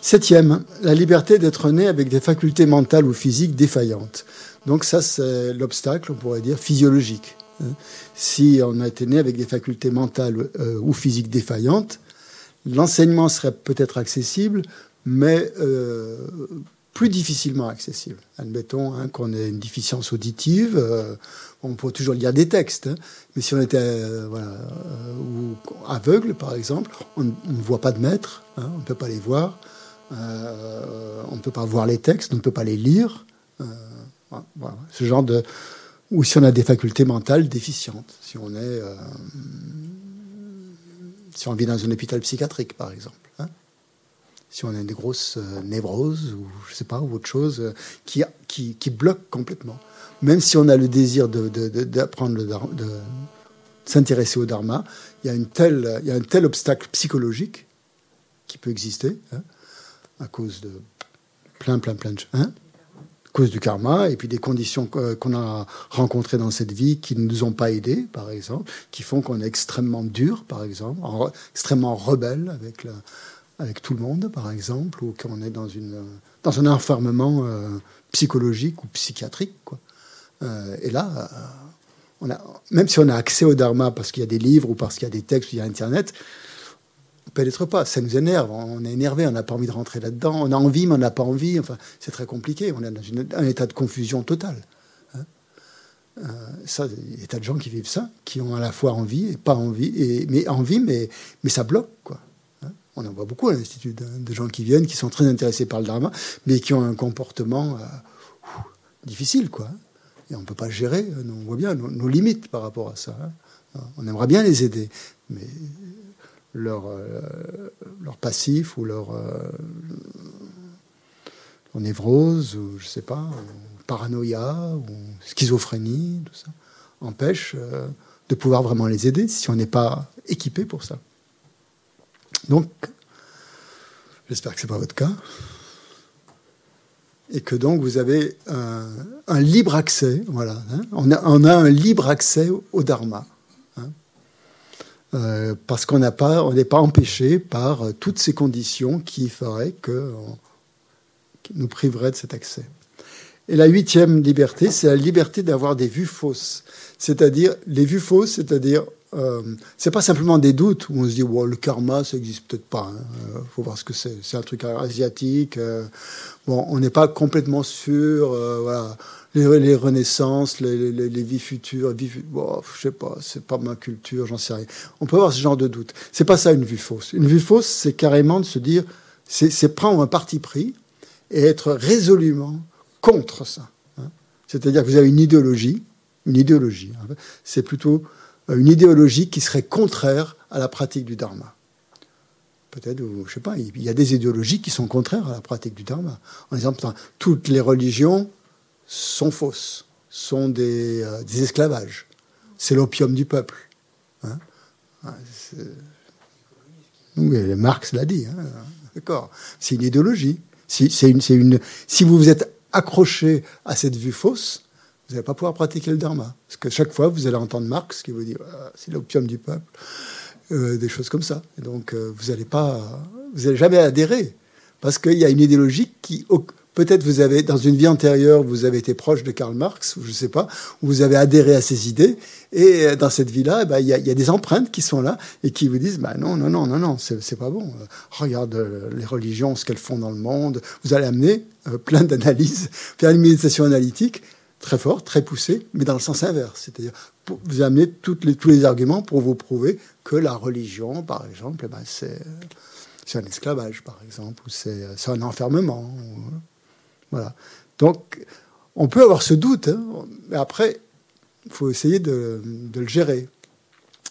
Septième, la liberté d'être né avec des facultés mentales ou physiques défaillantes. Donc ça, c'est l'obstacle, on pourrait dire, physiologique. Hein. Si on été né avec des facultés mentales euh, ou physiques défaillantes, l'enseignement serait peut-être accessible, mais euh, plus difficilement accessible. Admettons hein, qu'on ait une déficience auditive, euh, on peut toujours lire des textes, hein. mais si on était aveugle, par exemple, on, ne voit pas de maître, on ne peut pas les voir, on ne peut pas voir les textes, on ne peut pas les lire. Ce genre de, ou si on a des facultés mentales déficientes, si on est, euh, Si on vit dans un hôpital psychiatrique, par exemple. Hein. si on a des grosses euh, névroses ou je sais pas ou autre chose euh, qui, qui, bloque complètement. Même si on a le désir d'apprendre de, de, de s'intéresser au dharma, il y a une il y a un tel obstacle psychologique qui peut exister hein, à cause de plein plein plein de hein, cause du karma et puis des conditions qu'on a rencontrées dans cette vie qui ne nous ont pas aidés, par exemple, qui font qu'on est extrêmement dur, par exemple, extrêmement rebelle avec, avec tout le monde, par exemple, ou qu'on est dans, une, dans un enfermement euh, psychologique ou psychiatrique. Quoi. Euh, et là, euh, on a, même si on a accès au dharma parce qu'il y a des livres ou parce qu'il y a des textes ou il y a Internet, peut-être pas. Ça nous énerve. On est énervé. On n'a pas envie de rentrer là-dedans. On a envie, mais on n'a pas envie. Enfin, c'est très compliqué. On est dans un état de confusion totale. Hein. Euh, ça, il y a tas de gens qui vivent ça, qui ont à la fois envie et pas envie, et, mais envie, mais, mais ça bloque, quoi. Hein. On en voit beaucoup à l'Institut, de, gens qui viennent, qui sont très intéressés par le dharma, mais qui ont un comportement euh, difficile, quoi. Et on ne peut pas gérer, on voit bien nos, limites par rapport à ça. Hein. On aimerait bien les aider, mais leur, euh, leur passif ou leur, euh, névrose, ou je sais pas, paranoïa, ou schizophrénie, tout ça, empêche euh, de pouvoir vraiment les aider si on n'est pas équipé pour ça. Donc, j'espère que ce n'est pas votre cas, et que donc vous avez un, libre accès, voilà, hein. on, a, un libre accès au Dharma. Euh, parce qu'on n'a pas, n'est pas empêché par euh, toutes ces conditions qui feraient que qui nous priveraient de cet accès. Et la huitième liberté, c'est la liberté d'avoir des vues fausses. C'est-à-dire, les vues fausses, c'est-à-dire, euh, c'est pas simplement des doutes où on se dit, le karma, ça existe peut-être pas. Il hein. faut voir ce que c'est. C'est un truc asiatique. bon, on n'est pas complètement sûr. voilà les, renaissances, les, vies futures, vie, bon, je sais pas, c'est pas ma culture, j'en sais rien. On peut avoir ce genre de doute. C'est pas ça une vue fausse. Une vue fausse, c'est carrément de se dire, c'est prendre un parti pris et être résolument contre ça. Hein. C'est-à-dire que vous avez une idéologie, une idéologie. Hein. C'est plutôt euh, une idéologie qui serait contraire à la pratique du dharma. Peut-être, je sais pas, il y a des idéologies qui sont contraires à la pratique du dharma. En exemple, toutes les religions sont fausses, sont des, euh, esclavages. C'est l'opium du peuple. Hein oui, Marx l'a dit. Hein D'accord. C'est une idéologie. Si vous vous êtes accroché à cette vue fausse, vous n'allez pas pouvoir pratiquer le dharma. Parce que chaque fois, vous allez entendre Marx qui vous dit ah, c'est l'opium du peuple, euh, des choses comme ça. Et donc, euh, vous n'allez pas, vous n'allez jamais adhérer. Parce qu'il y a une idéologie qui, Peut-être vous avez, dans une vie antérieure, vous avez été proche de Karl Marx, ou je ne sais pas, ou vous avez adhéré à ses idées, et euh, dans cette vie-là, eh ben, il y, a, des empreintes qui sont là et qui vous disent, bah, non, non, non, non, non, c'est pas bon. Regarde les religions, ce qu'elles font dans le monde. Vous allez amener plein d'analyses, faire une méditation analytique très forte, très poussée, mais dans le sens inverse. C'est-à-dire, vous amenez les, tous les arguments pour vous prouver que la religion, par exemple, eh ben, c'est un esclavage, par exemple, ou c'est un enfermement. Voilà. Donc, on peut avoir ce doute, hein, mais après, il faut essayer de, le gérer.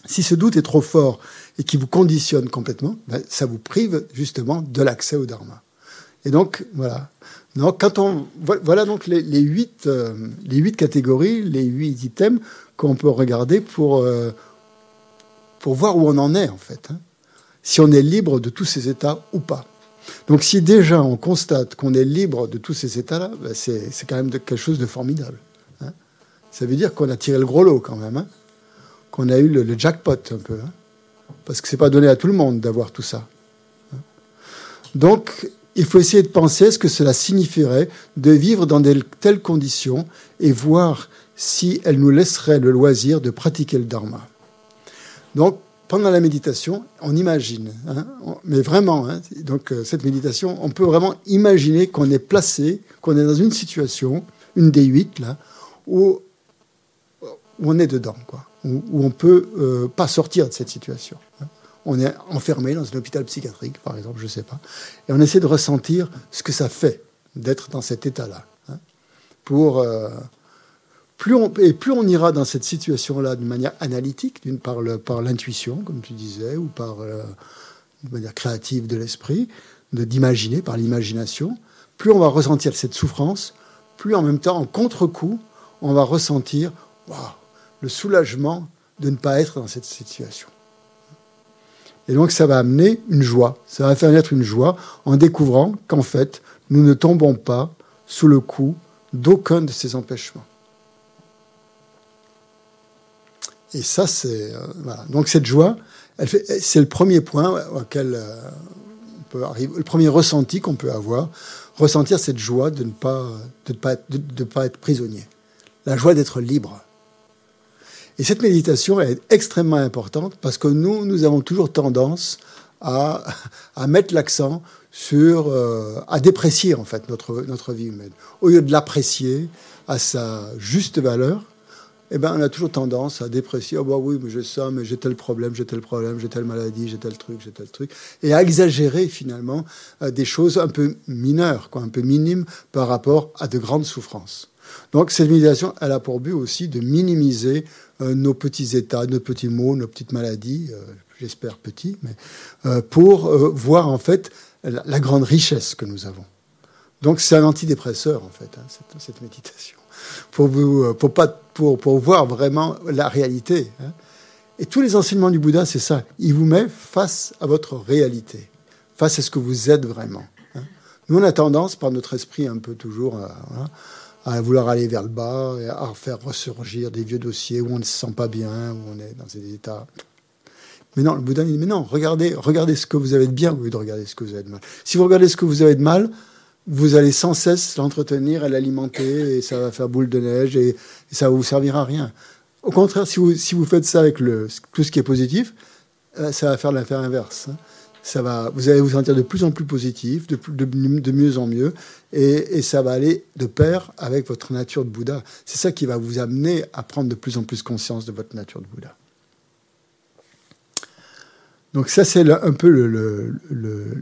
Si ce doute est trop fort et qui vous conditionne complètement, ben, ça vous prive justement de l'accès au dharma. Et donc, voilà. Donc, quand on, voilà donc les, huit, euh, les huit catégories, les huit items qu'on peut regarder pour, euh, pour voir où on en est, en fait. Hein. Si on est libre de tous ces états ou pas. Donc si déjà on constate qu'on est libre de tous ces états-là, ben, c'est, quand même quelque chose de formidable. Hein. Ça veut dire qu'on a tiré le gros lot quand même, hein. qu'on a eu le, jackpot un peu. Parce que c'est pas donné à tout le monde d'avoir tout ça. Donc il faut essayer de penser ce que cela signifierait de vivre dans de telles conditions et voir si elles nous laisseraient le loisir de pratiquer le dharma. Donc pendant la méditation, on imagine, hein, mais vraiment, hein, donc euh, cette méditation, on peut vraiment imaginer qu'on est placé, qu'on est dans une situation, une des huit là, où, on est dedans, quoi, où, on peut euh, pas sortir de cette situation. Hein. On est enfermé dans un hôpital psychiatrique, par exemple, je sais pas, et on essaie de ressentir ce que ça fait d'être dans cet état-là, pour euh, plus on, et plus on ira dans cette situation-là de manière analytique, d'une par, par l'intuition, comme tu disais, ou par euh, de manière créative de l'esprit, d'imaginer par l'imagination, plus on va ressentir cette souffrance, plus en même temps, en contre-coup, on va ressentir le soulagement de ne pas être dans cette situation. Et donc ça va amener une joie, ça va faire naître une joie en découvrant qu'en fait, nous ne tombons pas sous le coup d'aucun de ces empêchements. Et ça, c'est. Euh. Donc cette joie, c'est le premier point auquel euh, on peut arriver, le premier ressenti qu'on peut avoir, ressentir cette joie de ne pas, de, pas être prisonnier, la joie d'être libre. Et cette méditation est extrêmement importante parce que nous, nous avons toujours tendance à, à mettre l'accent sur, euh, à déprécier en fait notre, notre vie humaine. Au lieu de l'apprécier à sa juste valeur, eh ben, on a toujours tendance à déprécier. Oh, bah oui, mais j'ai ça, mais j'ai tel problème, j'ai tel problème, j'ai telle maladie, j'ai tel truc, j'ai tel truc. Et à exagérer finalement euh, des choses un peu mineures, quoi, un peu minimes par rapport à de grandes souffrances. Donc cette méditation, elle a pour but aussi de minimiser nos petits états, nos petits maux, nos petites maladies, euh, j'espère petits, mais pour voir en fait la, grande richesse que nous avons. Donc c'est un antidépresseur en fait, hein, cette, méditation pour, vous, euh, pour, pas, pour, pour voir vraiment la réalité. Hein. Et tous les enseignements du Bouddha, c'est ça. Il vous met face à votre réalité, face à ce que vous êtes vraiment. Hein. Nous, on a tendance, par notre esprit un peu toujours, à vouloir aller vers le bas, et à faire ressurgir des vieux dossiers où on ne se sent pas bien, où on est dans des états. Mais non, le Bouddha dit, mais non, regardez, regardez ce que vous avez de bien au lieu de regarder ce que vous avez de mal. Si vous regardez ce que vous avez de mal, vous allez sans cesse l'entretenir et l'alimenter, et ça va faire boule de neige, et, ça ne vous servira à rien. Au contraire, si vous, si vous faites ça avec le, tout ce qui est positif, euh, ça va faire l'effet inverse. Hein. Vous allez vous sentir de plus en plus positif, de, de, de mieux en mieux, et, ça va aller de pair avec votre nature de Bouddha. C'est ça qui va vous amener à prendre de plus en plus conscience de votre nature de Bouddha. Donc ça, c'est un peu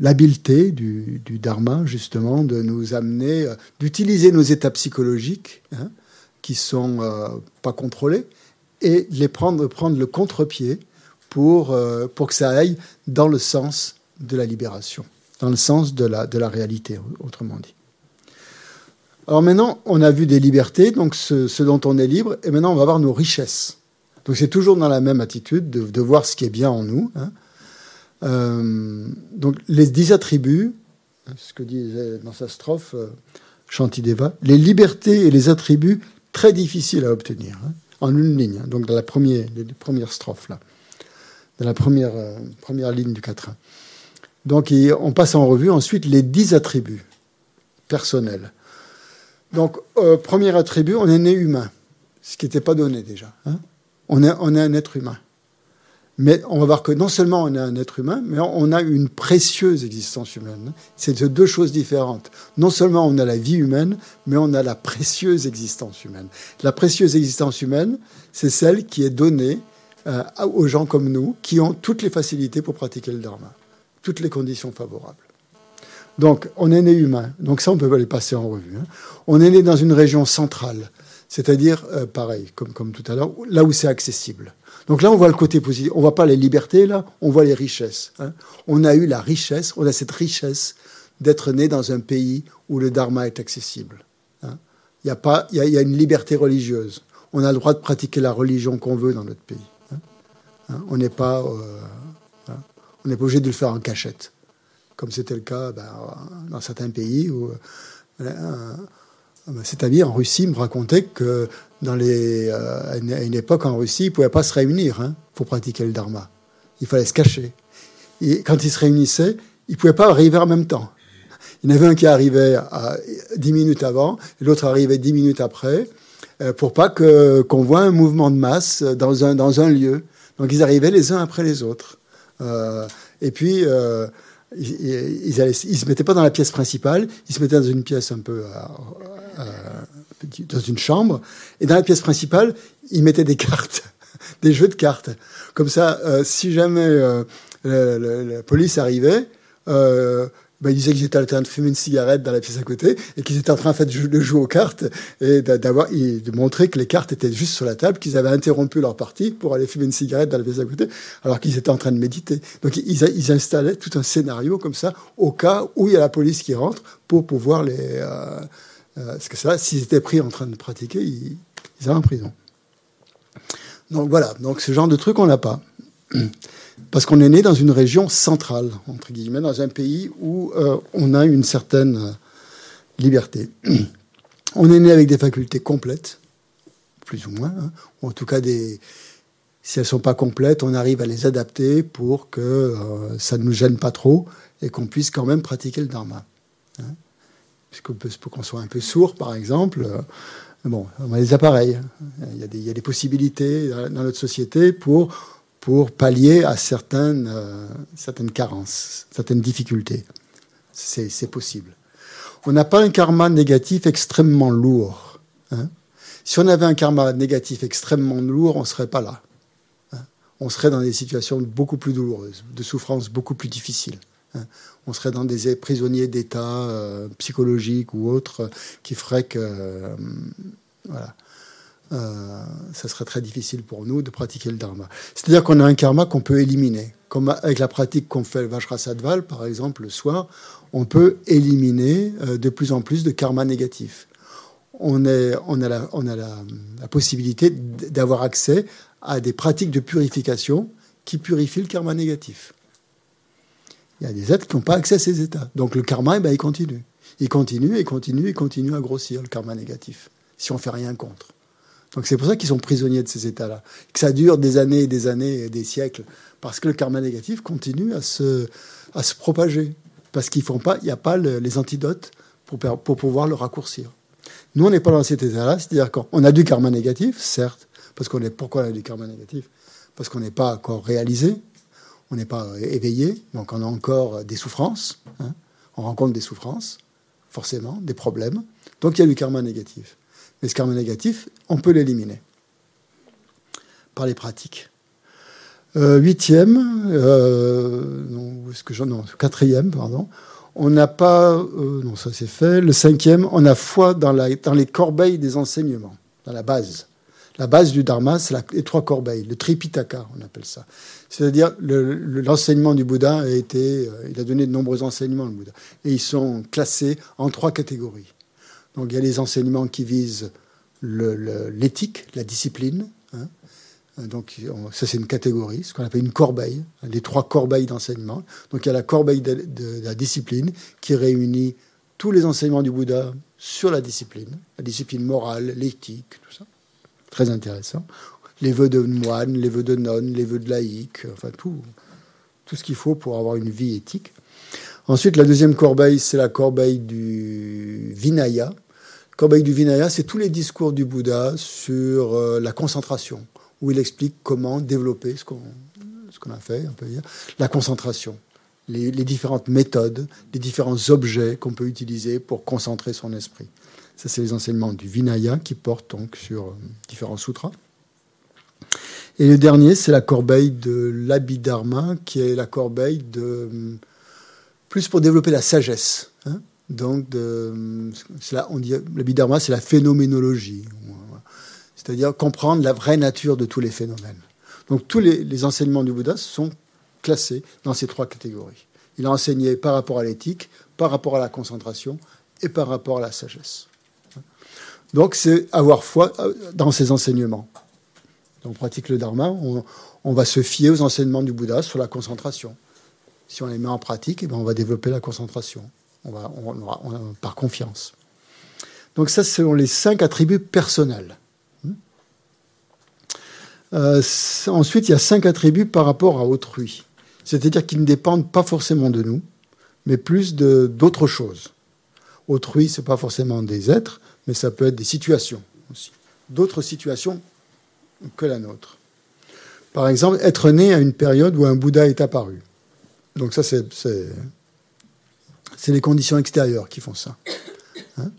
l'habileté du, Dharma, justement, de nous amener, euh, d'utiliser nos états psychologiques, hein, qui sont euh, pas contrôlés, et les prendre, le contre-pied euh, pour que ça aille dans le sens de la libération, dans le sens de la, de la réalité, autrement dit. Alors maintenant, on a vu des libertés, donc ce, dont on est libre, et maintenant on va voir nos richesses. Donc c'est toujours dans la même attitude de, de, voir ce qui est bien en nous. Hein, euh, donc les dix attributs, ce que disait dans sa strophe euh, Shantideva, les libertés et les attributs très difficiles à obtenir, hein, en une ligne, hein, donc dans la première, les là, dans la première, euh, première ligne du quatrain. Donc on passe en revue ensuite les dix attributs personnels. Donc premier attribut, on est né humain, ce qui n'était pas donné déjà. Hein? On, est, on est un être humain. Mais on va voir que non seulement on est un être humain, mais on a une précieuse existence humaine. C'est deux choses différentes. Non seulement on a la vie humaine, mais on a la précieuse existence humaine. La précieuse existence humaine, c'est celle qui est donnée euh, aux gens comme nous, qui ont toutes les facilités pour pratiquer le dharma, toutes les conditions favorables. Donc, on est né humain. Donc ça, on peut pas les passer en revue. Hein. On est né dans une région centrale, c'est-à-dire, euh, pareil, comme, comme tout à l'heure, là où c'est accessible. Donc là, on voit le côté positif. On voit pas les libertés, là, on voit les richesses. Hein. On a eu la richesse, on a cette richesse d'être né dans un pays où le dharma est accessible. Hein. Il y, a pas, il y, a une liberté religieuse. On a le droit de pratiquer la religion qu'on veut dans notre pays. On n'est pas, euh, on n'est pas obligé de le faire en cachette, comme c'était le cas ben, dans certains pays où euh, cet ami en Russie me racontait que dans les, euh, à une époque en Russie, ils ne pouvaient pas se réunir hein, pour pratiquer le dharma. Il fallait se cacher. Et quand ils se réunissaient, ils ne pouvaient pas arriver en même temps. Il y en avait un qui arrivait 10 minutes avant, l'autre arrivait 10 minutes après, euh, pour pas qu'on voit un mouvement de masse dans un, dans un lieu. Donc ils arrivaient les uns après les autres. Euh, et puis, euh, ils, ils, se mettaient pas dans la pièce principale, ils se mettaient dans une pièce un peu euh, dans une chambre, et dans la pièce principale, ils mettaient des cartes, des jeux de cartes. Comme ça, si jamais la police arrivait, ben, ils disaient qu'ils étaient en train de fumer une cigarette dans la pièce à côté et qu'ils étaient en train de jouer aux cartes et de montrer que les cartes étaient juste sur la table, qu'ils avaient interrompu leur partie pour aller fumer une cigarette dans la pièce à côté, alors qu'ils étaient en train de méditer. Donc ils, ils, installaient tout un scénario comme ça au cas où il y a la police qui rentre pour pouvoir les. Euh, euh, parce que ça, s'ils étaient pris en train de pratiquer, ils, ils allaient en prison. Donc voilà, donc ce genre de truc, on n'a pas. Parce qu'on est né dans une région centrale, entre guillemets, dans un pays où euh, on a une certaine euh, liberté. On est né avec des facultés complètes, plus ou moins, hein, ou en tout cas des, si elles ne sont pas complètes, on arrive à les adapter pour que euh, ça ne nous gêne pas trop et qu'on puisse quand même pratiquer le dharma. Hein. Pour qu'on soit un peu sourd, par exemple, bon, on a des appareils. Des, il y a des possibilités dans notre société pour pour pallier à certaines, euh, carences, certaines difficultés. C'est possible. On n'a pas un karma négatif extrêmement lourd. Hein. Si on avait un karma négatif extrêmement lourd, on ne serait pas là. Hein. On serait dans des situations beaucoup plus douloureuses, de souffrances beaucoup plus difficiles. Hein. On serait dans des prisonniers d'état euh, psychologiques ou autres qui feraient que... Euh, voilà euh, ça serait très difficile pour nous de pratiquer le dharma. C'est-à-dire qu'on a un karma qu'on peut éliminer. Comme avec la pratique qu'on fait le Vajrasattva, par exemple, le soir, on peut éliminer euh, de plus en plus de karma négatif. On, a, la possibilité d'avoir accès à des pratiques de purification qui purifient le karma négatif. Il y a des êtres qui n'ont pas accès à ces états. Donc le karma, eh ben, il continue. Il continue et continue et continue à grossir, le karma négatif, si on ne fait rien contre. Donc c'est pour ça qu'ils sont prisonniers de ces états-là. Que ça dure des années et des années et des siècles. Parce que le karma négatif continue à se, à se propager. Parce qu'il n'y a pas les antidotes pour, pour pouvoir le raccourcir. Nous, on n'est pas dans cet état-là. C'est-à-dire qu'on a du karma négatif, certes. Parce qu'on est, pourquoi on a du karma négatif? Parce qu'on n'est pas encore réalisé. On n'est pas éveillé. Donc on a encore des souffrances. Hein. On rencontre des souffrances, forcément, des problèmes. Donc il y a du karma négatif. Ce karma négatif, on peut l'éliminer par les pratiques. Euh, huitième, euh, est-ce que j'en quatrième, pardon. On n'a pas, euh, non, ça c'est fait. Le cinquième, on a foi dans, la, dans les corbeilles des enseignements, dans la base. La base du dharma, c'est les trois corbeilles, le tripitaka, on appelle ça. C'est-à-dire l'enseignement du Bouddha a été, il a donné de nombreux enseignements le Bouddha, et ils sont classés en trois catégories. Donc il y a les enseignements qui visent l'éthique, la discipline. Hein. Donc ça c'est une catégorie, ce qu'on appelle une corbeille, les trois corbeilles d'enseignement. Donc il y a la corbeille de, la discipline qui réunit tous les enseignements du Bouddha sur la discipline, la discipline morale, l'éthique, tout ça. Très intéressant. Les vœux de moine, les vœux de nonne, les vœux de laïc, enfin tout, tout ce qu'il faut pour avoir une vie éthique. Ensuite, la deuxième corbeille, c'est la corbeille du Vinaya, Corbeille du Vinaya, c'est tous les discours du Bouddha sur euh, la concentration, où il explique comment développer ce qu'on a fait, on peut dire, la concentration, les, différentes méthodes, les différents objets qu'on peut utiliser pour concentrer son esprit. Ça, c'est les enseignements du Vinaya qui portent donc sur euh, différents sutras. Et le dernier, c'est la corbeille de l'Abhidharma, qui est la corbeille de plus pour développer la sagesse. Donc, là, on dit, le bidharma, c'est la phénoménologie, c'est-à-dire comprendre la vraie nature de tous les phénomènes. Donc, tous les, enseignements du Bouddha sont classés dans ces trois catégories. Il a enseigné par rapport à l'éthique, par rapport à la concentration et par rapport à la sagesse. Donc, c'est avoir foi dans ces enseignements. Donc, on pratique le dharma, on, on, va se fier aux enseignements du Bouddha sur la concentration. Si on les met en pratique, eh bien, on va développer la concentration on va, par confiance. Donc ça, ce sont les cinq attributs personnels. Hmm. Euh, ensuite, il y a cinq attributs par rapport à autrui, c'est-à-dire qu'ils ne dépendent pas forcément de nous, mais plus d'autres choses. Autrui, ce n'est pas forcément des êtres, mais ça peut être des situations aussi, d'autres situations que la nôtre. Par exemple, être né à une période où un Bouddha est apparu. Donc ça, c'est c'est les conditions extérieures qui font ça. Hein.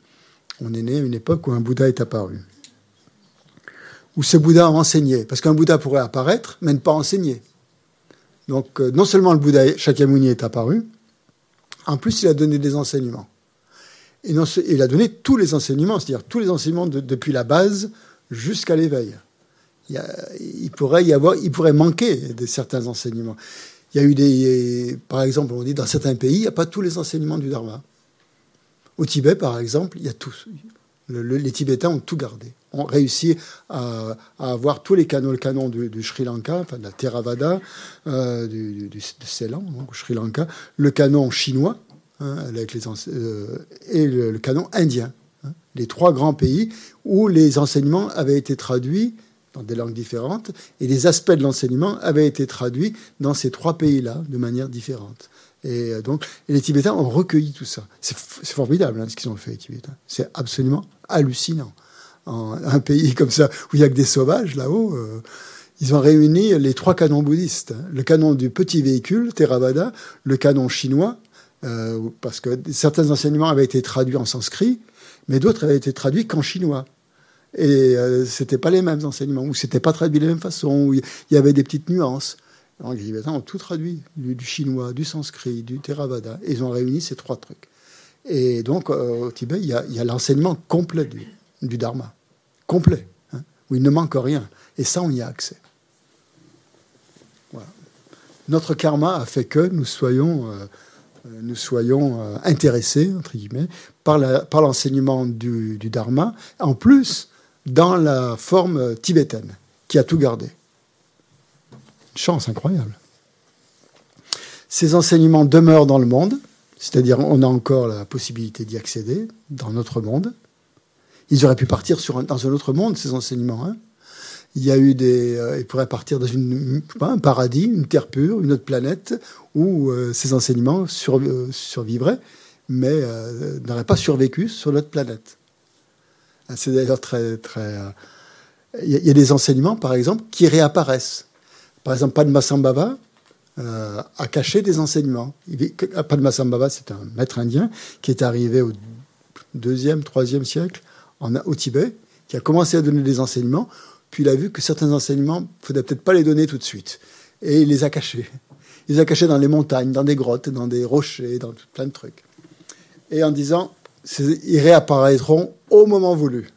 On est né à une époque où un Bouddha est apparu. Où ce Bouddha a enseigné. Parce qu'un Bouddha pourrait apparaître, mais ne pas enseigner. Donc, euh, non seulement le Bouddha Shakyamuni est apparu, En plus, il a donné des enseignements. Et il a donné tous les enseignements, c'est-à-dire tous les enseignements depuis la base jusqu'à l'éveil. Il, pourrait il pourrait manquer de certains enseignements. Il y a eu des, par exemple, on dit dans certains pays, il n'y a pas tous les enseignements du Dharma. Au Tibet, par exemple, il y a tous. les Tibétains ont tout gardé, ont réussi à, avoir tous les canons, le canon du, Sri Lanka, enfin de la Theravada, euh, du, Ceylan, donc, Sri Lanka, le canon chinois, hein, avec les, euh, et le, canon indien. Hein. les trois grands pays où les enseignements avaient été traduits des langues différentes et les aspects de l'enseignement avaient été traduits dans ces trois pays-là de manière différente. Et euh, donc, les Tibétains ont recueilli tout ça. C'est formidable hein, ce qu'ils ont fait, les Tibétains. C'est absolument hallucinant. En un pays comme ça, où il n'y a que des sauvages là-haut, euh, ils ont réuni les trois canons bouddhistes. Hein. Le canon du petit véhicule, Theravada, le canon chinois, euh, parce que certains enseignements avaient été traduits en sanskrit, mais d'autres avaient été traduits qu'en chinois. Et ce c'était pas les mêmes enseignements, ou c'était pas traduit de la même façon, où il y avait des petites nuances. Alors, les Tibétains ont tout traduit, du, chinois, du sanskrit, du Theravada, et ils ont réuni ces trois trucs. Et donc, euh, au Tibet, il y a, l'enseignement complet du, Dharma, complet, hein, où il ne manque rien. Et ça, on y a accès. Notre karma a fait que nous soyons, euh, nous soyons euh, intéressés, entre guillemets, par l'enseignement du, du Dharma, en plus, dans la forme tibétaine, qui a tout gardé chance incroyable. Ces enseignements demeurent dans le monde, c'est-à-dire on a encore la possibilité d'y accéder dans notre monde. Ils auraient pu partir dans un autre monde, ces enseignements. Hein. Il y a eu des, euh, ils pourraient partir dans une, un paradis, une terre pure, une autre planète où euh, ces enseignements euh, survivraient, mais n'auraient pas survécu sur notre planète. C'est d'ailleurs très, très. Il y a des enseignements, par exemple, qui réapparaissent. Par exemple, Padmasambhava euh, a caché des enseignements. Padmasambhava, c'est un maître indien qui est arrivé au deuxième, troisième siècle en, au Tibet, qui a commencé à donner des enseignements, puis il a vu que certains enseignements, il ne faudrait peut-être pas les donner tout de suite. Et il les a cachés. Il les a cachés dans les montagnes, dans des grottes, dans des rochers, dans plein de trucs. Et en disant, ils réapparaîtront au moment voulu.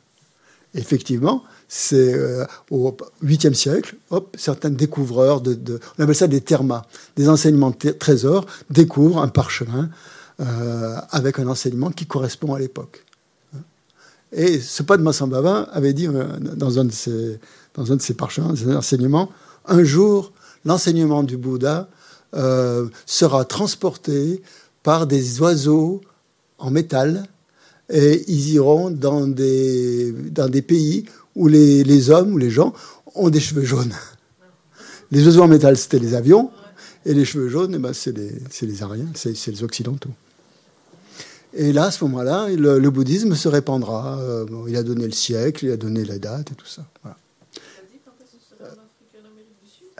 Effectivement, c'est euh, au 8e siècle, hop, certains découvreurs, de, on appelle ça des thermas, des enseignements trésors, découvrent un parchemin euh, avec un enseignement qui correspond à l'époque. Et ce pas de Massambhava avait dit euh, dans, un de ses, dans un de parchemins, un jour, l'enseignement du Bouddha sera transporté par des oiseaux en métal et ils iront dans des, dans des pays où les, hommes ou les gens ont des cheveux jaunes. Les oiseaux en métal, c'était les avions, et les cheveux jaunes, eh ben, c'est les, les, Ariens, c'est les Occidentaux. Et là, à ce moment-là, le, bouddhisme se répandra. Euh, il a donné le siècle, il a donné la date et tout ça.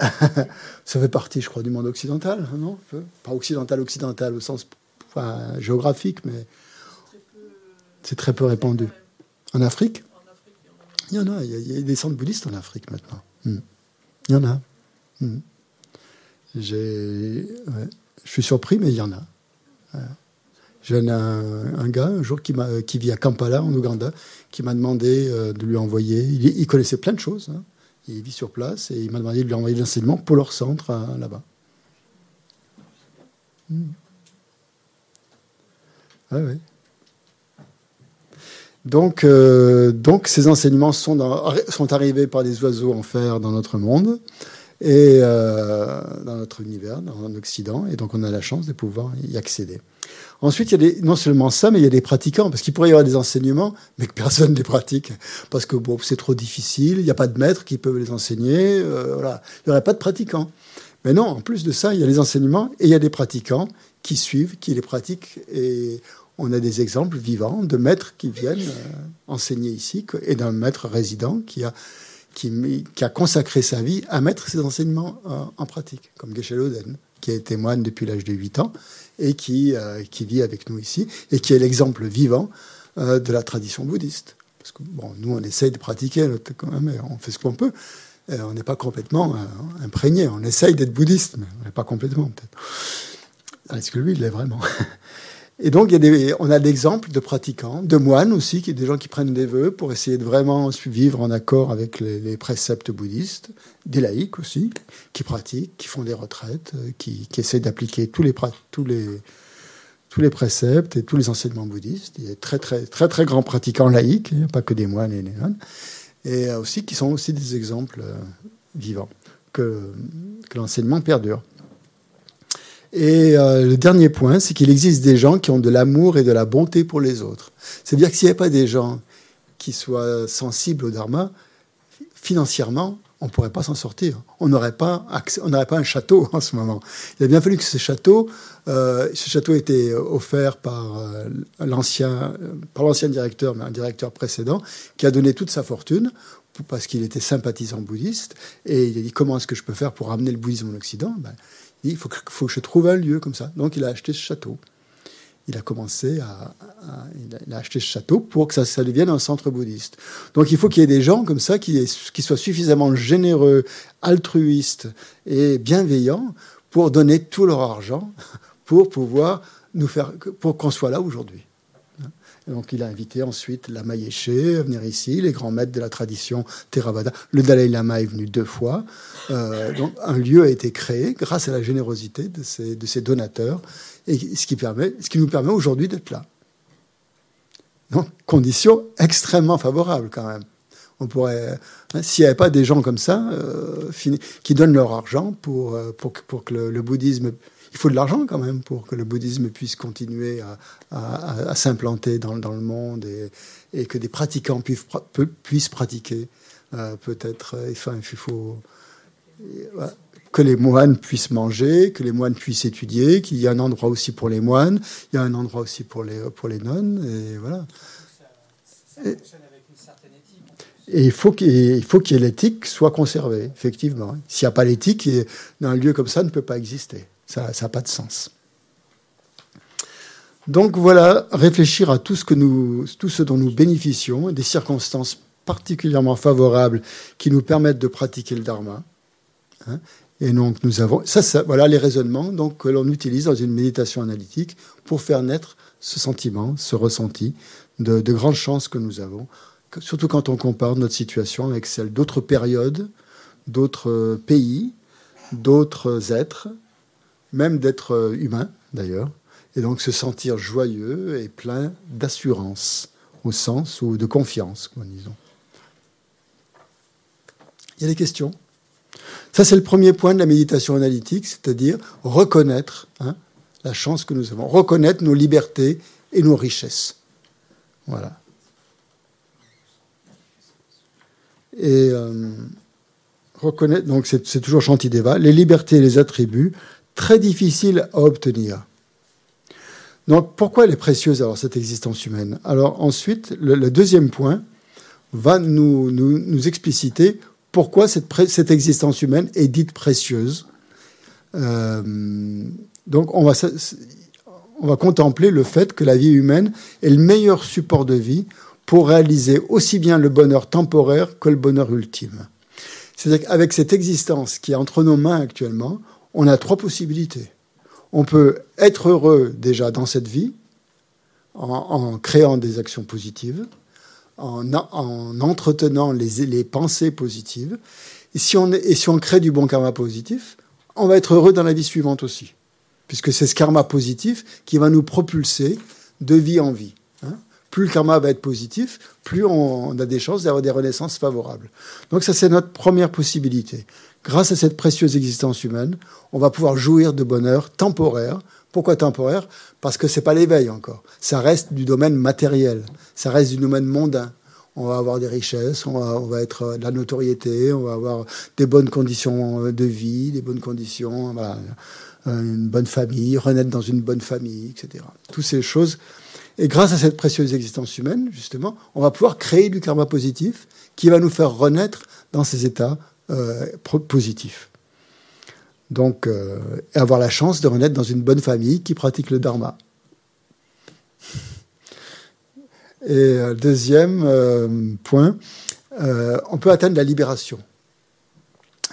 ça fait partie, je crois, du monde occidental, non? Pas occidental, occidental au sens géographique, mais c'est très peu répandu. En Afrique il y en a. Il y a des centres bouddhistes en Afrique maintenant. Hmm. Il y en a. Hmm. Je suis surpris, mais il y en a. J'ai un, gars un jour qui, vit à Kampala, en Ouganda, qui m'a demandé euh, de lui envoyer. Il, connaissait plein de choses. Hein. Il vit sur place et il m'a demandé de lui envoyer l'enseignement pour leur centre là-bas. Ah. Donc, euh, donc ces enseignements sont, sont, arrivés par des oiseaux en fer dans notre monde et euh, dans notre univers, dans l'Occident, et donc on a la chance de pouvoir y accéder. Ensuite, il y a non seulement ça, mais il y a des pratiquants, parce qu'il pourrait y avoir des enseignements, mais que personne ne les pratique, parce que bon, c'est trop difficile, il n'y a pas de maîtres qui peuvent les enseigner, euh, voilà. il n'y aurait pas de pratiquants. Mais non, en plus de ça, il y a les enseignements et il y a des pratiquants qui suivent, qui les pratiquent, et on a des exemples vivants de maîtres qui viennent euh, enseigner ici et d'un maître résident qui a, consacré sa vie à mettre ses enseignements euh, en pratique, comme Geshe Loden, qui est témoin depuis l'âge de 8 ans et qui, euh, qui vit avec nous ici et qui est l'exemple vivant de la tradition bouddhiste. Parce que nous, on essaye de pratiquer, on fait ce qu'on peut. on n'est pas complètement imprégné. On essaye d'être bouddhiste, mais on n'est pas complètement, peut-être Est-ce que lui, il l'est vraiment? Et donc, il a des, on a d'exemples de pratiquants, de moines aussi, qui, des gens qui prennent des vœux pour essayer de vraiment vivre en accord avec les, préceptes bouddhistes, des laïcs aussi, qui pratiquent, qui font des retraites, euh, qui, qui essayent d'appliquer tous les, tous, les, tous les préceptes et tous les enseignements bouddhistes. Il y a très, très, très, très grands pratiquants laïcs, a pas que des moines et des nonnes, et euh, aussi qui sont aussi des exemples euh, vivants, que l'enseignement perdure. Et euh, le dernier point, c'est qu'il existe des gens qui ont de l'amour et de la bonté pour les autres. C'est-à-dire que s'il n'y avait pas des gens qui soient sensibles au dharma, financièrement, on ne pourrait pas s'en sortir. On n'aurait pas, pas un château en ce moment. Il a bien fallu que ce château, euh, ce château été offert par euh, l'ancien, par l'ancien directeur, mais un directeur précédent, qui a donné toute sa fortune parce qu'il était sympathisant bouddhiste. Et il a dit comment est-ce que je peux faire pour ramener le bouddhisme en Occident? Ben, il faut que, je trouve un lieu comme ça. Donc il a acheté ce château. Il a commencé à, il, a, acheté ce château pour que ça, devienne un centre bouddhiste. Donc il faut qu'il y ait des gens comme ça qui soient suffisamment généreux, altruistes et bienveillants pour donner tout leur argent pour pouvoir nous faire, pour qu'on soit là aujourd'hui. Donc il a invité ensuite Lama Yeshe à venir ici, les grands maîtres de la tradition Theravada. Le Dalai Lama est venu deux fois. Euh, donc un lieu a été créé grâce à la générosité de ces, de ces donateurs, et ce qui, permet, ce qui nous permet aujourd'hui d'être là. Donc conditions extrêmement favorables quand même. On pourrait, hein, s'il n'y avait pas des gens comme ça euh, qui donnent leur argent pour, euh, pour, pour que le bouddhisme il faut de l'argent quand même pour que le bouddhisme puisse continuer à, s'implanter dans, le monde et, que des pratiquants puissent, puissent pratiquer. Euh, peut-être, euh, enfin, il faut que les moines puissent manger, que les moines puissent étudier, qu'il y ait un endroit aussi pour les moines, il y a un endroit aussi pour les, pour les nonnes, et voilà. et, il faut qu'il faut que l'éthique soit conservée, effectivement. S'il n'y a pas l'éthique, un lieu comme ça ne peut pas exister. Ça n'a pas de sens. Donc voilà, réfléchir à tout ce, que nous, tout ce dont nous bénéficions, des circonstances particulièrement favorables qui nous permettent de pratiquer le dharma. Hein. et donc nous avons, ça, voilà les raisonnements que l'on utilise dans une méditation analytique pour faire naître ce sentiment, ce ressenti de, de grandes chances que nous avons, surtout quand on compare notre situation avec celle d'autres périodes, d'autres pays, d'autres êtres, même d'être euh, humain d'ailleurs, et donc se sentir joyeux et plein d'assurance, au sens ou de confiance, comme disons. Il y a des questions? Ça, c'est le premier point de la méditation analytique, c'est-à-dire reconnaître hein, la chance que nous avons, reconnaître nos libertés et nos richesses. Voilà. Et euh, reconnaître, donc c'est toujours Shantideva, les libertés et les attributs très difficile à obtenir. Donc pourquoi elle est précieuse alors cette existence humaine? Alors ensuite, le, deuxième point va nous, nous, expliciter pourquoi cette, existence humaine est dite précieuse. Euh, donc on va, on va contempler le fait que la vie humaine est le meilleur support de vie pour réaliser aussi bien le bonheur temporaire que le bonheur ultime. C'est-à-dire qu'avec cette existence qui est entre nos mains actuellement, on a trois possibilités. On peut être heureux déjà dans cette vie en, créant des actions positives, en, entretenant les, pensées positives. Et si, on, crée du bon karma positif, on va être heureux dans la vie suivante aussi. Puisque c'est ce karma positif qui va nous propulser de vie en vie. Hein. plus le karma va être positif, plus on a des chances d'avoir des renaissances favorables. Donc ça, c'est notre première possibilité grâce à cette précieuse existence humaine, on va pouvoir jouir de bonheur temporaire. Pourquoi temporaire? Parce que c'est pas l'éveil encore. Ça reste du domaine matériel. Ça reste du domaine mondain. On va avoir des richesses, on va, être de la notoriété, on va avoir des bonnes conditions de vie, des bonnes conditions, voilà, une bonne famille, renaître dans une bonne famille, etc. Toutes ces choses. Et grâce à cette précieuse existence humaine, justement, on va pouvoir créer du karma positif qui va nous faire renaître dans ces états euh, positif. Donc, euh, avoir la chance de renaître dans une bonne famille qui pratique le dharma. Et euh, deuxième point, on peut atteindre la libération.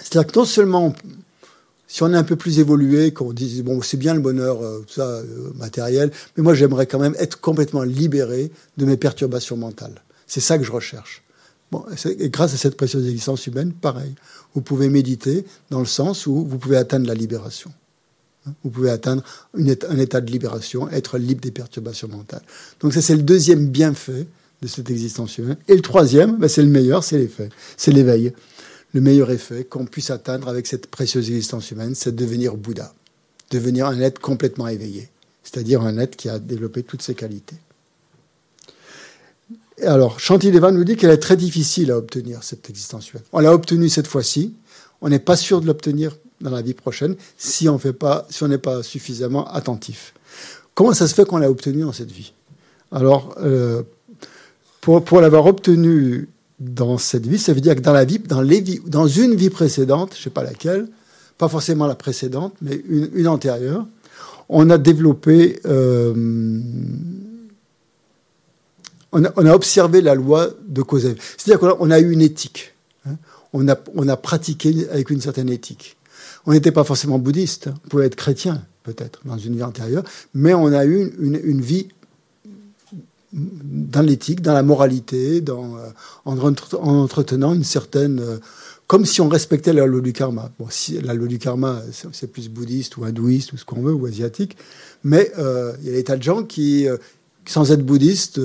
C'est-à-dire que non seulement si on est un peu plus évolué, qu'on dit bon c'est bien le bonheur euh, ça matériel, mais moi j'aimerais quand même être complètement libéré de mes perturbations mentales. C'est ça que je recherche. Et grâce à cette précieuse existence humaine, pareil, vous pouvez méditer dans le sens où vous pouvez atteindre la libération. Hein, vous pouvez atteindre un état de libération, être libre des perturbations mentales. Donc ça c'est le deuxième bienfait de cette existence humaine. Et le troisième, ben, c'est le meilleur, c'est l'effet, c'est l'éveil le meilleur effet qu'on puisse atteindre avec cette précieuse existence humaine, c'est de devenir Bouddha, devenir un être complètement éveillé, c'est-à-dire un être qui a développé toutes ses qualités. Alors, Shantideva nous dit qu'elle est très difficile à obtenir, cette existence humaine. On l'a obtenue cette fois-ci, on n'est pas sûr de l'obtenir dans la vie prochaine si on n'est pas suffisamment attentif. Comment ça se fait qu'on l'a obtenue dans cette vie? Alors, euh, pour, pour l'avoir obtenue dans cette vie, ça veut dire que dans la vie, dans, les vies, dans une vie précédente, je ne sais pas laquelle, pas forcément la précédente, mais une, antérieure, on a développé, euh, on, a, observé la loi de cause. C'est-à-dire qu'on a eu une éthique. Hein. on, a, pratiqué avec une certaine éthique. On n'était pas forcément bouddhiste, on pouvait être chrétien peut-être dans une vie antérieure, mais on a eu une, vie dans l'éthique, dans la moralité, euh, en, entretenant une certaine... Euh, comme si on respectait la loi du karma. Bon, si, la loi du karma, c'est plus bouddhiste ou hindouiste ou ce qu'on veut, ou asiatique, mais euh, il y a des tas de gens qui, sans être bouddhistes,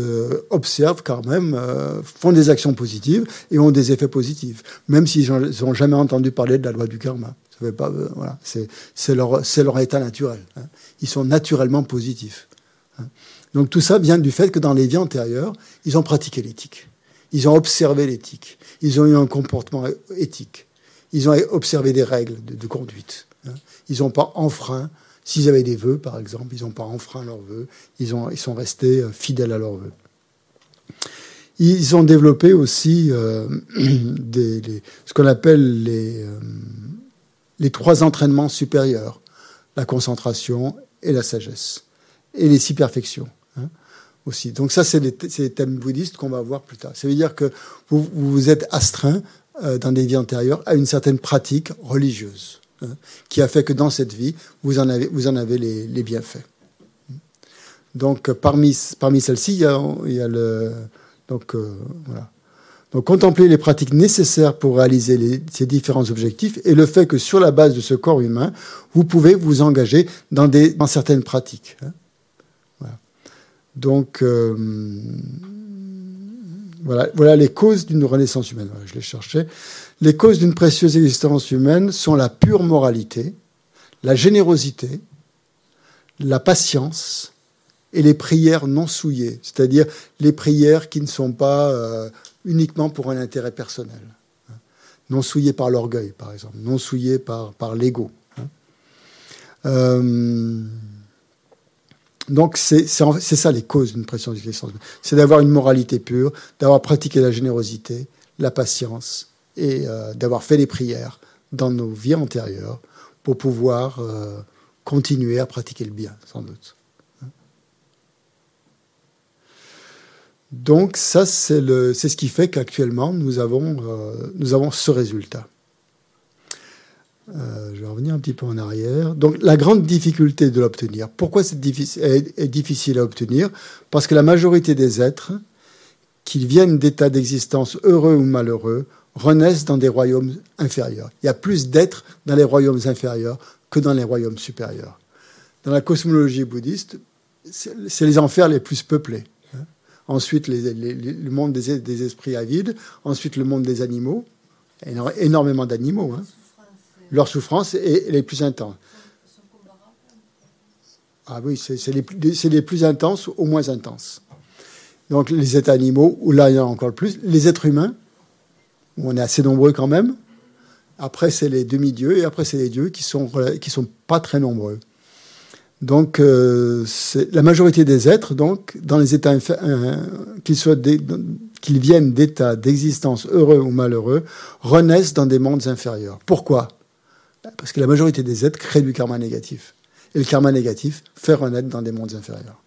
observent quand même, font des actions positives et ont des effets positifs, même s'ils n'ont jamais entendu parler de la loi du karma. Ça pas, voilà, c'est leur, leur état naturel. Hein. Ils sont naturellement positifs. Hein. Donc tout ça vient du fait que dans les vies antérieures, ils ont pratiqué l'éthique. Ils ont observé l'éthique. Ils ont eu un comportement éthique. Ils ont observé des règles de, conduite. Hein. Ils n'ont pas enfreint. S'ils avaient des vœux, par exemple, ils n'ont pas enfreint leurs vœux. Ils, ont, ils sont restés euh, fidèles à leurs vœux. Ils ont développé aussi euh, ce qu'on appelle les, euh, les trois entraînements supérieurs la concentration et la sagesse, et les six perfections aussi. Donc ça, c'est les, thèmes bouddhistes qu'on va voir plus tard. Ça veut dire que vous vous êtes astreint dans des vies antérieures à une certaine pratique religieuse hein, qui a fait que dans cette vie, vous en avez, vous en avez les, bienfaits. Donc parmi, parmi celles-ci, il, y a, le... Donc euh, voilà. Donc contempler les pratiques nécessaires pour réaliser ces différents objectifs et le fait que sur la base de ce corps humain, vous pouvez vous engager dans, des, dans certaines pratiques. Hein. Donc, euh, voilà, voilà les causes d'une renaissance humaine. je les cherchais. Les causes d'une précieuse existence humaine sont la pure moralité, la générosité, la patience et les prières non souillées, c'est-à-dire les prières qui ne sont pas euh, uniquement pour un intérêt personnel, non souillées par l'orgueil, par exemple, non souillées par, par l'ego. Hein. Euh, donc c'est ça les causes d'une pression d'existence. C'est d'avoir une moralité pure, d'avoir pratiqué la générosité, la patience et euh, d'avoir fait les prières dans nos vies antérieures pour pouvoir euh, continuer à pratiquer le bien, sans doute. Donc ça, c'est ce qui fait qu'actuellement, nous, avons, euh, nous avons ce résultat. Je vais revenir un petit peu en arrière. Donc la grande difficulté de l'obtenir. Pourquoi c'est difficile, est, difficile à obtenir? Parce que la majorité des êtres, qu'ils viennent d'états d'existence heureux ou malheureux, renaissent dans des royaumes inférieurs. Il y a plus d'êtres dans les royaumes inférieurs que dans les royaumes supérieurs. Dans la cosmologie bouddhiste, c'est les enfers les plus peuplés. Hein. Ensuite, le monde des, des, esprits avides. Ensuite, le monde des animaux. Énormément d'animaux. Hein leur souffrance est les plus intenses. Ah oui, c'est les, plus intenses au moins intenses. Donc les états animaux, où là il y en a encore plus. Les êtres humains, on est assez nombreux quand même. Après, c'est les demi-dieux, et après, c'est les dieux qui sont, qui sont pas très nombreux. Donc, euh, la majorité des êtres, donc, dans les états euh, qu'ils qu'ils viennent d'états d'existence heureux ou malheureux, renaissent dans des mondes inférieurs. Pourquoi? Parce que la majorité des êtres créent du karma négatif. Et le karma négatif fait renaître dans des mondes inférieurs.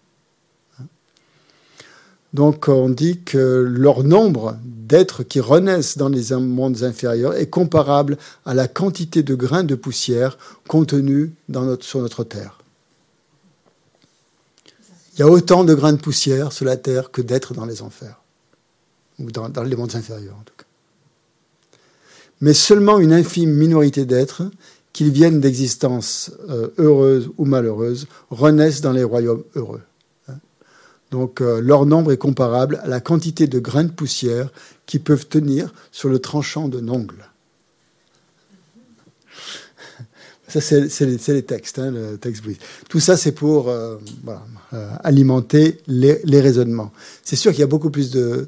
Donc on dit que leur nombre d'êtres qui renaissent dans les mondes inférieurs est comparable à la quantité de grains de poussière contenus sur notre Terre. Il y a autant de grains de poussière sur la Terre que d'êtres dans les enfers, ou dans, les mondes inférieurs en tout cas. Mais seulement une infime minorité d'êtres, qu'ils viennent d'existences euh, heureuses ou malheureuses, renaissent dans les royaumes heureux. Donc euh, leur nombre est comparable à la quantité de grains de poussière qui peuvent tenir sur le tranchant d'un ongle. Ça, c'est les, textes, hein, le texte Tout ça, c'est pour euh, euh, alimenter les, raisonnements. C'est sûr qu'il y a beaucoup plus de,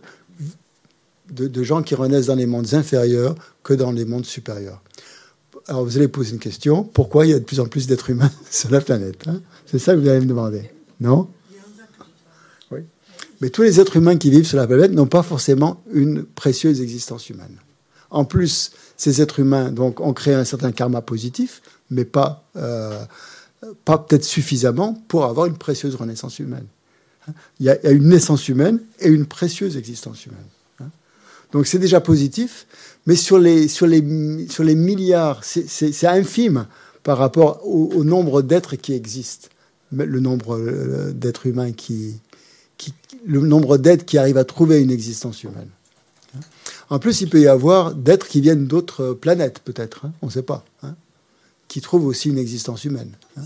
de, gens qui renaissent dans les mondes inférieurs que dans les mondes supérieurs. Alors, vous allez poser une question pourquoi il y a de plus en plus d'êtres humains sur la planète hein? C'est ça que vous allez me demander, non? Mais tous les êtres humains qui vivent sur la planète n'ont pas forcément une précieuse existence humaine. En plus, ces êtres humains donc, ont créé un certain karma positif, mais pas, euh, pas peut-être suffisamment pour avoir une précieuse renaissance humaine. Il y, a, une naissance humaine et une précieuse existence humaine. Donc c'est déjà positif, mais sur les, sur les, sur les milliards, c'est infime par rapport au nombre d'êtres qui existent, le nombre euh, d'êtres humains qui, le nombre d'êtres qui arrivent à trouver une existence humaine. En plus, il peut y avoir d'êtres qui viennent d'autres planètes, peut-être, hein, on ne sait pas, hein, qui trouvent aussi une existence humaine. Hein.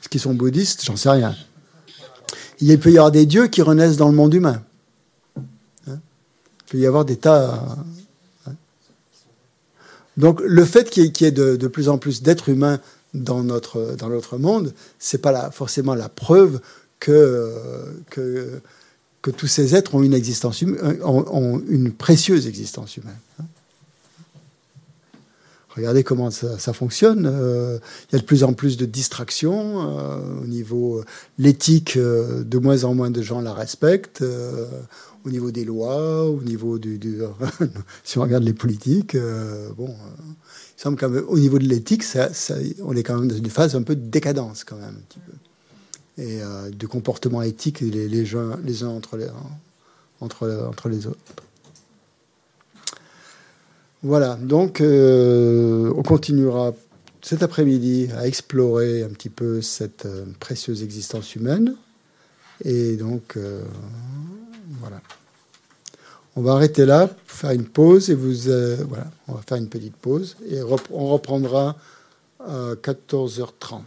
Est-ce qu'ils sont bouddhistes? J'en sais rien. Il peut y avoir des dieux qui renaissent dans le monde humain. Il peut y avoir des tas. Donc, le fait qu'il y ait, de, plus en plus d'êtres humains dans notre, dans monde, ce n'est pas forcément la preuve que, que, que tous ces êtres ont une existence humaine, ont, une précieuse existence humaine. Hein. Regardez comment ça, fonctionne. Euh, il y a de plus en plus de distractions euh, au niveau l'éthique. Euh, de moins en moins de gens la respectent. au niveau des lois, au niveau du, si on regarde les politiques, bon, il semble qu'au niveau de l'éthique, ça, on est quand même dans une phase un peu de décadence quand même. Un petit peu et euh, de comportements éthiques les, uns, entre les, entre les autres. Voilà, donc euh, on continuera cet après-midi à explorer un petit peu cette euh, précieuse existence humaine. Et donc, voilà. On va arrêter là, faire une pause, et vous, voilà, on va faire une petite pause, et on reprendra à 14h30.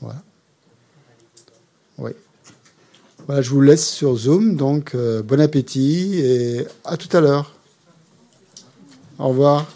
Voilà. Oui. Voilà, je vous laisse sur Zoom, donc euh, bon appétit et à tout à l'heure. Au revoir.